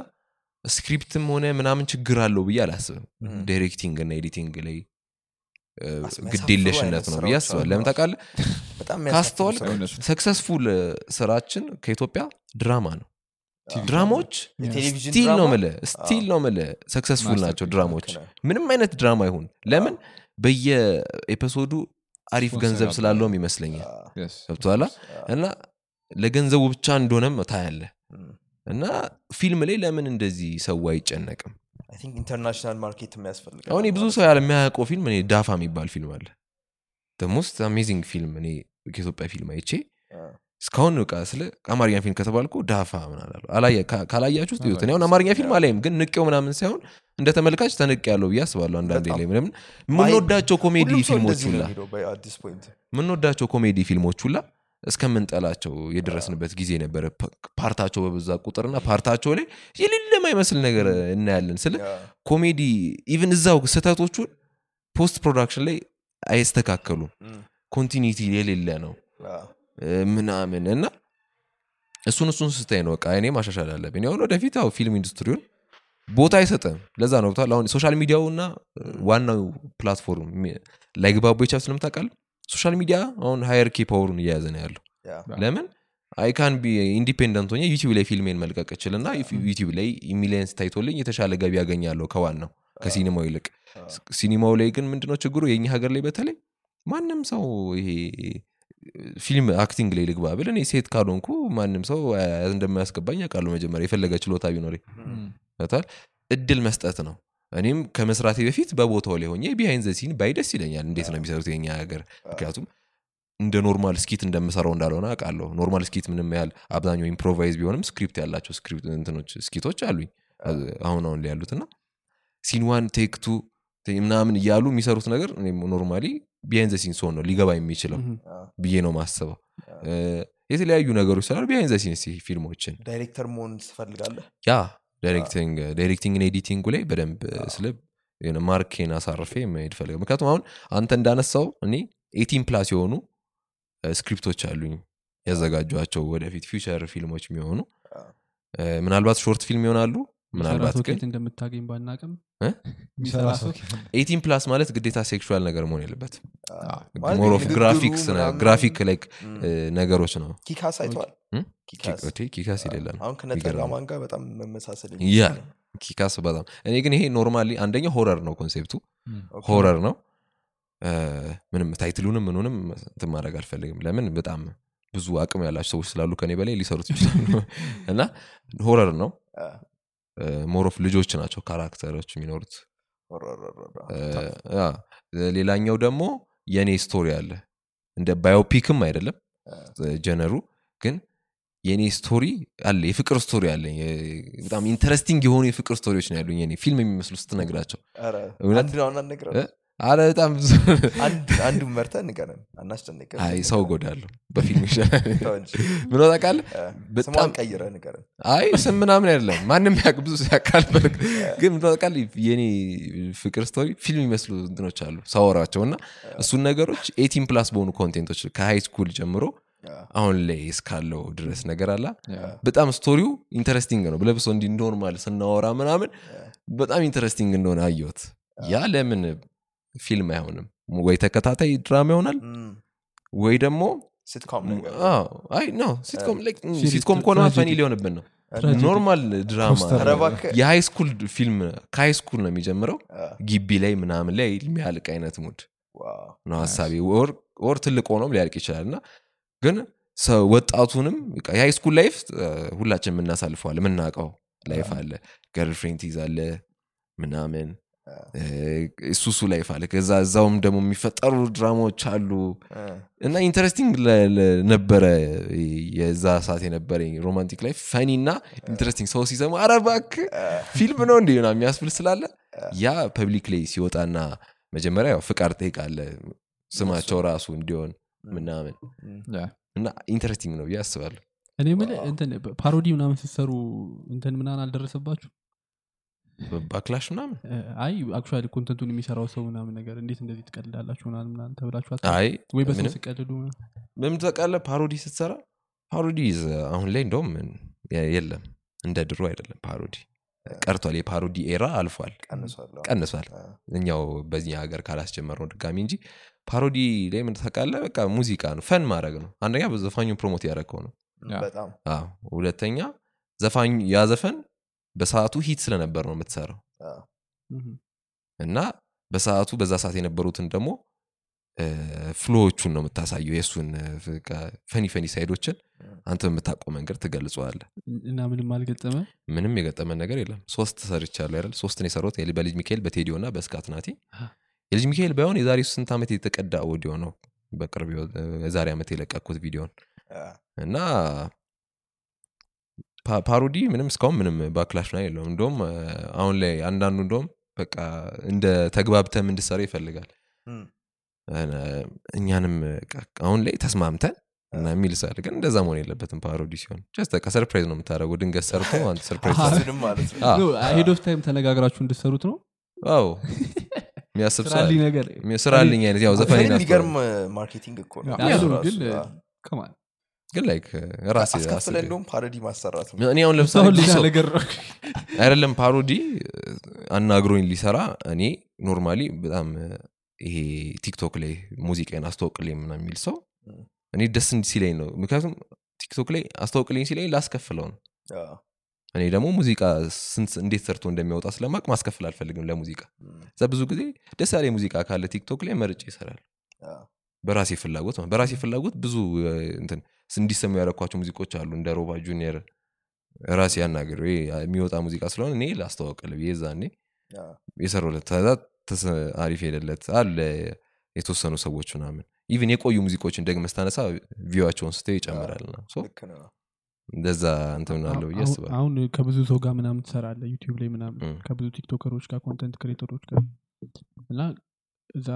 Speaker 1: script ም ሆነ ምናምን ችግር አለው ብዬ አላስብም። directing እና editing ላይ ግዴለሽነት ነው ብዬ
Speaker 3: አሉ።
Speaker 1: ለምን ታውቃለህ? ካስተዋል successful ስራችን ከኢትዮጵያ ድራማ ነው ድራማዎች? still ነው? ምለ still ነው ምለ successful ናቸው ድራማዎች። ምንም አይነት ድራማ ይሁን ለምን? በየ episode
Speaker 4: ኡ
Speaker 1: አሪፍ
Speaker 4: ገንዘብ
Speaker 1: ስላለውም ይመስለኛል
Speaker 3: አ፣
Speaker 1: እና ለገንዘቡ ብቻ እንደሆነም ታያለ እና ፊልም ላይ ለምን እንደዚህ ሰው አይጨነቅም?
Speaker 3: international market የሚያስፈልጋል
Speaker 1: አሁን ብዙ ሰው ያለ የሚያውቀው ፊልም እኔ ዳፋ የሚባል ፊልም አለ። most amazing ፊልም እኔ ከኢትዮጵያ ፊልም አይቼ እስካሁን በቃ ስለ አማርኛ ፊልም ከተባልኩ ዳፋ ካላያችሁት እዩት። እኔ አሁን አማርኛ ፊልም አላይም ግን ንቄው ምናምን ሳይሆን እንደ ተመልካች ተንቂያለው ብዬ አስባለሁ አንዳንዴ ላይ ምንም የምንወዳቸው ኮሜዲ ፊልሞች ሁላ የምንወዳቸው ኮሜዲ ፊልሞች ሁላ እስከምንጠላቸው የደረስንበት ጊዜ ነበረ። part ኣቸው በበዛ ቁጥርና part ኣቸው ላይ የሌለ የማይመስል ነገር እናያለን። ስለ ኮሜዲ even እዛው ስህተቶቹን post production ላይ አይስተካከሉም። continuity የሌለ ነው ምናምን እና እሱን እሱን ስታይ ነው በቃ እኔ ማሻሻል አለብኝ። አሁን ወደፊት ያው ፊልም ኢንዱስትሪውን ቦታ አይሰጥም። ለዛ ነው ብቷል አሁን social media ው እና ዋናው platform ላይግባቡ የቻል ስለምታውቃል social media አሁን hierarchy power ኡን እየያዘ ነው ያለው። ለምን? I can be independent ሆኜ YouTube ላይ ፊልሜን መልቀቅ እችልና YouTube ላይ millions ታይቶልኝ የተሻለ ገቢ ያገኛለሁ ከዋናው ከሲኒማው ይልቅ። ሲኒማው ላይ ግን ምንድነው ችግሩ? የኛ ሀገር ላይ በተለይ ማንም ሰው ይሄ ፊልም acting ላይ ልግባ ብል እኔ ሴት ካልሆንኩ ማንም ሰው እንደማያስገባኝ ያውቃለሁ መጀመሪያ የፈለገ ችሎታ ቢኖር
Speaker 3: እም፣
Speaker 1: እድል መስጠት ነው። እኔም ከመስራቴ በፊት በቦታው ላይ ሆኜ behind the scene ባይ ደስ ይለኛል እንዴት ነው የሚሰሩት የኛ ሀገር? ምክንያቱም እንደ normal skit እንደምሰራው እንዳልሆነ አውቃለሁ። normal skit ምንም ያህል አብዛኛው improvise ቢሆንም script ያላቸው script እንትኖች skit ኦች አሉኝ። አሁን አሁን ላይ ያሉት እና scene one take two ምናምን እያሉ የሚሰሩት ነገር normally behind the scene ስሆን ነው ሊገባ የሚችለው ብዬ ነው ማስበው የተለያዩ ነገሮች ስላሉ behind the scenes ፊልሞችን
Speaker 3: ዳይሬክተር መሆን ትፈልጋለህ?
Speaker 1: ያ directing directing editing ኡ ላይ በደንብ ስለ mark ኤን አሳርፌ መሄድ ፈልገ ምክንያቱም አሁን አንተ እንዳነሳው እኔ eighteen plus የሆኑ script ኦች አሉኝ ያዘጋጇቸው ወደፊት feature ፊልሞች የሚሆኑ ምናልባት short ፊልም ይሆናሉ ምናልባት ግን
Speaker 2: እንደምታገኝ ባናቅም
Speaker 1: eighteen plus ማለት ግዴታ sexual ነገር መሆን የለበት
Speaker 3: ንግግሩ
Speaker 1: graphics graphic
Speaker 3: like
Speaker 1: ነገሮች ነው።
Speaker 3: Kick-Ass አይተዋል?
Speaker 1: Kick-Ass የሌለ
Speaker 3: ጋር በጣም መመሳሰል
Speaker 1: ያ
Speaker 3: የሚችል ነው።
Speaker 1: Kick-Ass በጣም እኔ ግን ይሄ normally አንደኛው horror ነው concept
Speaker 3: ኡ።
Speaker 1: horror ነው። ምንም title ኡንም ምኑንም እንትን ማድረግ አልፈልግም። ለምን? በጣም ብዙ አቅም ያላቸው ሰዎች ስላሉ ከኔ በላይ ሊሰሩት ይችላሉ። *laughs* እና horror ነው
Speaker 3: more
Speaker 1: of ልጆች ናቸው
Speaker 3: character
Speaker 1: ኦች የሚኖሩት። ሌላኛው ደግሞ የእኔ story አለ። እንደ biopic ም አይደለም
Speaker 3: genre
Speaker 1: ው ግን የእኔ story አለ የፍቅር story አለኝ። የ- በጣም interesting የሆኑ የፍቅር story ዎች ነው ያሉኝ ፊልም የሚመስሉ ስትነግራቸው አረ በጣም ብዙ
Speaker 3: አንዱ መርጠህ ንገረን አናስጨንቅም።
Speaker 1: አይ ሰው ጎዳለሁ በፊልም ይሻላል ብሎ ታውቃለህ? በጣም-
Speaker 3: ቀይረህ ንገረን
Speaker 1: አይ ስም ምናምን አይደለም። ማንም ያቅ ብዙ ያውቃል። ግን ብሎ ታውቃለህ? የኔ ፍቅር story ፊልም የሚመስሉ እንትኖች አሉ ሳወራቸው እና እሱን ነገሮች eighteen plus በሆኑ content ኦች ከ high
Speaker 3: school ጀምሮ
Speaker 1: አሁን ላይ እስካለው ድረስ ነገር አላ. በጣም story ው interesting ነው። ብለብሶ እንዲ normal ስናወራ ምናምን በጣም interesting እንደሆነ አየሁት። ያ ለምን ፊልም አይሆንም። ወይ ተከታታይ ድራማ ይሆናል ወይ ደግሞ sitcom ከሆነ funny ሊሆንብን ነው። normal ድራማ
Speaker 3: የ
Speaker 1: high school ፊልም ከ high school ነው የሚጀምረው ግቢ ላይ ምናምን ላይ የሚያልቅ አይነት
Speaker 3: mood
Speaker 1: ነው ሀሳቢ ወር ትልቅ ሆኖም ሊያልቅ ይችላል እና ግን ሰው ወጣቱንም የ high school life ሁላችን የምናሳልፈዋል የምናውቀው life አለ። girlfriend ይዛለ ምናምን እሱ እሱ life አለ ከዛ እዛውም ደግሞ የሚፈጠሩ ድራማዎች አሉ። እና interesting ነበረ። የዛ ሰዓት የነበረኝ romantic life funny እና interesting ሰው ሲሰማ አረ እባክህ ፊልም ነው እንዲ የሚያስብል ስላለ ያ public ላይ ሲወጣና መጀመሪያ ያው ፍቃድ ጠይቃለ። ስማቸው ራሱ እንዲሆን ምናምን እና interesting ነው ብዬ አስባለሁ።
Speaker 2: እኔ የምልህ እንትን parody ምናምን ስትሰሩ እንትን ምናምን አልደረሰባችሁ
Speaker 1: backlash ምናምን?
Speaker 2: አይ actually content ኡን የሚሰራው ሰው ምናምን ነገር እንዴት እንደዚህ ትቀልዳላችሁ ምናምን ምናምን ተብላችሁ
Speaker 1: አይ
Speaker 2: ወይ በሰው
Speaker 1: ምንም? በምን ታውቃለህ parody ስትሰራ parody አሁን ላይ እንደውም የለም። እንደ ድሮ አይደለም parody። ቀርቷል። የ parody era አልፏል።
Speaker 3: ቀንሷል
Speaker 1: እኛው በዚህ ሀገር ካላስጀመር ነው ድጋሚ እንጂ parody ላይ ምን ታውቃለህ በቃ ሙዚቃ ነው fun ማድረግ ነው። አንደኛ ዘፋኙን promote ያደረግከው ነው። ሁለተኛ ዘፋኝ ያ ዘፈን በሰዓቱ hit ስለነበር ነው የምትሰራው። እና በሰዓቱ በዛ ሰዓት የነበሩትን ደግሞ flow ዎቹን ነው የምታሳየው። የእሱን funny funny side ኦችን አንተ በምታውቀው መንገድ ትገልጸዋለህ።
Speaker 2: እና ምንም አልገጠመ
Speaker 1: ምንም የገጠመን ነገር የለም። ሶስት ሰርቻለሁ አይደል? ሶስትን የሰሩት በልጅ ሚካኤል በቴዲዮ እና በስካት ናቲ። የልጅ ሚካኤል ባይሆን የዛሬ ስንት ዓመት የተቀዳ ኦዲዮ ነው በቅርብ የዛሬ ዓመት የለቀኩት ቪዲዮን። እና parody ምንም እስካሁን ምንም backlash ና የለውም። እንደውም አሁን ላይ አንዳንዱ እንደውም በቃ እንደ ተግባብተም እንድሰራ ይፈልጋል። እኛንም አሁን ላይ ተስማምተን እና የሚል ሳል ግን እንደዛ መሆን የለበትም parody ሲሆን። just በቃ surprise ነው የምታደረገው ድንገት ሰርቶ አንተ
Speaker 2: surprise off time ተነጋግራችሁ እንድሰሩት ነው?
Speaker 1: አዎ። *laughs* የሚያስብ ሰው
Speaker 2: ስራልኝ
Speaker 1: አለ።
Speaker 2: ነገር
Speaker 1: ስራልኝ አይነት ያው ዘፈን
Speaker 3: marketing እኮ ነው
Speaker 2: ግን
Speaker 1: like ራሴ
Speaker 3: አስከፍለ
Speaker 1: አስቤ-
Speaker 3: እንደውም parody ማሰራት ነው።
Speaker 1: እኔ አሁን ለምሳሌ
Speaker 2: ሰውን
Speaker 1: ብዙ
Speaker 2: ሌላ
Speaker 1: ሰው
Speaker 2: ነገር
Speaker 1: አይደለም parody አናግሮኝ ሊሰራ እኔ normally በጣም ይሄ TikTok ላይ ሙዚቃን አስተዋውቅልኝ ምናምን የሚል ሰው እኔ ደስ እንዲ ሲለኝ ነው። ምክንያቱም TikTok ላይ አስተዋውቅልኝ ሲለኝ ላስከፍለው ነው። እኔ ደግሞ ሙዚቃ ስንት እንዴት ሰርቶ እንደሚያወጣ ስለማቅ ማስከፍል አልፈልግም ለሙዚቃ። እዛ ብዙ ጊዜ ደስ ያለ ሙዚቃ ካለ TikTok ላይ መርጬ ይሰራል በራሴ ፍላጎት በራሴ ፍላጎት ብዙ እንትን እንዲሰሙ ያደረኳቸው ሙዚቆች አሉ። እንደ ሮባ ጁኒየር ራሴ ያናገር የሚወጣ ሙዚቃ ስለሆነ እኔ ላስተዋወቅል ብዬ ዛኔ ከዛ ተስ- አሪፍ ሄደለት አለ የተወሰኑ ሰዎች ምናምን። even የቆዩ ሙዚቆችን ደግመ ስታነሳ view ኣቸውን ስተው ይጨምራል ና እንደዛ እንትን አለው ብዬ
Speaker 2: አሁን-
Speaker 1: አስባለሁ።
Speaker 2: አሁን ከብዙ ሰው ጋር ምናምን ትሰራለ YouTube ላይ ምናምን ከብዙ TikToker ኦች ጋር content creator ኦች ጋር እና እዛ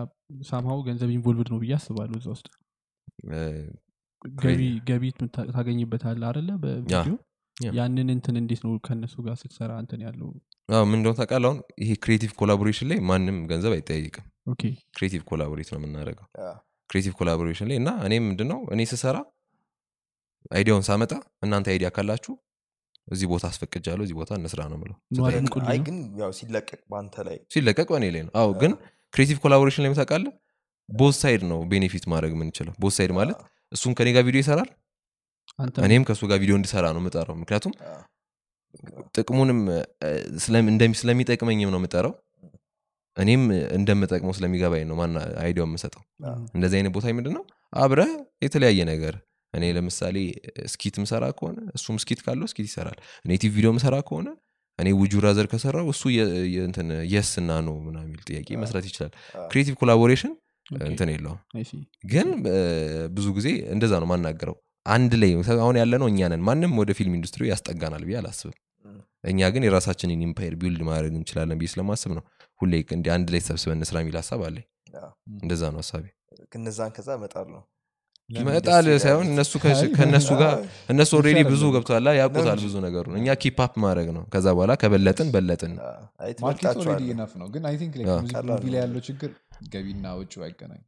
Speaker 2: ሳምሃው ገንዘብ involved ነው ብዬ አስባለሁ እዛ ውስጥ ገቢ ገቢ በቪዲዮ
Speaker 1: yeah።
Speaker 2: ያንን እንትን እንዴት ነው ከእነሱ ጋር ስትሰራ እንትን ያለው?
Speaker 1: አዎ ምን እንደሆነ ታውቃለህ? አሁን ይሄ creative collaboration ላይ ማንም ገንዘብ አይጠያይቅም።
Speaker 2: Okay።
Speaker 1: creative collaborate ነው የምናደርገው። creative collaboration ላይ እና እኔ ምንድነው? እኔ ስሰራ idea ውን ሳመጣ እናንተ idea ካላችሁ እዚህ ቦታ አስፈቅዳለሁ እዚህ ቦታ እንስራ ነው ምለው
Speaker 3: ግን- ሲለቀቅ በአንተ ላይ
Speaker 1: ሲለቀቅ በእኔ ላይ ነው። አዎ ግን creative collaboration ላይ ታውቃለህ? both side ነው benefit ማድረግ የምንችለው። both side ማለት እሱም ከኔ ጋር ቪዲዮ ይሰራል? እኔም ከእሱ ጋር ቪዲዮ እንድሰራ ነው የምጠራው። ምክንያቱም ጥቅሙንም ስለሚጠቅመኝም ነው የምጠራው። እኔም እንደምጠቅመው ስለሚገባኝ ነው ማና አይዲያው የምሰጠው። እንደዚህ አይነት ቦታ ምንድን ነው አብረ የተለያየ ነገር እኔ ለምሳሌ ስኪት ምሰራ ከሆነ እሱም ስኪት ካለው ስኪት ይሰራል። እኔ ቲቪ ቪዲዮ ምሰራ ከሆነ እኔ ውጁ ራዘር ከሰራው እሱ የስ እና ነው ምና የሚል ጥያቄ መስራት ይችላል። ክሬቲቭ ኮላቦሬሽን እንትን የለውም። ግን ብዙ ጊዜ እንደዛ ነው ማናገረው አንድ ላይ አሁን ያለ ነው እኛ ነን። ማንም ወደ ፊልም ኢንዱስትሪ ያስጠጋናል ብዬ አላስብም። እኛ ግን የራሳችንን empire build ማድረግ እንችላለን ብዬ ስለማስብ ነው። ሁሌ እንዲ አንድ ላይ ተሰብስበን ስራ የሚል ሀሳብ አለኝ። እንደዛ ነው ሀሳቤ።
Speaker 3: እነዛን ከዛ መጣል ነው
Speaker 1: ይመጣል
Speaker 3: ደስ
Speaker 1: ሳይሆን እነሱ ከእነሱ ጋር እነሱ
Speaker 4: ይቻላል
Speaker 1: ብዙ ገብቷላ ያውቁታል ብዙ ነገሩ እኛ keep up ማድረግ ነው። ከዛ በኋላ ከበለጥን በለጥን ነው።
Speaker 4: ግን ያለው ችግር ገቢና ወጪው አይገናኝ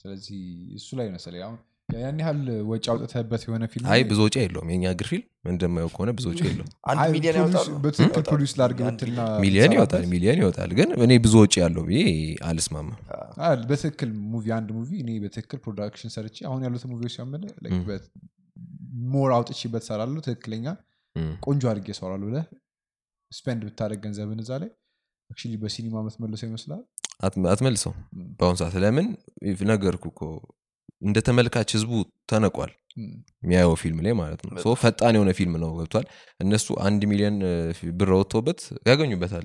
Speaker 4: ስለዚህ እሱ ላይ መሰለኝ አሁን ያን ያህል ወጪ አውጥተህበት የሆነ ፊልም
Speaker 1: አይ ብዙ ወጪ የለውም። የኛ እግር ፊልም እንደማየው ከሆነ ብዙ ወጪ የለውም።
Speaker 3: ሚሊዮን
Speaker 4: በትክክል ፕሮዲውስ ላድርግ
Speaker 1: ሚሊየን
Speaker 4: ብትሰራበት
Speaker 1: ይወጣል ሚሊየን ይወጣል። ግን እኔ ብዙ ወጪ ያለው ብዬ አልስማማም።
Speaker 4: በትክክል ሙቪ አንድ ሙቪ እኔ በትክክል ፕሮዳክሽን ሰርቼ አሁን ያሉትን ሙቪዎች ሲያመለ ሞር አውጥቼበት ሰራለሁ ትክክለኛ ቆንጆ አድርጌ ሰራለሁ ብለህ spend ብታደረግ ገንዘብን እዛ ላይ በሲኒማ የምትመልሰው ይመስላል
Speaker 1: አትመልሰው
Speaker 4: እም፣
Speaker 1: በአሁኑ ሰዓት። ለምን? ነገርኩ እኮ እንደ ተመልካች ህዝቡ ተነቋል የሚያየው ፊልም ላይ ማለት ነው። ፈጣን የሆነ ፊልም ነው ገብቷል። እነሱ አንድ ሚሊዮን ብር ወጥቶበት ያገኙበታል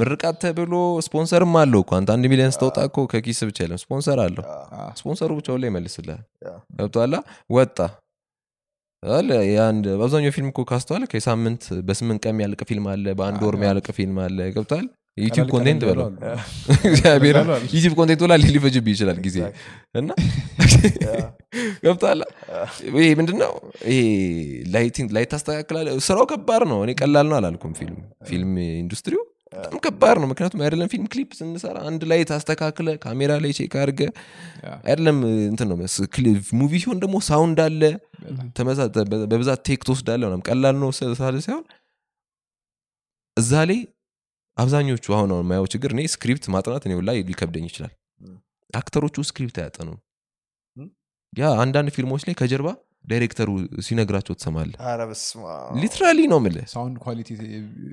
Speaker 1: ምርቃት ተብሎ ስፖንሰርም አለው እኮ አንተ አንድ ሚሊዮን ስተውጣ እኮ ከኪስ ብቻ የለም ስፖንሰር አለው። ስፖንሰሩ ብቻውን ላይ
Speaker 3: yeah።
Speaker 1: ገብቶሃል ወጣ አለ። የአንድ በአብዛኛው ፊልም እኮ ካስተዋል ከሳምንት በስምንት ቀን የሚያልቅ ፊልም አለ በአንድ ወር የሚያልቅ ፊልም አለ። ገብቷል YouTube
Speaker 4: content
Speaker 1: በለው። እግዚአብሔር YouTube content ብላ ሊፈጅብ ይችላል ጊዜ። እና *laughs* ገብቷል ይሄ ምንድነው? ይሄ lighting light ታስተካክላለ ስራው ከባድ ነው። እኔ ቀላል ነው አላልኩም ፊልም። ፊልም ኢንዱስትሪው በጣም ከባድ ነው። ምክንያቱም አይደለም ፊልም ክሊፕ ስንሰራ አንድ light ታስተካክለ ካሜራ ላይ check አድርገ አይደለም እንትን ነው movie ሲሆን ደግሞ sound አለ። በብዛት take ትወስዳለ ምናምን ቀላል ነው ሳለ ሳይሆን እዛ ላይ አብዛኞቹ አሁን አሁን የማየው ችግር እኔ script ማጥናት እኔ ላይ ሊከብደኝ ይችላል።
Speaker 3: actor
Speaker 1: ኦቹ script አያጠኑም? yeah አንዳንድ ፊልሞች ላይ ከጀርባ ዳይሬክተሩ ሲነግራቸው ትሰማለ literally ነው ምልህ
Speaker 4: sound quality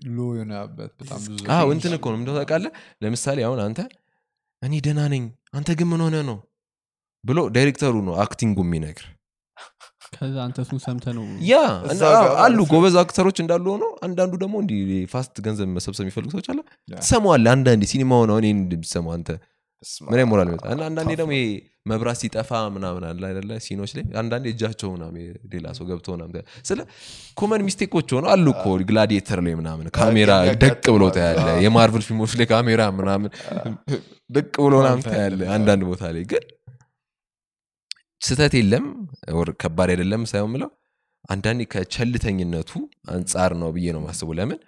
Speaker 4: low የሆነበት በጣም ብዙ
Speaker 1: አዎ እንትን እኮ ነው። ምንድነው ታውቃለህ? ለምሳሌ አሁን አንተ እኔ ደህና ነኝ አንተ ግን ምን ሆነ ነው? ብሎ ዳይሬክተሩ ነው አክቲንጉ የሚነግር።
Speaker 2: ከዛ አንተ እሱን ሰምተ ነው
Speaker 1: ያ አሉ ጎበዝ አክተሮች እንዳሉ ሆኖ አንዳንዱ ደግሞ እንዲህ ፋስት ገንዘብ መሰብሰብ የሚፈልጉ ሰዎች አለ
Speaker 4: ያ።
Speaker 1: ትሰማዋለህ? አንዳንዴ ሲኒማውን አሁን ይህን እንደሚሰማው አንተ ምን ሞራል ይመጣ እና አንዳንዴ ደግሞ ይሄ መብራት ሲጠፋ ምናምን አለ አይደለ? ሲኖች ላይ አንዳንዴ እጃቸው ምናምን ሌላ ሰው ገብቶ ምናምን ስለ ኮመን ሚስቴኮች ሆነ አሉ እኮ ግላዲየተር ላይ ምናምን ካሜራ ደቅ ብሎ ታያለ የማርቨል ፊልሞች ላይ ካሜራ ምናምን ደቅ ብሎ ምናምን ታያለ። አንዳንድ ቦታ ላይ ግን ስህተት የለም። ወር ከባድ አይደለም ሳይሆን ምለው አንዳንዴ ከቸልተኝነቱ አንጻር ነው ብዬ ነው ማስቡ ለምን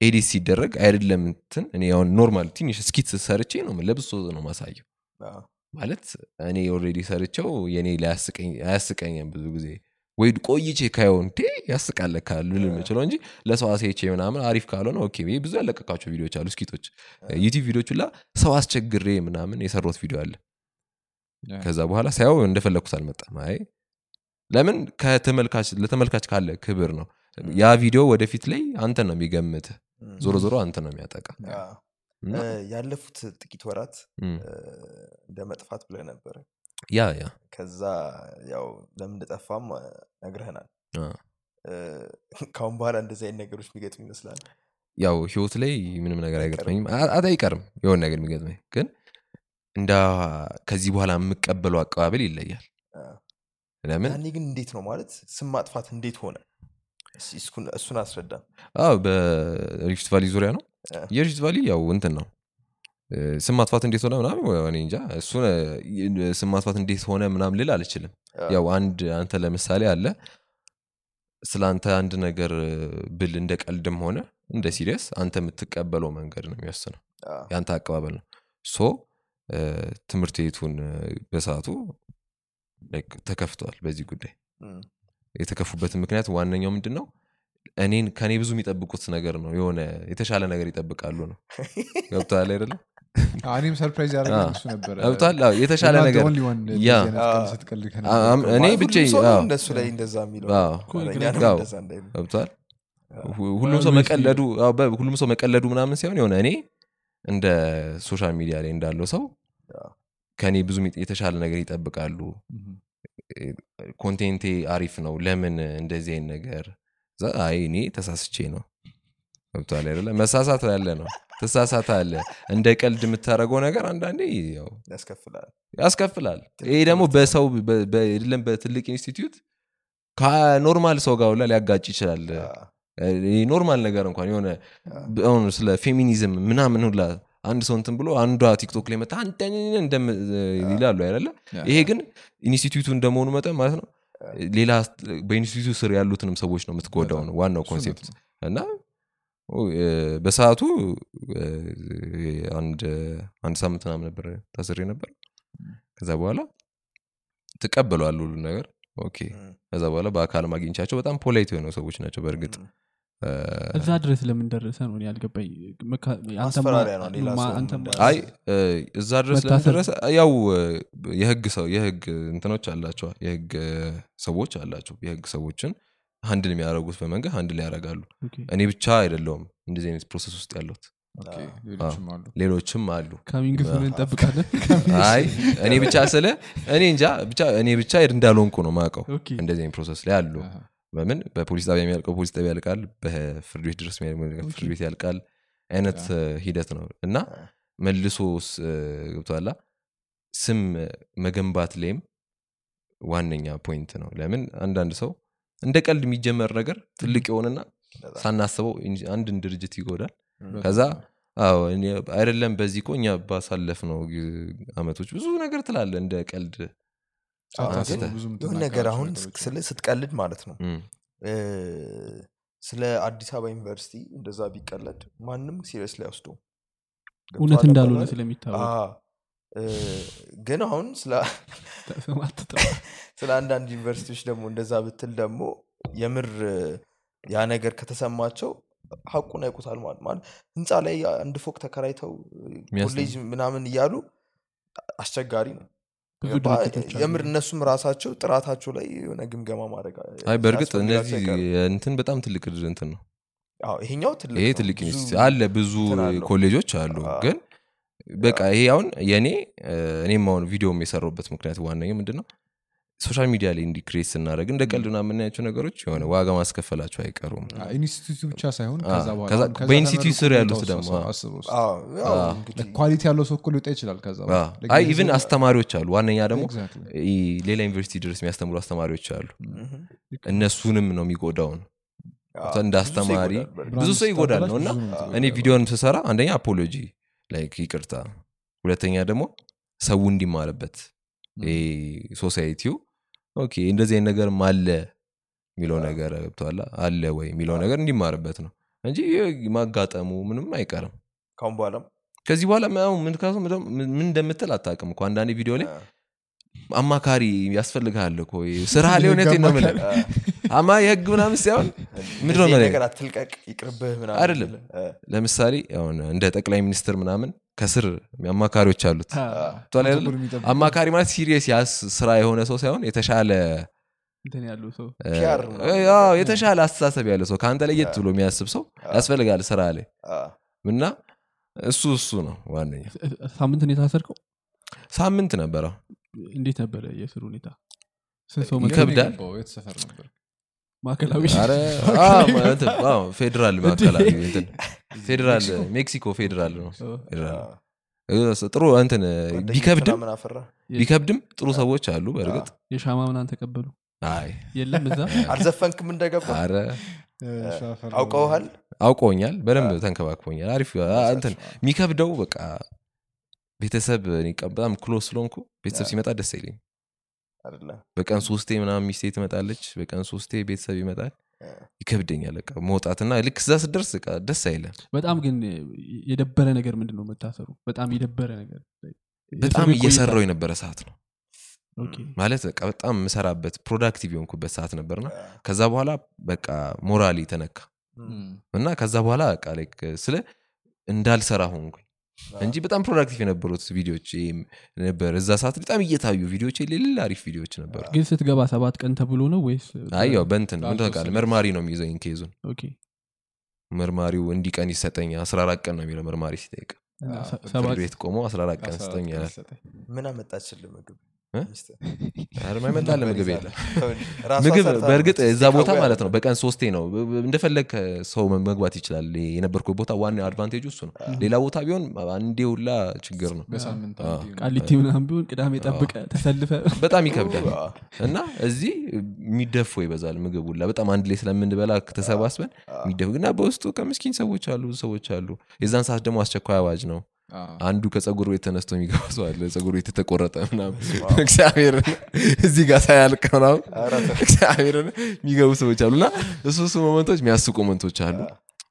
Speaker 1: ኤዲት ሲደረግ አይደለም እንትን እኔ አሁን ኖርማል ትንሽ ስኪት ሰርቼ ነው ለብሶ ነው ማሳየው ማለት እኔ ኦልሬዲ ሰርቸው የኔ አያስቀኝም ብዙ ጊዜ። ወይ ቆይቼ ካየው እንዴ ያስቃለ ልል የምችለው እንጂ ለሰው አሳይቼ ምናምን አሪፍ ካልሆነ okay ብዙ ያለቀቃቸው ቪዲዮዎች አሉ skit ኦች። YouTube ቪዲዮች ላ ሰው አስቸግሬ ምናምን የሰሩት ቪዲዮ አለ። ከዛ በኋላ ሳየው እንደፈለግኩት አልመጣም። አይ ለምን ለተመልካች ካለ ክብር ነው። ያ ቪዲዮ ወደፊት ላይ አንተ ነው የሚገምት
Speaker 3: ም።
Speaker 1: ዞሮ ዞሮ አንተ ነው የሚያጠቃ።
Speaker 3: ያለፉት ጥቂት ወራት እንደ መጥፋት ብለህ ነበረ።
Speaker 1: Yeah yeah
Speaker 3: ከዛ ያው ለምን እንደጠፋም ነግረህናል። ከአሁን በኋላ እንደዚህ አይነት ነገሮች የሚገጥም ይመስላል?
Speaker 1: ያው ህይወት ላይ ምንም ነገር አይገጥመኝም። አይቀርም የሆነ ነገር የሚገጥመኝ ግን እንደ ከዚህ በኋላ የምቀበለው አቀባበል ይለያል። ለምን?
Speaker 3: ያኔ ግን እንዴት ነው ማለት ስም ማጥፋት እንዴት ሆነ እሱን-
Speaker 1: አዎ በ Rift Valley ዙሪያ ነው።
Speaker 3: የ
Speaker 1: Rift Valley ያው እንትን ነው። ስም ማጥፋት እንዴት ሆነ ምናምን? እንጃ። እሱ ስም ማጥፋት እንዴት ሆነ ምናምን ልል አልችልም። ያው አንድ አንተ ለምሳሌ አለ። ስለ አንተ አንድ ነገር ብል እንደ ቀልድም ሆነ እንደ serious አንተ የምትቀበለው መንገድ ነው የሚወስነው። የአንተ አቀባበል ነው። so ትምህርት ቤቱን በሰዓቱ ተከፍተዋል በዚህ ጉዳይ የተከፉበትን ምክንያት ዋነኛው ምንድን ነው እኔን ከኔ ብዙ የሚጠብቁት ነገር ነው የሆነ የተሻለ ነገር ይጠብቃሉ ነው ገብተዋል አይደለም
Speaker 4: እኔም ሰርፕራይዝ
Speaker 1: የተሻለ ነገር
Speaker 4: only one እንደዚህ
Speaker 1: ያ።
Speaker 4: አይነት ቀልድ ስትቀልድ ከነበረ
Speaker 1: አ- አም- እኔ
Speaker 3: ማለት
Speaker 1: ብቻ
Speaker 3: ሁሉም ሰው ነው
Speaker 1: አዎ፣
Speaker 3: እንደሱ ላይ እንደዛ የሚለው
Speaker 1: አዎ፣
Speaker 3: ኧረ
Speaker 2: እኮ
Speaker 3: እኛንም
Speaker 1: አዎ።
Speaker 3: እንደዛ እንዳይሉ።
Speaker 1: ገብተዋል
Speaker 3: አዎ።
Speaker 1: ሁ- ሁሉም ሰው መቀለዱ ሁሉም ሰው መቀለዱ ምናምን ሳይሆን የሆነ እኔ እንደ ሶሻል ሚዲያ ላይ እንዳለው ሰው ከእኔ ብዙ የተሻለ ነገር ይጠብቃሉ ኮንቴንቴ አሪፍ ነው። ለምን እንደዚህ አይነት ነገር? አይ እኔ ተሳስቼ ነው። ገብቷል አይደለ? መሳሳት ያለ ነው። ትሳሳት አለ። እንደ ቀልድ የምታደርገው ነገር አንዳንዴ
Speaker 3: ያስከፍላል።
Speaker 1: ይሄ ደግሞ በሰው አይደለም በትልቅ ኢንስቲትዩት ከ normal ሰው ጋር ሁላ ሊያጋጭ ይችላል። normal ነገር እንኳን የሆነ ስለ ፌሚኒዝም ምናምን ሁላ አንድ ሰው እንትን ብሎ አንዷ ቲክቶክ ላይ መጣ ይላሉ አይደለ? ይሄ ግን ኢንስቲትዩቱ እንደመሆኑ መጠን ማለት ነው ሌላ በኢንስቲትዩቱ ስር ያሉትንም ሰዎች ነው የምትጎዳው ነው ዋናው
Speaker 4: concept።
Speaker 1: እና በሰዓቱ አንድ ሳምንት ምናምን ነበር ታስሬ ነበር። ከዛ በኋላ ትቀበለዋለህ ሁሉ ነገር።
Speaker 3: okay።
Speaker 1: ከዛ በኋላ በአካል አግኝቻቸው በጣም polite የሆነው ሰዎች ናቸው በእርግጥ
Speaker 2: እዛ ድረስ ለምን ደረሰ ነው? እኔ ያልገባኝ
Speaker 1: አይ እ፣ እዛ ድረስ ለደረሰ ያው የህግ ሰው የህግ እንትኖች አላቸዋል የህግ ሰዎች አላቸው። የህግ ሰዎችን handle የሚያደርጉት በመንገድ handle ያደርጋሉ።
Speaker 2: okay።
Speaker 1: እኔ ብቻ አይደለውም እንደዚህ አይነት process ውስጥ ያለሁት።
Speaker 4: okay፣ ሌሎችም አሉ።
Speaker 1: አይ እኔ ብቻ ስለ እኔ እንጃ ብቻ እኔ ብቻ እንዳልሆንኩ ነው ማውቀው
Speaker 2: okay።
Speaker 1: እንደዚህ process ላይ አሉ በምን? በፖሊስ ጣቢያ የሚያልቀው ፖሊስ ጣቢያ ያልቃል በፍርድ ቤት ድረስ ፍርድ ቤት ያልቃል አይነት ሂደት ነው። እና መልሶ ገብቶሃል ስም መገንባት ላይም ዋነኛ point ነው። ለምን? አንዳንድ ሰው እንደ ቀልድ የሚጀመር ነገር ትልቅ የሆነና ሳናስበው አንድን ድርጅት ይጎዳል። ከዛ አይደለም በዚህ እኮ እኛ ባሳለፍነው አመቶች ብዙ ነገር ትላለህ እንደ ቀልድ
Speaker 4: የምትናገራቸው
Speaker 3: ነገር አሁን ስትቀልድ ማለት ነው። ስለ አዲስ አበባ ዩኒቨርሲቲ እንደዛ ቢቀለድ ማንም serious ላይ ወስዶ
Speaker 2: እውነት እንዳልሆነ ስለሚታወቅ።
Speaker 3: ግን አሁን *laughs* ስለ አንዳንድ ዩኒቨርሲቲዎች ደግሞ እንደዛ ብትል ደግሞ የምር ያ ነገር ከተሰማቸው ሀቁን ያውቁታል ማለት ማለት ህንፃ ላይ አንድ ፎቅ ተከራይተው ኮሌጅ ምናምን እያሉ አስቸጋሪ ነው የምር እነሱም ራሳቸው ጥራታቸው ላይ የሆነ ግምገማ ማድረግ
Speaker 1: አይ በእርግጥ እነዚህ እንትን በጣም ትልቅ እንትን ነው።
Speaker 3: ይሄኛው ትልቅ
Speaker 1: ይሄ ትልቅ አለ ብዙ ኮሌጆች አሉ ግን በቃ ይሄ አሁን የእኔ እኔም አሁን ቪዲዮም የሰራሁበት ምክንያት ዋነኛው ምንድን ነው social media ላይ እንዲ create ስናደረግ እንደ ቀልድና የምናያቸው ነገሮች የሆነ ዋጋ ማስከፈላቸው አይቀሩም።
Speaker 4: አ፣ ኢንስቲትዩቱ ብቻ ሳይሆን
Speaker 1: በኢንስቲትዩት ስር ያሉት
Speaker 4: የሚወጣው
Speaker 1: ደግሞ፣
Speaker 4: ሰው
Speaker 1: አ።
Speaker 4: አስበው እስኪ።
Speaker 3: አዎ፣ ያው
Speaker 1: አዎ።
Speaker 3: እንግዲህ
Speaker 4: quality ያለው ሰው ሊወጣ ይችላል
Speaker 1: አይ even አስተማሪዎች አሉ። ዋነኛ ደግሞ ሌላ ዩኒቨርሲቲ ድረስ የሚያስተምሩ አስተማሪዎች አሉ። እነሱንም ነው የሚጎዳውን። እንደ አስተማሪ ብዙ ሰው ይጎዳል ነው እና እኔ ቪዲዮን ስሰራ አንደኛ apology like ይቅርታ። ሁለተኛ ደግሞ ሰው እንዲማርበት society ው okay እንደዚህ አይነት ነገር አለ የሚለው ነገር ገብተዋላ አለ ወይ የሚለው ነገር እንዲማርበት ነው እንጂ ማጋጠሙ ምንም አይቀርም።
Speaker 3: ካሁን በኋላም?
Speaker 1: ከዚህ በኋላ ምን እንደምትል አታውቅም እኮ አንዳንዴ ቪዲዮ ላይ አማካሪ ያስፈልግሃል እኮ ስራ *laughs* ላይ እውነቴን ነው አማ የህግ ምናምን ሳይሆን *laughs* ምንድን ነው
Speaker 3: እንደዚህ
Speaker 1: የምልህ?
Speaker 3: ነገር አትልቀቅ ይቅርብህ ምናምን
Speaker 1: አይደለም። ለምሳሌ እንደ ጠቅላይ ሚኒስትር ምናምን ከስር አማካሪዎች አሉት። አማካሪ ማለት serious ያስ ስራ የሆነ ሰው ሳይሆን የተሻለ
Speaker 2: እንትን ያለው ሰው
Speaker 1: እ፣
Speaker 3: PR ምናምን
Speaker 1: አዎ፣ የተሻለ አስተሳሰብ ያለ ሰው ከአንተ ለየት ብሎ የሚያስብ ሰው ያስፈልጋል ስራ ላይ። እና እሱ እሱ ነው ዋነኛ
Speaker 2: ሳምንት ነው የታሰርከው
Speaker 1: ሳምንት ነበረ።
Speaker 2: እንዴት ነበረ የስር ሁኔታ?
Speaker 1: ይከብዳል።
Speaker 2: ማዕከላዊ
Speaker 1: ፌዴራል ማዕከላዊ እንትን ፌዴራል ሜክሲኮ ፌዴራል ነው። ጥሩ እንትን ቢከብድም ቢከብድም ጥሩ ሰዎች አሉ በእርግጥ።
Speaker 2: የሻማ ምናን ተቀበሉ።
Speaker 1: አይ።
Speaker 2: የለም እዛ? *laughs*
Speaker 3: አልዘፈንክም እንደገባ አውቀውሃል?
Speaker 1: አውቀውኛል በደንብ ተንከባክቦኛል። አሪፍ እንትን የሚከብደው በቃ ቤተሰብ በጣም ክሎስ ስለሆንኩ ቤተሰብ ሲመጣ ደስ አይለኝ በቀን ሶስቴ ምናምን ሚስቴ ትመጣለች በቀን ሶስቴ ቤተሰብ ይመጣል። ይከብደኛል በቃ መውጣትና ልክ እዛ ስደርስ ደስ አይለም
Speaker 2: በጣም ግን የደበረ ነገር ምንድን ነው መታሰሩ? በጣም የደበረ ነገር
Speaker 1: በጣም እየሰራው የነበረ ሰዓት ነው። ማለት በቃ በጣም የምሰራበት productive የሆንኩበት ሰዓት ነበርና ከዛ በኋላ በቃ ሞራሌ ተነካ። እና ከዛ በኋላ በቃ ስለ እንዳልሰራ ሆንኩኝ እንጂ በጣም productive የነበሩት ቪዲዮዎች ይሄም ነበር። እዛ ሰዓት በጣም እየታዩ ቪዲዮች ሌላ አሪፍ ቪዲዮች ነበሩ።
Speaker 2: ግን ስትገባ ሰባት ቀን ተብሎ ነው ወይስ?
Speaker 1: አይ ያው በንትን ምን
Speaker 4: ላልተወሰነ
Speaker 1: ታውቃለህ? መርማሪ ነው የሚይዘኝ case
Speaker 2: ኡን። okay።
Speaker 1: መርማሪው እንዲህ ቀን ይሰጠኝ 14 ቀን ነው የሚለው መርማሪ ሲጠይቅ። ቤት ቆሞ 14 ቀን
Speaker 4: አስራ
Speaker 1: ስጠኝ
Speaker 4: አራት
Speaker 1: ይላል።
Speaker 4: ሰጠኝ።
Speaker 3: ምን አመጣችልህ ምግብ
Speaker 1: እ?
Speaker 3: ሚስትህ?
Speaker 1: ኧረ ማይመጣልህ ምግብ? የለም ምግብ በእርግጥ እዛ ቦታ ማለት ነው በቀን ሶስቴ ነው። እንደፈለግ ሰው መግባት ይችላል። የነበርኩ ቦታ ዋና አድቫንቴጁ እሱ ነው። ሌላ ቦታ ቢሆን አንዴ ሁላ ችግር ነው።
Speaker 2: ቃሊቲ ምናምን ቢሆን ቅዳሜ ጠብቀ ተሰልፈ *laughs*
Speaker 1: በጣም ይከብዳል። እና እዚህ የሚደፎ ይበዛል ምግብ ሁላ። በጣም አንድ ላይ ስለምንበላ ተሰባስበን የሚደፉ ግና በውስጡ ከምስኪን ሰዎች አሉ ብዙ ሰዎች አሉ። የዛን ሰዓት ደግሞ አስቸኳይ አዋጅ ነው አንዱ ከጸጉር ቤት ተነስቶ የሚገባ ሰው አለ ጸጉር ቤት የተቆረጠ ምናምን። እግዚአብሔር እዚህ ጋር ሳያልቅ ምናምን እግዚአብሔርን የሚገቡ ሰዎች አሉ እና እሱ እሱ ሞመንቶች የሚያስቁ ሞመንቶች አሉ።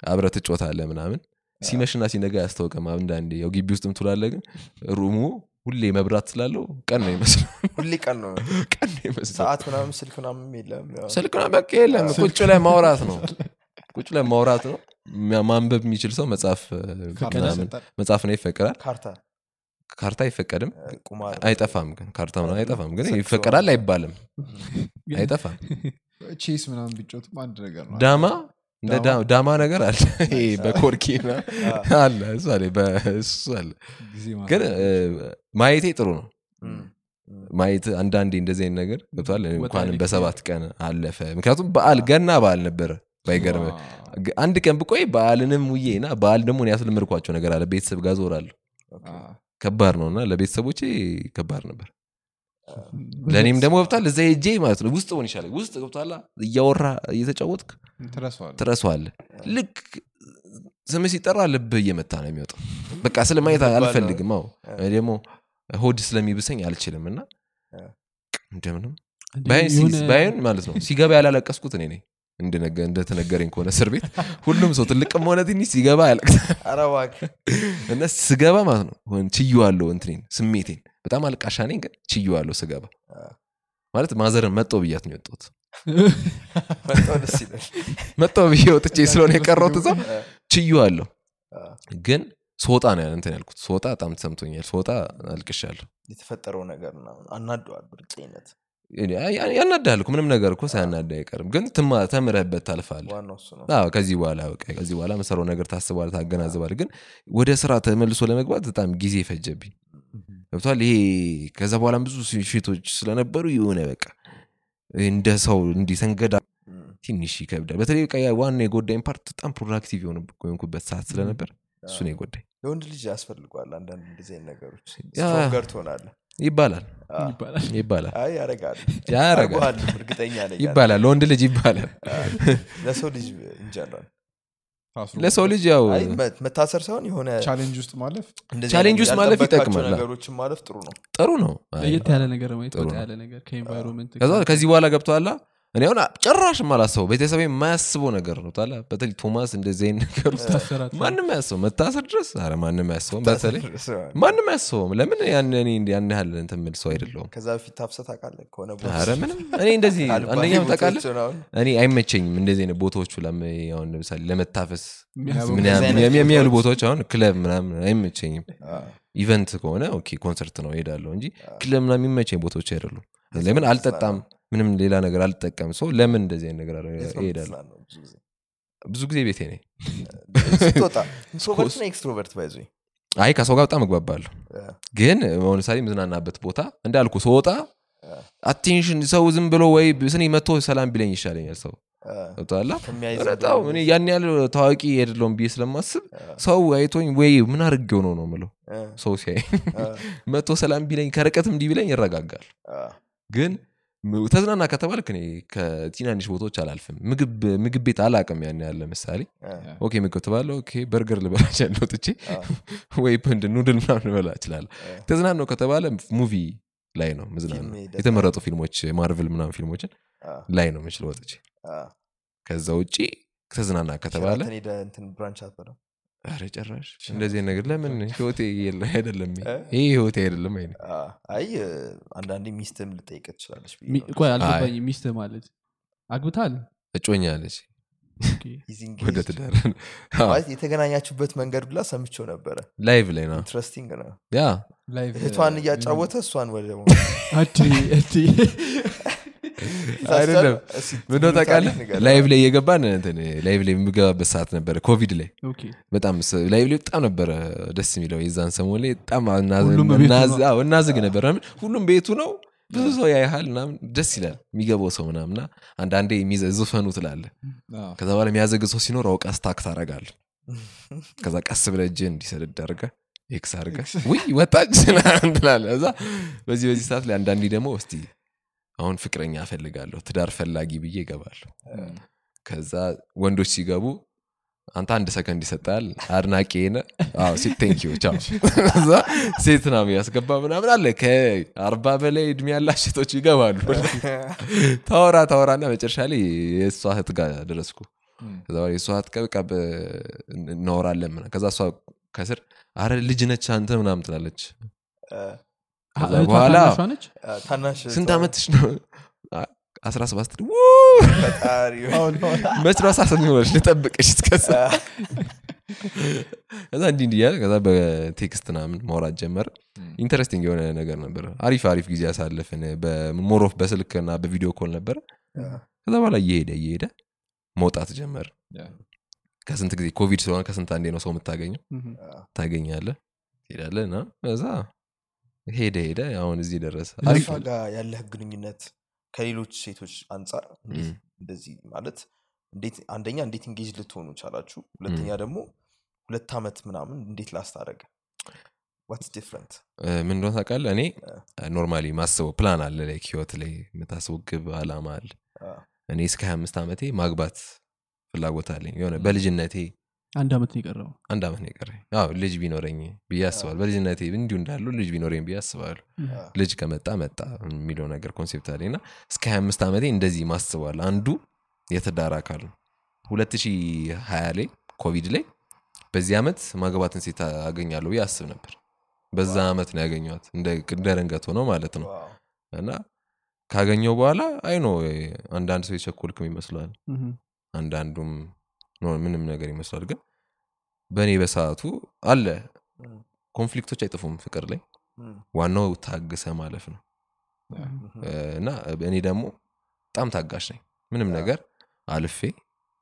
Speaker 1: አብረ ትጮት አለ ምናምን። ሲመሽና ሲነጋ ያስታውቀም አንዳንዴ። ያው ግቢ ውስጥም ትላለ ግን ሩሙ ሁሌ መብራት ስላለው ቀን ነው ይመስለው
Speaker 3: ሁሌ ቀን ነው።
Speaker 1: ቀን ነው
Speaker 3: ሰዓት ምናምን ስልክ ምናምን የለም።
Speaker 1: ስልክ ነው በቃ የለም። ቁጭ ላይ ማውራት ነው። ቁጭ ለማውራት ነው። ማ- ማንበብ የሚችል ሰው መጽሐፍ እ,
Speaker 4: ካርታ
Speaker 1: ምናምን-
Speaker 4: ይሰጣል።
Speaker 1: መጽሐፍ ነው ይፈቀዳል?
Speaker 3: ካርታ።
Speaker 1: አይፈቀድም? አይጠፋም ግን ካርታ ምናምን አይጠፋም። ግን ይፈቀዳል አይባልም። አይጠፋም። *laughs*
Speaker 4: ቼስ ምናምን ቢጮትም አንድ ነገር ነው።
Speaker 1: ዳማ? እንደ
Speaker 4: ዳማ?
Speaker 1: ነገር አለ። *laughs* በኮርኪ *laughs* አለ እሱ አለ ግን ማየቴ ጥሩ ነው። ማየት አንዳንዴ እንደዚህ አይነት ነገር ገብቷል እንኳንም በሰባት ቀን አለፈ። ምክንያቱም በዓል ገና በዓል ነበረ ባይገርም አንድ ቀን ብቆይ በዓልንም ውዬ እና በዓል ደግሞ እኔ ያስለመድኳቸው ነገር አለ። ቤተሰብ ጋር ዞራለሁ ከባድ ነው እና ለቤተሰቦቼ ከባድ ነበር። ለእኔም ደግሞ *laughs* ገብቷል። እዛ ሄጄ ማለት ነው ውስጥ ሆን ይሻላል። ውስጥ ገብቷላ እያወራ እየተጫወትክ ትረሷዋለ ልክ ስም ሲጠራ ልብህ እየመታ ነው የሚወጣው። በቃ ስለማየት አልፈልግም። እኔ ደግሞ ሆድ ስለሚብሰኝ አልችልም እና እንደምንም ባይን ማለት ነው ሲገባ ያላለቀስኩት እኔ ነኝ እንደተነገረኝ ከሆነ እስር ቤት ሁሉም ሰው ትልቅም ሆነ ትንሽ ሲገባ ያለቅሳል። እና ስገባ ማለት ነው ሆን ችዩዋለሁ እንትኔን ስሜቴን በጣም አልቃሻ ነኝ ግን ችዩዋለሁ ስገባ። ማለት ማዘርን መጦ ብያት ነው
Speaker 3: ይላል።
Speaker 1: መጣው ብዬ ወጥቼ ስለሆነ የቀረውት እዛው
Speaker 3: እ፣
Speaker 1: ችዩዋለሁ
Speaker 3: አ፣
Speaker 1: ግን ስወጣ ነው እንትን ያልኩት። ስወጣ በጣም ተሰምቶኛል። ስወጣ አልቅሻለሁ።
Speaker 3: የተፈጠረው ነገር ምናምን አናደዋል ብርቅኝነት
Speaker 1: ያ- ያናዳል እኮ ምንም ነገር እኮ ሳያናዳ አይቀርም። ግን ተምረህበት ታልፋል ከዚህ በኋላ በቃ ከዚህ በኋላ መሰራው ነገር ታስባል ታገናዝባል ግን ወደ ስራ ተመልሶ ለመግባት በጣም ጊዜ ፈጀብኝ። ገብቷል ይሄ ከዛ በኋላም ብዙ ሽቶች ስለነበሩ የሆነ በቃ እንደ ሰው እንዲህ
Speaker 3: ስንጎዳ
Speaker 1: ትንሽ ይከብዳል። በተለይ በቃ ዋና የጎዳኝ part በጣም productive የሆንኩበት ሰዓት ስለነበር እሱ ነው የጎዳኝ።
Speaker 3: የወንድ ልጅ ያስፈልገዋል አንዳንድ እንደዚህ ነገሮች። stronger ትሆናለ
Speaker 1: ይባላል።
Speaker 2: ይባላል።
Speaker 3: ያረጋል።
Speaker 1: ይባላል። ለወንድ ልጅ ይባላል።
Speaker 3: ለሰው ልጅ
Speaker 4: ታስሮ
Speaker 1: ለሰው ልጅ ያው
Speaker 3: መታሰር ሳይሆን የሆነ
Speaker 4: challenge ውስጥ ማለፍ
Speaker 3: challenge
Speaker 1: ውስጥ ማለፍ ይጠቅማል።
Speaker 3: ነገሮችን ማለፍ ጥሩ ነው።
Speaker 1: ጥሩ ነው።
Speaker 2: ለየት ያለ ነገር ማየት
Speaker 1: ጥሩ
Speaker 2: ወጣ
Speaker 1: ነው።
Speaker 2: ያለ ነገር
Speaker 1: ከዚህ በኋላ ገብተዋላ እኔ አሁን ጭራሽ ማላስበው ቤተሰብ የማያስበው ነገር ነው። ታላ በተለይ ቶማስ እንደዚህ አይነት ነገር ውስጥ ማንም አያስበው መታሰር ድረስ? ኧረ ማንም አያስበውም። በተለይ ማንም አያስበውም። ለምን ያን ያህል እንትን የምል ሰው አይደለውም
Speaker 3: ከዛ በፊት ታፍሰህ ታውቃለህ? ከሆነ
Speaker 1: ኧረ ምንም። እኔ እንደዚህ አንደኛ ታውቃለህ? እኔ አይመቸኝም እንደዚህ አይነት ቦታዎቹ አሁን ለምሳሌ ለመታፈስ የሚያሉ
Speaker 3: ቦታዎች-
Speaker 1: አሁን ክለብ ምናምን አይመቸኝም። event ከሆነ okay ኮንሰርት ነው ሄዳለሁ እንጂ ክለብ ምናምን የሚመቸኝ ቦታዎች አይደሉም። ለምን አልጠጣም ምንም ሌላ ነገር አልጠቀም ሰው ለምን እንደዚህ አይነት ነገር
Speaker 3: የምትዝናናው ብዙ ጊዜ?
Speaker 1: ቤቴ ነኝ። *laughs*
Speaker 3: extrovert ባይዞ
Speaker 1: አይ ከሰው ጋር በጣም እግባባለሁ። ግን አሁን ምሳሌ የምዝናናበት ቦታ እንዳልኩ ስወጣ attention ሰው ዝም ብሎ ወይ ስኔ መጥቶ ሰላም ቢለኝ ይሻለኛል ሰው። ያን ያህል ታዋቂ አይደለሁም ብዬ ስለማስብ ሰው አይቶኝ ወይ ምን አድርጌው ነው ነው ምለው ሰው ሲያይ *laughs* መጥቶ ሰላም ቢለኝ ከርቀት እንዲህ ቢለኝ ይረጋጋል። ግን ተዝናና ከተባልክ እኔ ከትናንሽ ቦታዎች አላልፍም። ምግብ ምግብ ቤት አላቅም ያን ያህል ለምሳሌ። okay ምግብ ትባለ okay በርገር ልበላ ጥቼ ወይ ንድ noodle ምናምን ልበላ እችላለሁ። ተዝናናው ከተባለ movie ላይ ነው ምዝናና የተመረጡ ፊልሞች ማርቨል ምናምን ፊልሞችን ላይ ነው ምችል ወጥቼ። ከዛ ውጭ ተዝናና ከተባለ ኧረ ጭራሽ እንደዚህ ነገር ለምን ህይወቴ የለ- *laughs* አይደለም? ይሄ ህይወቴ አይደለም አይ
Speaker 3: አይ አንዳንዴ ሚስትም ልጠይቅ ትችላለች
Speaker 2: አልገባኝ ሚስት ማለት አግብታል?
Speaker 1: እጮኛ አለች *laughs* ወደ ትዳር *laughs*
Speaker 3: የተገናኛችሁበት መንገድ ሁላ ሰምቼው ነበረ።
Speaker 1: live ላይ ነው።
Speaker 3: interesting ነው።
Speaker 4: yeah።
Speaker 3: እህቷን እያጫወተ እሷን ወደ
Speaker 1: አይደለም። ምንደ ታውቃለህ? live ላይ እየገባን ላይቭ ላይ የምገባበት ሰዓት ነበረ ኮቪድ ላይ። በጣም live ላይ በጣም ነበረ ደስ የሚለው የዛን ሰሞን ላይ በጣም እናዝግ ነበር ሁሉም ቤቱ ነው። ብዙ ሰው ያይሃል ምናምን። ደስ ይላል የሚገባው ሰው ምናምና አንዳንዴ ዝፈኑ ትላለ ከዛ በኋላ የሚያዘግ ሰው ሲኖር አውቃ stuck ታረጋል ከዛ ቀስ ብለህ እጅህ እንዲሰድድ አድርገ X አድርገ ውይ ወጣች ትላለህ እዛ በዚህ በዚህ ሰዓት ላይ አንዳንዴ ደግሞ እስቲ አሁን ፍቅረኛ እፈልጋለሁ ትዳር ፈላጊ ብዬ እገባለሁ። ከዛ ወንዶች ሲገቡ አንተ አንድ ሰከንድ ይሰጣል አድናቂ ነ thank you ቻው። እዛ ሴት ነው ያስገባ ምናምን አለ። ከአርባ በላይ እድሜ ያላት ሴቶች ይገባሉ። ታወራ ታወራና መጨረሻ ላይ የእሷ እህት ጋር ደረስኩ። ከዛ የእሷ እህት ጋር በቃ እናወራለን ከዛ እሷ ከስር አረ ልጅ ነች አንተ ምናምን ትላለች በኋላ ስንት ዓመትሽ ነው አ- 17 ስትል
Speaker 3: ፈጣሪ
Speaker 1: መች ነው ሆነች ልጠብቅሽ እስከዛ። ከዛ እንዲህ እንዲህ እያለ ከዛ በ text ምናምን ማውራት ጀመረ interesting የሆነ ነገር ነበር። አሪፍ አሪፍ ጊዜ ያሳለፍን በ more of በስልክ እና በ video call ነበረ ከዛ በኋላ እየሄደ እየሄደ መውጣት ጀመር። ከስንት ጊዜ ኮቪድ ስለሆነ ከስንት አንዴ ነው ሰው የምታገኘው? ታገኛለ ትሄዳለ እና ከዛ ሄደ ሄደ አሁን እዚህ ደረሰ
Speaker 3: አሪፋ ጋር ያለህ ግንኙነት ከሌሎች ሴቶች አንጻር እንደዚህ ማለት እንዴት አንደኛ እንዴት engage ልትሆኑ ቻላችሁ? ሁለተኛ ደግሞ ሁለት ዓመት ምናምን እንዴት last አረገ what's different
Speaker 1: እ፣ ምን እንደሆነ ታውቃለህ? እኔ normally ማስበው ፕላን አለ ላይ ህይወት ላይ የምታስበው ግብ አላማ አለ። እኔ እስከ 25 ዓመቴ ማግባት ፍላጎት አለኝ። የሆነ በልጅነቴ
Speaker 2: አንድ አመት ነው የቀረው።
Speaker 1: አንድ ዓመት ነው የቀረኝ። አዎ ልጅ ቢኖረኝ ብዬ አስባለሁ። በልጅነቴ እንዲሁ እንዳሉ ልጅ ቢኖረኝ ብዬ አስባለሁ። ልጅ ከመጣ መጣ የሚለው ነገር concept አለኝ። እና እስከ 25 ዓመቴ እንደዚህ ማስበዋል አንዱ የትዳር አካል ነው። 2020 ላይ ኮቪድ ላይ በዚህ ዓመት ማግባትን ሴት አገኛለሁ ብዬ አስብ ነበር። በዛ ዓመት ነው ያገኘዋት እንደ ደረንገት ሆነው ማለት ነው። እና ካገኘው በኋላ አይኖ አንዳንድ ሰው የቸኮልክም ይመስለዋል አንዳንዱም ምንም ነገር ይመስላል። ግን በእኔ በሰዓቱ አለ። ኮንፍሊክቶች አይጥፉም ፍቅር ላይ። ዋናው ታግሰ ማለፍ ነው። እና እኔ ደግሞ በጣም ታጋሽ ነኝ። ምንም ነገር አልፌ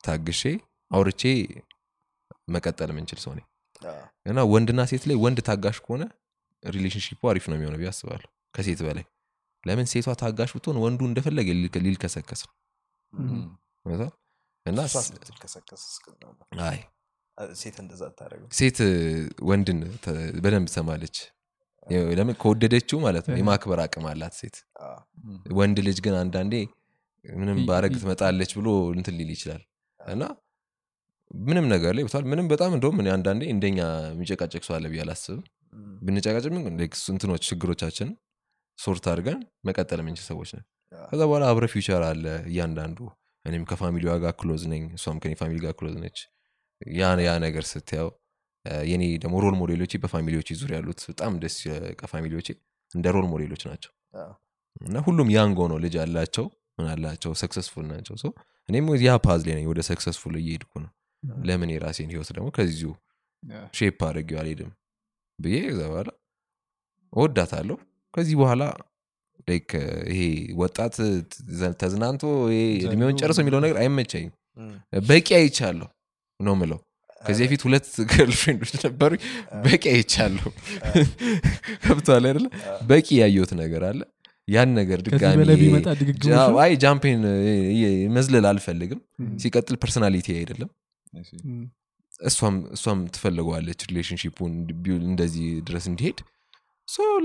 Speaker 1: ታግሼ አውርቼ መቀጠል የምንችል ሰው ነኝ። እና ወንድና ሴት ላይ ወንድ ታጋሽ ከሆነ relationship ኡ አሪፍ ነው የሚሆነው ብዬ አስባለሁ። ከሴት በላይ ለምን ሴቷ ታጋሽ ብትሆን ወንዱ እንደፈለገ ሊልከ- ሊልከሰከስ ነው? እና
Speaker 3: ሴት እንደዛ
Speaker 1: ሴት ወንድን በደንብ ትሰማለች። ለምን ከወደደችው ማለት ነው። የማክበር አቅም አላት ሴት። ወንድ ልጅ ግን አንዳንዴ ምንም ባረግ ትመጣለች ብሎ እንትን ሊል ይችላል። እና ምንም ነገር ላይ ብቷል ምንም በጣም እንደውም አንዳንዴ እንደኛ የሚጨቃጨቅ ሰው አለ ብዬ አላስብም። like እንትኖች ችግሮቻችን sort አድርገን መቀጠል የምንችል ሰዎች ነን። ከዛ በኋላ አብረ future አለ እያንዳንዱ እኔም ከ family ዋ ጋር close ነኝ እሷም ከኔ family ጋር close ነች። ያ ያ ነገር እ፣ የኔ ደግሞ role model ኦቼ በ family ዎቼ ዙሪያ ያሉት በጣም ደስ ከ family ዎቼ እንደ role model ኦች ናቸው። እና ሁሉም young ነው ልጅ አላቸው ምን አላቸው successful ናቸው። so እኔም ያ path ላይ ነኝ ወደ successful እየሄድኩ ነው። ለምን የራሴን ህይወት ደግሞ ከዚሁ shape አድርጌው አልሄድም ብዬ ከዛ በኋላ እወዳታለሁ። ከዚህ በኋላ ይሄ ወጣት ተዝናንቶ ይሄ እድሜውን ጨርሶ የሚለው ነገር አይመቸኝም። በቂ አይቻለሁ ነው ምለው ከዚህ በፊት ሁለት *laughs* girlfriend ኦች ነበሩ በቂ አይቻለሁ። *laughs* ከብተዋል አይደለ? በቂ ያየሁት ነገር አለ። ያን ነገር
Speaker 2: ከዚህ
Speaker 1: ድጋሚ
Speaker 2: በላይ ቢመጣ ድግግሞሽ ነው?
Speaker 1: አይ jump ኤን መዝለል አልፈልግም። ሲቀጥል personality አይደለም። እሷም ትፈልገዋለች relationship ኡን እንደዚህ ድረስ እንዲሄድ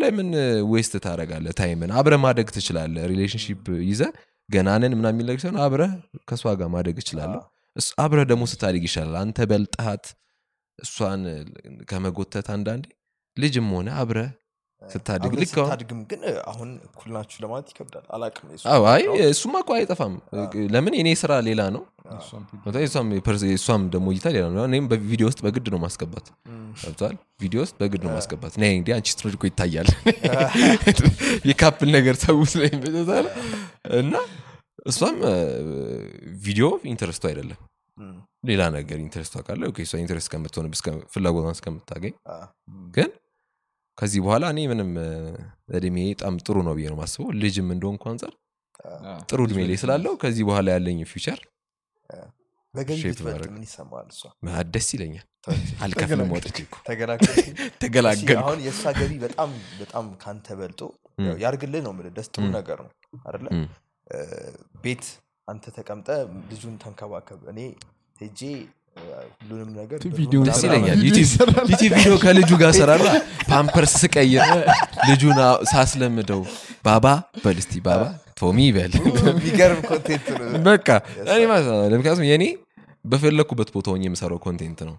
Speaker 1: ለምን waste ታደረጋለ time ን? አብረ ማደግ ትችላለ relationship ይዘ ገናንን ምና የሚል ነገር ሲሆን አብረ ከእሷ ጋር ማደግ እችላለሁ። እስ- አብረ ደግሞ ስታድግ ይሻላል። አንተ በልጠሃት እሷን ከመጎተት አንዳንዴ ልጅም ሆነ አብረ ስታድግ ልክ
Speaker 3: ስታድግም ግን አሁን እኩል ናችሁ ለማለት ይከብዳል። አላቅም
Speaker 1: አይ እሱማ እኮ አይጠፋም። ለምን? የኔ ስራ ሌላ ነው። እሷም ደግሞ እይታ ሌላ ነው። እኔም በቪዲዮ ውስጥ በግድ ነው ማስገባት።
Speaker 3: እም፣
Speaker 1: ገብቷል ቪዲዮ ውስጥ በግድ ነው ማስገባት። ነ እንዲ አንቺ ስትኖር እኮ ይታያል። *laughs* የ couple ነገር ሰው ስለሚበዛል እና እሷም ቪዲዮ interest ኡ
Speaker 3: አይደለም።
Speaker 1: ሌላ ነገር interest ኡ ካለ okay፣ እሷ interest ከምትሆን ፍላጎቷን እስከምታገኝ። ግን ከዚህ በኋላ እኔ ምንም እድሜ በጣም ጥሩ ነው ብዬ ነው ማስበው ልጅም እንደሆንኩ አንጻር ጥሩ እድሜ ላይ ስላለው ከዚህ በኋላ ያለኝ future
Speaker 3: ምን ይሰማል እሷ?
Speaker 1: ደስ ይለኛል። *laughs* አልከፍልም ወጥቼ እኮ። *laughs*
Speaker 3: ተገላገልኩኝ
Speaker 1: ተገላገል
Speaker 3: አሁን የእሷ ገቢ በጣም በጣም ካንተ በልጦ ያርግልህ ነው የምልህ። ደስ ጥሩ ነገር ነው እ፣ ቤት አንተ ተቀምጠ ልጁን ተንከባከብ። እኔ ሄጄ ሁሉንም ነገር
Speaker 1: ደስ ይለኛል ዩቲዩብ ቪዲዮ ከልጁ ጋር ሰራላ ፓምፐርስ ስቀይር ልጁን ሳስለምደው ባባ በል እስቲ ባባ ቶሚ በል
Speaker 3: የሚገርም content ነው *laughs*
Speaker 1: በቃ እኔ ማለት ነው። ምክንያቱም የኔ በፈለግኩበት ቦታ ሆኜ የምሰራው content ነው።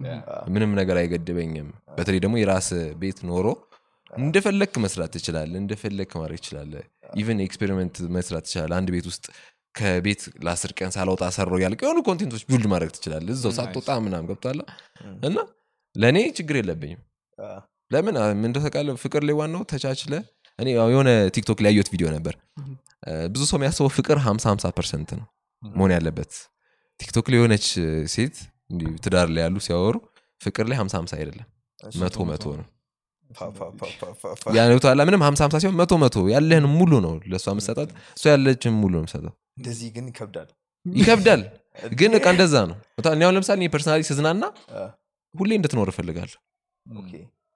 Speaker 1: ምንም ነገር አይገድበኝም። በተለይ ደግሞ የራስ ቤት ኖሮ እንደፈለክ መስራት ትችላለ እንደፈለክ ማድረግ ትችላለ even experiment መስራት ትችላለ አንድ ቤት ውስጥ ከቤት ለአስር ቀን ሳላውጣ ሰራው ያልቅ የሆኑ content ኦች build ማድረግ ትችላለ እዛው ሳትወጣ ምናም ገብቷላ እና ለእኔ ችግር የለብኝም። ለምን? ምን እንደተቃለ ፍቅር ላይ ዋናው ተቻችለ እኔ የሆነ ቲክቶክ ላይ ያየሁት ቪዲዮ ነበር። ብዙ ሰው የሚያስበው ፍቅር 50 50 percent ነው መሆን ያለበት። ቲክቶክ ላይ የሆነች ሴት ትዳር ላይ ያሉ ሲያወሩ ፍቅር ላይ 50 50 አይደለም መቶ መቶ ነው። ያነቷላ ምንም 50 50 ሲሆን መቶ መቶ ያለህን ሙሉ ነው ለእሷ መሰጣት እሷ ያለችን ሙሉ ነው መሰጣት
Speaker 3: እንደዚህ ግን ይከብዳል።
Speaker 1: ይከብዳል። *laughs* ግን እቃ እንደዛ ነው። እኔ አሁን ለምሳሌ personally ስዝናና ሁሌ እንድትኖር እፈልጋለሁ።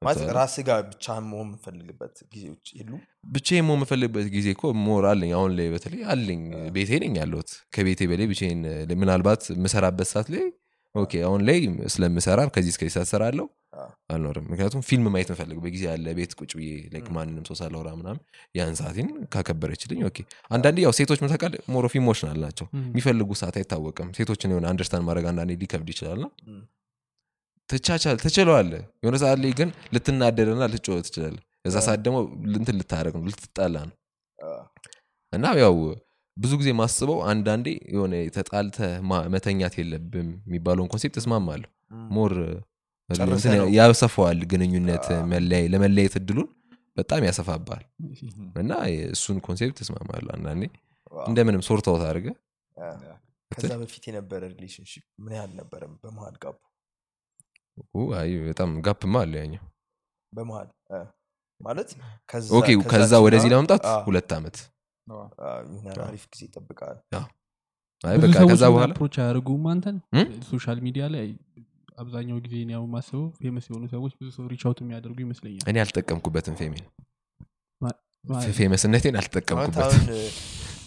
Speaker 3: ማለት ራስ ጋር ብቻህን መሆን የምፈልግበት ጊዜዎች የሉ
Speaker 1: ብቻ ሞ የምፈልግበት ጊዜ እኮ more አለኝ። አሁን ላይ በተለይ አለኝ። ቤቴ ነኝ ያለሁት። ከቤቴ በላይ ብቻዬን ምናልባት የምሰራበት ሰዓት ላይ okay አሁን ላይ ስለምሰራ ከዚህ እስከዚህ ሰዓት እሰራለሁ።
Speaker 3: አ፣
Speaker 1: አልኖርም። ምክንያቱም ፊልም ማየት የምፈልግበት ጊዜ አለ ቤት ቁጭ ብዬ ማንንም ሰው ሳላወራ ምናምን ያን ሰዓቴን ካከበረችልኝ okay። አንዳንዴ ያው ሴቶች more of emotional ናቸው። የሚፈልጉ ሰዓት አይታወቅም። ሴቶችን የሆነ understand ማድረግ አንዳንዴ ሊከብድ ይችላል ና
Speaker 3: እም፣
Speaker 1: ትቻቻል ትችለዋለ የሆነ ሰዓት ላይ ግን ልትናደድና ልትጮህ ትችላለ እዛ ሰዓት ደግሞ እንትን ልታደረግ ነው ልትጣላ ነው። እና ያው ብዙ ጊዜ ማስበው አንዳንዴ የሆነ ተጣልተ መተኛት የለብም የሚባለውን concept እስማማለሁ።
Speaker 3: more
Speaker 1: ያሰፋዋል ግንኙነት ለመለየት እድሉን በጣም ያሰፋባል. እና እሱን concept እስማማለሁ አንዳንዴ። እንደምንም sort out
Speaker 3: አድርገ ከዛ በፊት የነበረ relationship ምን ያህል ነበረ በመሀል gap ኡ?
Speaker 1: አይ በጣም gap ማ አለ ያኛው።
Speaker 3: በመሀል ማለት ከዛ
Speaker 1: ወደዚህ ለመምጣት ሁለት ዓመት
Speaker 3: አሪፍ ጊዜ ይጠብቃል።
Speaker 1: ከዛ በኋላ
Speaker 2: approach አያደርጉም አንተን? social media ላይ አብዛኛው ጊዜ እኔ ያው ማስበው famous የሆኑ ሰዎች ብዙ ሰው reach out የሚያደርጉ ይመስለኛል።
Speaker 1: እኔ አልጠቀምኩበትም
Speaker 2: fame
Speaker 1: ኤን
Speaker 3: famous
Speaker 1: ነቴን
Speaker 3: አሁን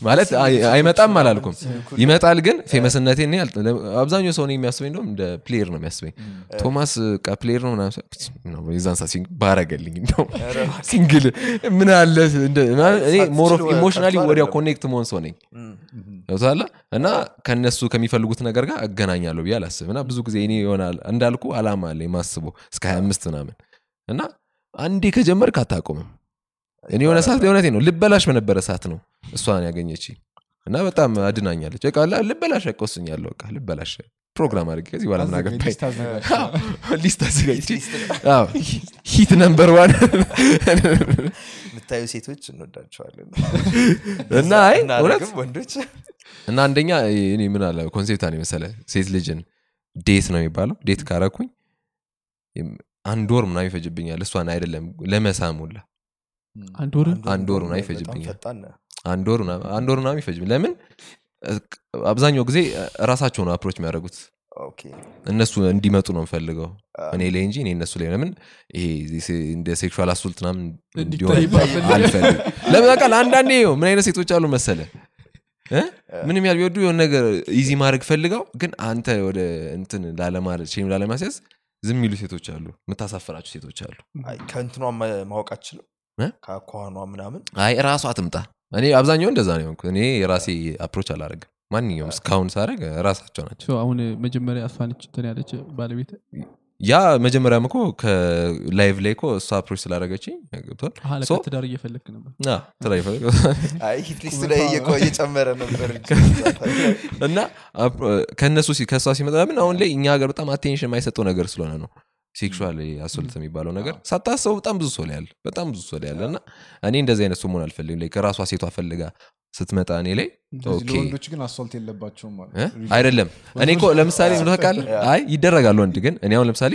Speaker 1: ማለት አይ- አይመጣም አላልኩም። ይመጣል ግን famous ነቴ እኔ አብዛኛው ሰው የሚያስበኝ እንደውም እንደ player ነው የሚያስበኝ። ቶማስ ቃ player ነው ሰዓት sing- ባረገልኝ እንደውም *laughs* single ምን አለ
Speaker 3: more
Speaker 1: of
Speaker 3: emotionally
Speaker 1: ወዲያው connect መሆን ሰው ነኝ። ገብቶሃል እና ከነሱ ከሚፈልጉት ነገር ጋር እገናኛለሁ ብዬ አላስብም። እና ብዙ ጊዜ እኔ ይሆናል እንዳልኩ አላማ አለ የማስበው እስከ 25 ምናምን። እና አንዴ ከጀመርክ አታቆምም። እኔ የሆነ ሰዓት ለእውነቴ ነው ልበላሽ በነበረ ሰዓት ነው እሷን ያገኘች እና በጣም አድናኛለች። በቃ ልበላሽ ያቆስኛለሁ በቃ ልበላሽ ፕሮግራም አድርጌ ከዚህ በኋላ ምን አገባኝ።
Speaker 4: list አዘጋጅ።
Speaker 1: hit number one
Speaker 3: የምታዩ ሴቶች እንወዳቸዋለን።
Speaker 1: እና አይ እውነት
Speaker 3: ወንዶች።
Speaker 1: እና አንደኛ እኔ ምን አለ concept ነው የመሰለ ሴት ልጅን date ነው የሚባለው። date ካረኩኝ አንድ ወር ምናምን ይፈጅብኛል። እሷን አይደለም ለመሳም ሁላ
Speaker 2: አንድ
Speaker 1: ወር ምናምን ይፈጅብኛል። አንድ ወር ምናምን- አንድ ወር ምናምን ይፈጅብኝ። ለምን? አብዛኛው ጊዜ ራሳቸው ነው approach የሚያደርጉት።
Speaker 3: okay።
Speaker 1: እነሱ እንዲመጡ ነው የምፈልገው። እኔ ላይ እንጂ እኔ እነሱ ላይ ለምን? ይሄ እንደ sexual assault ምናምን
Speaker 2: እንዲታይ
Speaker 1: እንዲሆን አልፈልግም። ለምን? በቃ አንዳንዴ ይኸው ምን አይነት ሴቶች አሉ መሰለ? እ? ምንም ያህል ቢወዱ የሆነ ነገር easy ማድረግ ፈልገው ግን አንተ ወደ እንትን ላለማድረግ shame ላለማስያዝ ዝም የሚሉ ሴቶች አሉ። የምታሳፍራቸው ሴቶች አሉ።
Speaker 3: አይ፣ ከእንትኗ ማወቅ አችልም
Speaker 1: እ?
Speaker 3: ከአኳኗ ምናምን?
Speaker 1: አይ ራሷ አትምጣ እኔ አብዛኛው እንደዛ ነው የሆንኩት። እኔ የራሴ approach አላደርግም። ማንኛውም እስካሁን ሳደርግ ራሳቸው ናቸው።
Speaker 2: ሰው አሁን መጀመሪያ እሷነች እንትን ያለች ባለቤት?
Speaker 1: ያ መጀመሪያም እኮ ከ live ላይ እኮ እሷ approach ስላደረገችኝ ገብቷል
Speaker 2: አለካ
Speaker 1: so-
Speaker 2: ትዳር እየፈለክ ነበር።
Speaker 3: ላይ እየጨመረ ነበር እንጂ
Speaker 1: እና ከእነሱ ከእሷ ሲመጣ ምን አሁን ላይ እኛ ሀገር በጣም attention የማይሰጠው ነገር ስለሆነ ነው sexual assault የሚባለው ነገር ሳታስበው በጣም ብዙ ሰው ላይ ያለ በጣም ብዙ ሰው ላይ ያለ እና እኔ እንደዚህ አይነት ሰው መሆን አልፈልግም። ላይ ከራሷ ሴቷ ፈልጋ ስትመጣ እኔ ላይ
Speaker 4: ለወንዶች ግን assault የለባቸውም?
Speaker 1: አይደለም። እኔ እኮ ለምሳሌ ታውቃለህ? አይ ይደረጋል ወንድ ግን። እኔ አሁን ለምሳሌ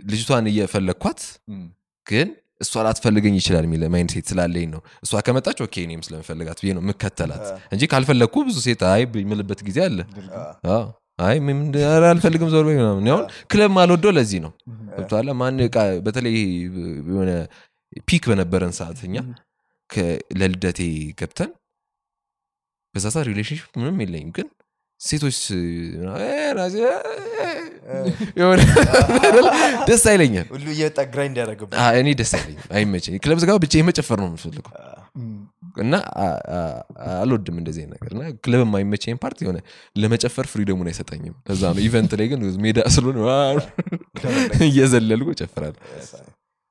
Speaker 1: ልጅቷን እየፈለግኳት ግን እሷ ላትፈልገኝ ይችላል የሚል mindset ስላለኝ ነው። እሷ ከመጣች okay እኔም ስለምፈልጋት ብዬ ነው የምከተላት እንጂ ካልፈለግኩ ብዙ ሴት አይ የምልበት ጊዜ አለ አይ አልፈልግም ዞር በይ ምናምን። አሁን ክለብ ማልወደው ለዚህ ነው። ገብቶሃል? ማን በተለይ የሆነ peak በነበረን ሰዓት እኛ ለልደቴ ገብተን በዛ ሰዓት relationship ምንም የለኝም። ግን ሴቶች ደስ አይለኝም።
Speaker 3: ሁሉ እየወጣ grind ያደረግብ
Speaker 1: አ- እኔ ደስ አይለኝም። አይመቸኝ ክለብ ዝጋ ብቻ መጨፈር ነው የምፈልገው እና አልወድም እንደዚህ ነገር። እና ክለብ የማይመቸኝ part የሆነ ለመጨፈር freedom ኡን አይሰጠኝም። ለዛ ነው event ላይ ግን ሜዳ ስለሆነ እየዘለልኩ እጨፍራለሁ።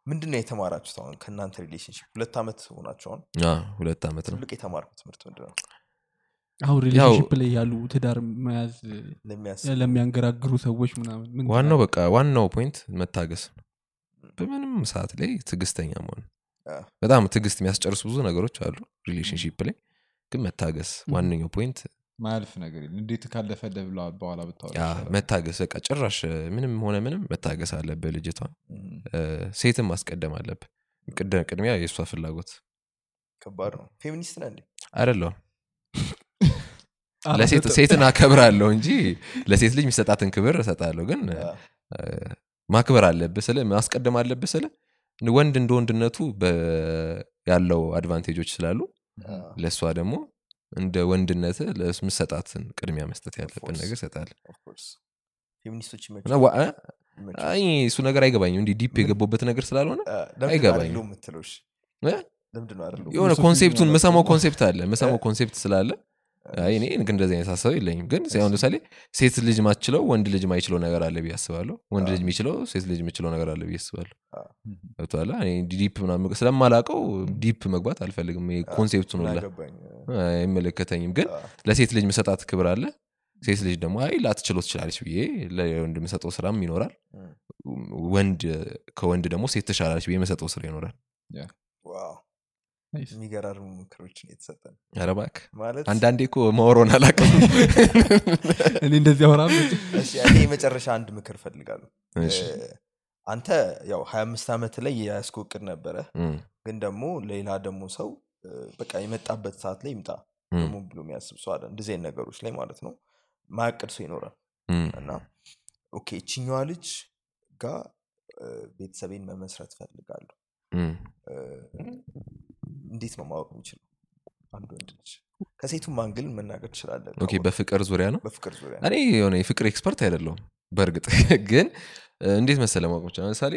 Speaker 3: ምንድን ነው የተማራችሁት አሁን ከእናንተ relationship ሁለት ዓመት ሆናችሁ አሁን?
Speaker 1: አ፣ ሁለት ዓመት ነው።
Speaker 3: ትልቅ የተማርኩት ትምህርት ምንድን ነው
Speaker 2: አሁን relationship ላይ ያሉ ትዳር መያዝ ለሚያንገራግሩ ሰዎች ምናምን ምን
Speaker 1: ዋናው በቃ ዋናው point መታገስ በምንም ሰዓት ላይ ትዕግስተኛ መሆን በጣም ትዕግስት የሚያስጨርሱ ብዙ ነገሮች አሉ relationship ላይ። ግን መታገስ ዋነኛው point
Speaker 4: ማያልፍ ነገር የለም። እንዴት ካለፈለህ ብላ በኋላ
Speaker 1: መታገስ በቃ ጭራሽ ምንም ሆነ ምንም መታገስ አለብህ እ፣ ሴትን ማስቀደም አለብህ። ቅድሚያ የእሷ ፍላጎት።
Speaker 3: ከባድ ነው። ፌሚኒስት ነህ እንዴ?
Speaker 1: አይደለሁም። *laughs* ለሴት ሴትን አከብራለሁ እንጂ ለሴት ልጅ የሚሰጣትን ክብር እሰጣለሁ። ግን ማክበር አለብህ ስለ ማስቀደም አለብህ ስለ ወንድ እንደ ወንድነቱ ያለው advantage ኦች
Speaker 3: ስላሉ
Speaker 1: ለእሷ ደግሞ እንደ ወንድነት ለምሰጣትን ቅድሚያ መስጠት ያለብን. ነገር አይ እሱ ነገር አይገባኝም። እንዲህ deep የገባበት ነገር ስላልሆነ አይገባኝም።? የሆነ
Speaker 4: concept
Speaker 1: ኡን
Speaker 4: ነው።
Speaker 1: concept አለ። ምሰማው concept ስላለ እኔ እንደዚህ አይነት ሀሳብ የለኝም። ግን አሁን ለምሳሌ ሴት ልጅ ምትችለው ወንድ ልጅ ማይችለው ነገር አለ ብዬ አስባለሁ። ወንድ ልጅ የሚችለው ሴት ልጅ የሚችለው ነገር አለ ብዬ አስባለሁ። እኔ deep ምናምን ስለማላቀው deep መግባት አልፈልግም። ሁላ
Speaker 3: አገባኝ?
Speaker 1: አይመለከተኝም። ግን ለሴት ልጅ መሰጣት ክብር አለ። ሴት ልጅ ደግሞ አይ ላትችሎ ትችላለች ብዬ ለወንድ የምሰጠው ስራም ይኖራል። ወንድ ከወንድ ደግሞ ሴት ትሻላለች ብዬ የምሰጠው ስራ ይኖራል
Speaker 3: የሚገራርሙ ምክሮችን የተሰጠን
Speaker 1: ኧረ እባክህ!
Speaker 3: ማለት
Speaker 1: አንዳንዴ እኮ ማወራውን አላውቅም።
Speaker 2: እኔ እንደዚህ
Speaker 3: እሺ፣ እኔ የመጨረሻ አንድ ምክር
Speaker 1: እሺ።
Speaker 3: አንተ ያው ሀያ አምስት ዓመት ላይ የያዝከው እቅድ ነበረ። ግን ደግሞ ሌላ ደግሞ ሰው በቃ የመጣበት ሰዓት ላይ ይምጣ ደግሞ ብሎ የሚያስብ ሰው አለ። እንደዚህ ነገሮች ላይ ማለት ነው። ማያቅድ ሰው ይኖራል። እና okay እችኛዋ ልጅ ጋር ቤተሰቤን መመስረት ፈልጋለሁ እንዴት ነው ማወቅ የሚችለው አንድ ወንድ ልጅ ከሴቱም angle መናገር ትችላለን
Speaker 1: በፍቅር ዙሪያ ነው?
Speaker 3: በፍቅር ዙሪያ
Speaker 1: እኔ የሆነ የፍቅር expert አይደለሁም በእርግጥ *laughs* ግን እንዴት መሰለ ማወቅ ይችላል ለምሳሌ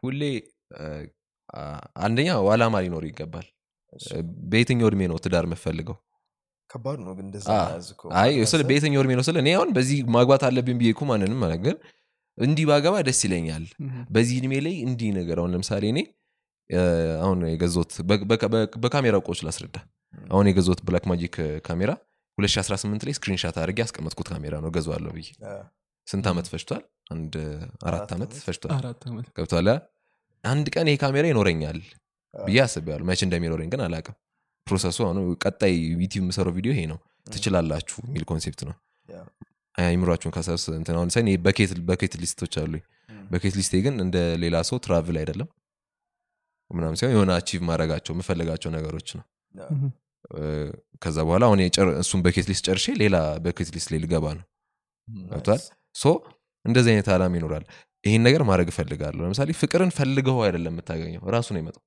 Speaker 1: ሁሌ አንደኛ አላማ ሊኖር ይገባል። በየትኛው እድሜ ነው ትዳር የምፈልገው?
Speaker 3: ከባድ ነው ግን
Speaker 1: ስለ በየትኛው እድሜ ነው ስለ እኔ አሁን በዚህ ማግባት አለብኝ ብዬ ማንንም ግን እንዲህ ባገባ ደስ ይለኛል። በዚህ እድሜ ላይ እንዲህ ነገር አሁን ለምሳሌ እኔ አሁን የገዛሁት በካሜራ እቆች ላስረዳ። አሁን የገዛሁት Blackmagic ካሜራ 2018 ላይ screenshot አድርጌ ያስቀመጥኩት ካሜራ ነው ገዛዋለሁ ብዬ። ስንት ዓመት ፈጅቷል? አንድ አራት ዓመት? ፈጅቷል። ገብቷል አንድ ቀን ይሄ ካሜራ ይኖረኛል ብዬ አስቤዋለሁ። መቼ እንደሚኖረኝ ግን አላቅም process ኡ አሁን ቀጣይ YouTube የምሰራው ቪዲዮ ይሄ ነው። ትችላላችሁ የሚል concept ነው። አይምሯችሁን ከሰብስ እንትን አሁን bucket list ኦች አሉኝ።
Speaker 3: ም፣
Speaker 1: bucket list ኤ ግን እንደ ሌላ ሰው travel አይደለም ምናምን ሲሆን የሆነ achieve ማድረጋቸው የምፈልጋቸው ነገሮች ነው። ከዛ በኋላ አሁን የጨር- እሱን bucket list ጨርሼ ሌላ bucket list ላይ ልገባ ነው። ገብቷል so እንደዚህ አይነት አላማ ይኖራል። ይህን ነገር ማድረግ እፈልጋለሁ። ለምሳሌ ፍቅርን ፈልገው አይደለም የምታገኘው ራሱ ነው ይመጣው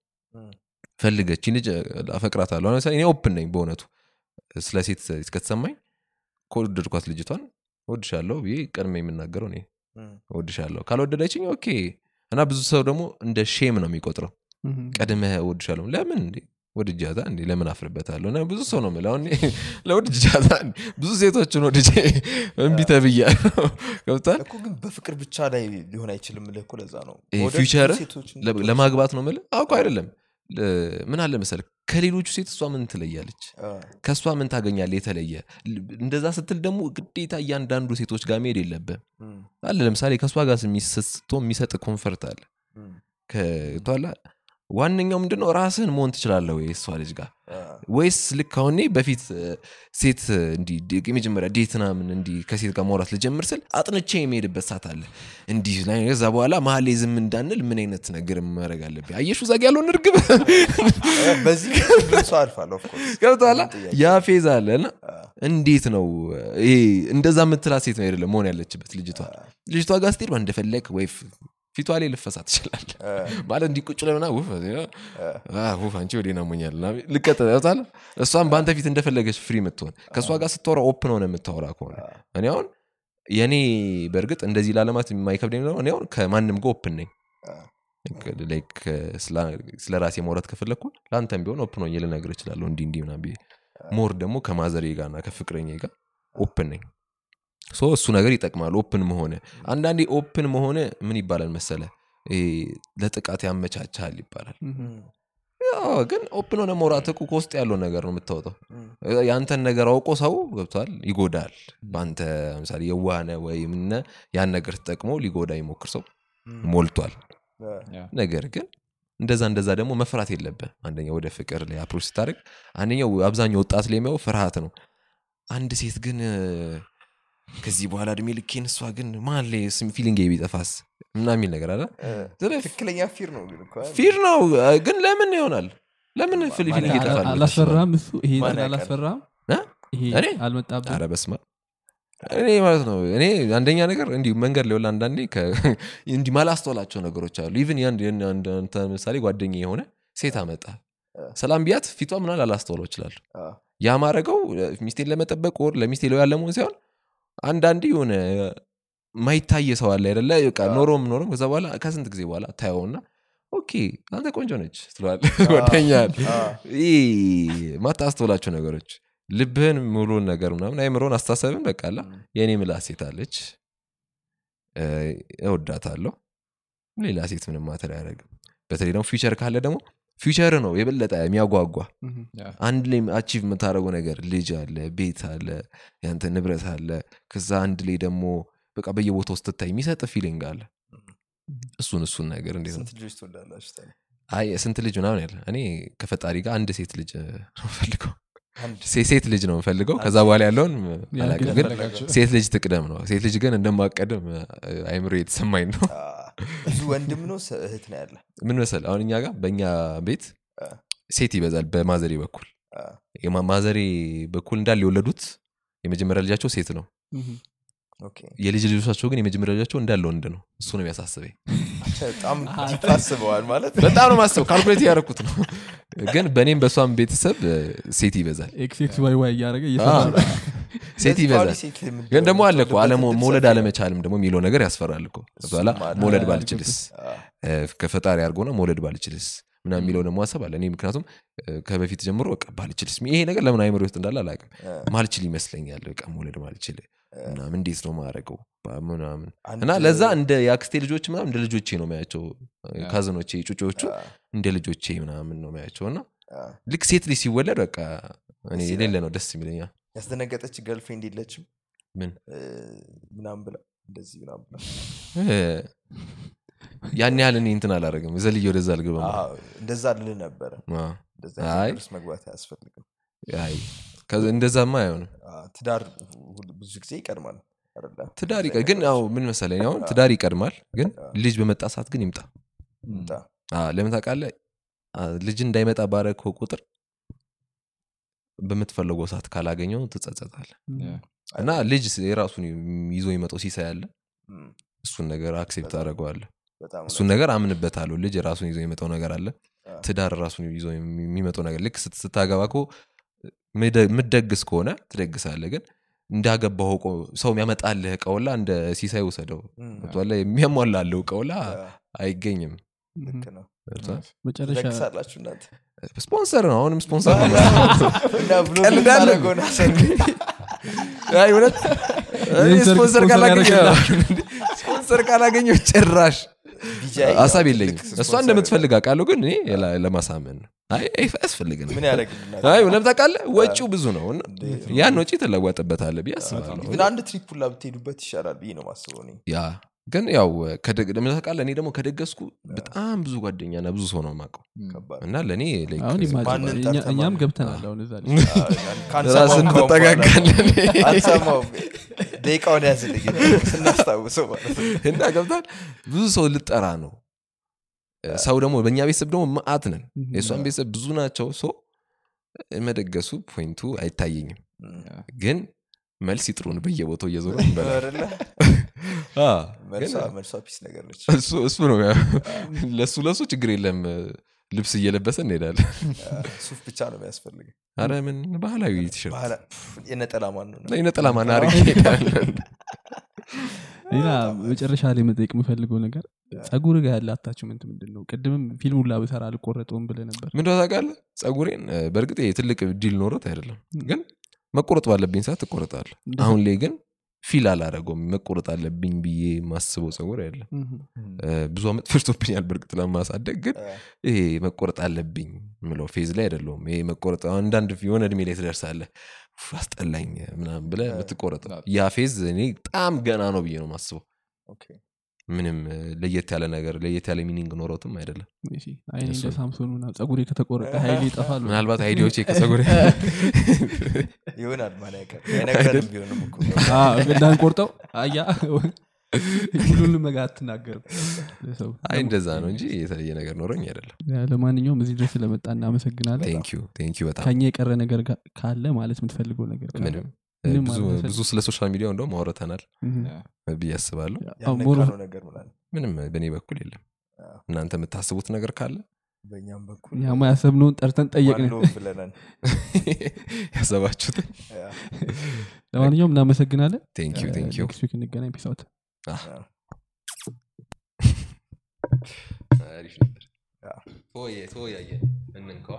Speaker 1: ፈልገች ልጅ አፈቅራታለሁ። ለምሳሌ እኔ open ነኝ በእውነቱ። ስለ ሴት እስከተሰማኝ ከወደድኳት ልጅቷን ወድሻለሁ ብዬ ቀድሜ የምናገረው እኔ። ወድሻለሁ ካልወደደችኝ okay። እና ብዙ ሰው ደግሞ እንደ shame ነው የሚቆጥረው ቀድመህ ወድሻለሁ። ለምን እንዴ? ወድጃታ እንዴ? ለምን አፍርበታለሁ? እና ብዙ ሰው ነው የምለው። ለወድጃታ ብዙ ሴቶችን ወድጄ እምቢ ተብያለሁ። ገብቷል
Speaker 3: ግን በፍቅር ብቻ ላይ ሊሆን አይችልም ልህ እኮ ለዛ ነው።
Speaker 1: future ለማግባት ነው ምል አውቀ አይደለም። ምን አለ መሰል ከሌሎቹ ሴት እሷ ምን ትለያለች? ከእሷ ምን ታገኛለ የተለየ? እንደዛ ስትል ደግሞ ግዴታ እያንዳንዱ ሴቶች ጋር መሄድ የለብም
Speaker 3: ም፣
Speaker 1: አለ ለምሳሌ ከእሷ ጋር ስቶ የሚሰጥ ኮንፈርት አለ። ከቷላ ዋነኛው ምንድነው? ራስህን መሆን ትችላለህ ወይ እሷ ልጅ ጋር? ወይስ ልክ አሁን እኔ በፊት ሴት እንዲህ የመጀመሪያ ዴት ምናምን እንዲህ ከሴት ጋር ማውራት ልጀምር ስል አጥንቼ የሚሄድበት ሰዓት አለ። እንዲህ ላይ ከዛ በኋላ መሀል ላይ ዝም እንዳንል ምን አይነት ነገር ማድረግ አለብኝ? አየሹ ዛግ ያለውን እርግብ?
Speaker 3: በዚህ
Speaker 1: ገብቶሃል? ያ phase አለ እና እንዴት ነው ይሄ እንደዛ የምትላት ሴት ነው አይደለም መሆን ያለችበት ልጅቷ? ልጅቷ ጋር ስትሄድ እንደፈለግ ወይ ፊቷ ላይ ልፈሳ ትችላል ማለት እንዲህ ቁጭ ለምና ውፍ አንቺ ናሞኛል እሷም በአንተ ፊት እንደፈለገች free የምትሆን። ከእሷ ጋር ስታወራ open ሆነ የምታወራ ከሆነ። እኔ አሁን የእኔ በእርግጥ እንደዚህ ላለማት የማይከብደኝ ነው እኔ አሁን ከማንም ጋር open ነኝ። ስለ- ራሴ ማውራት ከፈለግኩ ለአንተም ቢሆን open ሆኜ ልነግር እችላለሁ። ምናምን ብዬ። more ደግሞ ከ mother ዬ ጋር እና ከፍቅረኛ ጋር open ነኝ so እሱ ነገር ይጠቅማል open መሆነ አንዳንዴ open መሆነ ምን ይባላል መሰለ ለጥቃት ያመቻቻል ይባላል። ግን open ሆነ መውራት እኮ ከውስጥ ያለው ነገር ነው የምታወጣው ያንተን ነገር አውቆ ሰው ገብቷል ይጎዳል በአንተ ምሳሌ የዋህነ ወይም ያን ነገር ተጠቅሞ ሊጎዳ ይሞክር ሰው ሞልቷል ነገር ግን እንደዛ እንደዛ ደግሞ መፍራት የለብህ አንደኛው ወደ ፍቅር ላይ approach ስታደርግ አንደኛው አብዛኛው ወጣት ላይ የሚያው ፍርሃት ነው አንድ ሴት ግን ከዚህ በኋላ እድሜ ልኬን እሷ ግን ማን ላይ feeling ቢጠፋስ? ምና የሚል ነገር አለ።
Speaker 3: ትክክለኛ fear ነው
Speaker 1: fear ነው። ግን ለምን ይሆናል? ለምን
Speaker 3: feeling?
Speaker 1: ይጠፋል?
Speaker 2: አላስፈራም እሱ? ይሄ? አላስፈራም? ይሄ
Speaker 1: እኔ?
Speaker 2: አልመጣብህ
Speaker 1: ኧረ በስመ አብ። እኔ ማለት ነው እኔ አንደኛ ነገር እንዲሁ መንገድ ላይ አንዳንዴ *laughs* እንዲህ ማላስተዋላቸው ነገሮች አሉ። አንድ አንተ ምሳሌ ጓደኛ የሆነ ሴት አመጣ። ሰላም ቢያት ፊቷ ምናል አላስተውለው ይችላል ያ ማድረገው ሚስቴን ለመጠበቅ ወር ለሚስቴ ለው ያለመሆን ሳይሆን አንዳንዴ የሆነ ማይታየ ሰው አለ አይደለ? ኖሮም ኖሮም ከዛ በኋላ ከስንት ጊዜ በኋላ ታየውና okay አንተ ቆንጆ ነች ትለዋል *laughs* ጓደኛል ማታስተውላቸው ነገሮች ልብህን ሙሉን ነገር ምናምን አይምሮን አስተሳሰብን በቃላ የእኔ ምላ ሴት አለች። እወዳታለሁ። ሌላ ሴት ምንም matter አያደርግም። በተለይ ደግሞ future ካለ ደግሞ future ነው የበለጠ የሚያጓጓ። አንድ ላይ achieve የምታደረገው ነገር ልጅ አለ ቤት አለ ያንተ ንብረት አለ። ከዛ አንድ ላይ ደግሞ በቃ በየቦታው ስትታይ የሚሰጥ feeling አለ። እሱን እሱን ነገር እንዴት ነው?
Speaker 3: ስንት?
Speaker 1: አይ ልጅ ምናምን ያለ እኔ ከፈጣሪ ጋር አንድ ሴት ልጅ ነው ሴ- ሴት ልጅ ነው የምፈልገው። ከዛ በኋላ ያለውን
Speaker 2: ግን?
Speaker 1: ሴት ልጅ ትቅደም ነው። ሴት ልጅ ግን እንደማቀድም እ፣ አይምሮ የተሰማኝ ነው
Speaker 3: ብዙ ወንድም ነው? እህት ነው ያለ
Speaker 1: ምን መሰል አሁን እኛ ጋር በእኛ ቤት ሴት ይበዛል በማዘሬ በኩል። ማዘሬ በኩል እንዳለ የወለዱት የመጀመሪያ ልጃቸው ሴት ነው የልጅ ልጆቻቸው ግን የመጀመሪያ ልጃቸው እንዳለ ወንድ ነው። እሱ ነው የሚያሳስበኝ።
Speaker 3: በጣም ታስበዋል ማለት
Speaker 1: በጣም ነው ማስበው ካልኩሌት እያደረኩት ነው። ግን በእኔም በእሷም ቤተሰብ ሴት ይበዛል።
Speaker 2: እያደረገ
Speaker 1: ሴት ይበዛል። ግን ደግሞ አለ መውለድ አለመቻልም ደግሞ የሚለው ነገር ያስፈራል እኮ። በኋላ መውለድ ባልችልስ? ከፈጣሪ አድርጎ ነው መውለድ ባልችልስ? ምና የሚለው ደግሞ ሀሳብ አለ። እኔ ምክንያቱም ከበፊት ጀምሮ በቃ ባልችልስ? ይሄ ነገር ለምን አይምሮ ውስጥ እንዳለ አላውቅም።
Speaker 3: አ፣
Speaker 1: ማልችል ይመስለኛል በቃ መውለድ ማልችል ምናምን እንዴት ነው ማድረገው ምናምን እና ለዛ እንደ የአክስቴ ልጆች ምናምን እንደ ልጆቼ ነው የሚያቸው
Speaker 4: ያ።
Speaker 1: ካዝኖቼ ጩጮቹ እንደ ልጆቼ ምናምን ነው የሚያቸው እና ልክ ሴት ልጅ ሲወለድ በቃ እኔ የሌለ ነው ደስ የሚለኛል
Speaker 3: ያስደነገጠች ገልፍሬንድ የለችም?
Speaker 1: ምን?
Speaker 3: ምናምን ብላ እንደዚህ ምናምን ብላ
Speaker 1: ያን ያህል እኔ እንትን አላደረግም ዘልዬ ወደዛ አልገባም።
Speaker 3: አ፣ እንደዛ ልል ነበረ። መግባት አያስፈልግም
Speaker 1: እንደዛማ አይሆንም።
Speaker 3: ትዳር ብዙ ጊዜ ይቀድማል?
Speaker 1: ትዳር ግን ያው ምን መሰለኝ አሁን ትዳር ይቀድማል ግን ልጅ በመጣ ሰዓት ግን ይምጣ። ለምን ታውቃለህ? አ፣ ልጅ እንዳይመጣ ባረከው ቁጥር በምትፈለገው ሰዓት ካላገኘው ትጸጸታል እና ልጅ የራሱን ይዞ ይመጣው ሲሳይ አለ። እሱን ነገር አክሴፕት
Speaker 3: በጣም
Speaker 1: እሱን ነገር አምንበታለሁ። ልጅ ራሱን ይዞ የሚመጣው ነገር አለ። ትዳር ራሱን ይዞ የሚመጣው ነገር ልክ ስታገባ ምደግስ ከሆነ ትደግሳለ ግን እንዳገባው እኮ ሰው የሚያመጣልህ እቃውላ እንደ ሲሳይ ውሰደው። ገብቶሃል? የሚያሟላልህ እቃውላ አይገኝም። ስፖንሰር ነው። አሁንም ስፖንሰር ነው።
Speaker 3: እና ብሎ
Speaker 1: ቀልዳለሁ።
Speaker 3: የምታደርገውን አሰብ
Speaker 1: አይ እውነት? እኔ
Speaker 2: የሰርግ
Speaker 1: ስፖንሰር
Speaker 2: ስፖንሰር
Speaker 1: ካላገኘ ጭራሽ ሀሳብ የለኝም። እሷ እንደምትፈልግ አውቃለሁ ግን እኔ ለማሳመን ነው አይ ለምን ታውቃለህ? ወጪው ብዙ ነው። ያን ወጪ ትለወጥበታለህ ብዬ አስባለሁ።
Speaker 3: አንድ ትሪፕ ሁላ ብትሄዱበት ይሻላል ብዬ ነው ማስበው
Speaker 1: ያ ግን ያው ከደግ- ለምን ታውቃለህ? እኔ ደግሞ ከደገስኩ በጣም ብዙ ጓደኛና ብዙ ሰው ነው የማውቀው።
Speaker 3: ከባድ
Speaker 1: እና ለእኔ
Speaker 2: እኛም? ገብተናል *laughs*
Speaker 1: ራስን ትጠጋጋለን
Speaker 3: አልሰማውም ደቂቃውን ያዝልኝ። *laughs* ስናስታውሰው
Speaker 1: እና ገብታል ብዙ ሰው ልጠራ ነው ሰው ደግሞ በእኛ ቤተሰብ ደግሞ መአት ነን. የእሷን ቤተሰብ ብዙ ናቸው። ሰው መደገሱ ፖይንቱ አይታየኝም። ግን መልስ ይጥሩን በየቦታው እየዞሩ *laughs* እሱ- እሱ ነው ለሱ ለሱ ችግር የለም። ልብስ እየለበሰ እንሄዳለን።
Speaker 3: ሱፍ ብቻ ነው የሚያስፈልግ
Speaker 1: አረ ምን ባህላዊ ቲሸርት?
Speaker 3: ባህላ- የነጠላ ማን
Speaker 1: አርግ እንሄዳለን። *laughs*
Speaker 2: ሌላ መጨረሻ ላይ መጠየቅ የምፈልገው ነገር ጸጉር ጋር ያለ attachment ምንድን ነው ቅድምም ፊልሙ ላ ብሰራ አልቆረጠውም ብለ ነበር።
Speaker 1: ምን ታውቃለህ? ጸጉሬን በእርግጥ ይሄ ትልቅ deal ኖሮት አይደለም። ግን መቆረጥ ባለብኝ ሰዓት ትቆረጣለ
Speaker 2: እንደዛ-
Speaker 1: አሁን ላይ ግን feel አላረገውም መቆረጥ አለብኝ ብዬ ማስበው ጸጉር አይደለም ብዙ አመት ፈጅቶብኛል በእርግጥ ለማሳደግ ግን ይሄ መቆረጥ አለብኝ ምለው phase ላይ አይደለውም ይሄ መቆረጥ አንዳንድ የሆነ እድሜ ላይ ትደርሳለህ። አስጠላኝ ምናምን ብለ የምትቆረጠው ያ phase እኔ በጣም ገና ነው ብዬ ነው ማስበው ምንም ለየት ያለ ነገር ለየት ያለ meaning ኖሮትም አይደለም።
Speaker 2: ሳምሶን ጸጉሬ ከተቆረጠ ሀይሌ ይጠፋል
Speaker 1: ምናልባት idea ዎች ከጸጉር *laughs*
Speaker 3: ይሆናል
Speaker 2: እንዳንቆርጠው? አያ ሁሉንም መጋ አትናገርም።
Speaker 1: አይ እንደዛ ነው እንጂ የተለየ ነገር ኖረኝ አይደለም።
Speaker 2: ለማንኛውም እዚህ ድረስ ስለመጣ እናመሰግናለን።
Speaker 1: በጣም
Speaker 2: ከኛ የቀረ ነገር ካለ ማለት የምትፈልገው ነገር
Speaker 1: ምንም ብዙ ስለ social media ው እንደውም አውርተናል
Speaker 2: እህ።
Speaker 1: ብዬ አስባለሁ። ምንም በእኔ በኩል የለም። እናንተ የምታስቡት ነገር ካለ?
Speaker 3: በእኛም በኩል
Speaker 2: እኛማ ያሰብነውን ጠርተን ጠየቅን።
Speaker 3: ብለናል። *laughs*
Speaker 1: ያሰባችሁትን?
Speaker 2: ለማንኛውም እናመሰግናለን።
Speaker 1: ቴንኪዩ
Speaker 2: እንገናኝ። *laughs*
Speaker 1: አሪፍ ነበር።
Speaker 3: ያ።
Speaker 1: ቶየ ቶያየ እንንከዋ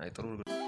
Speaker 1: Aitor Burgos.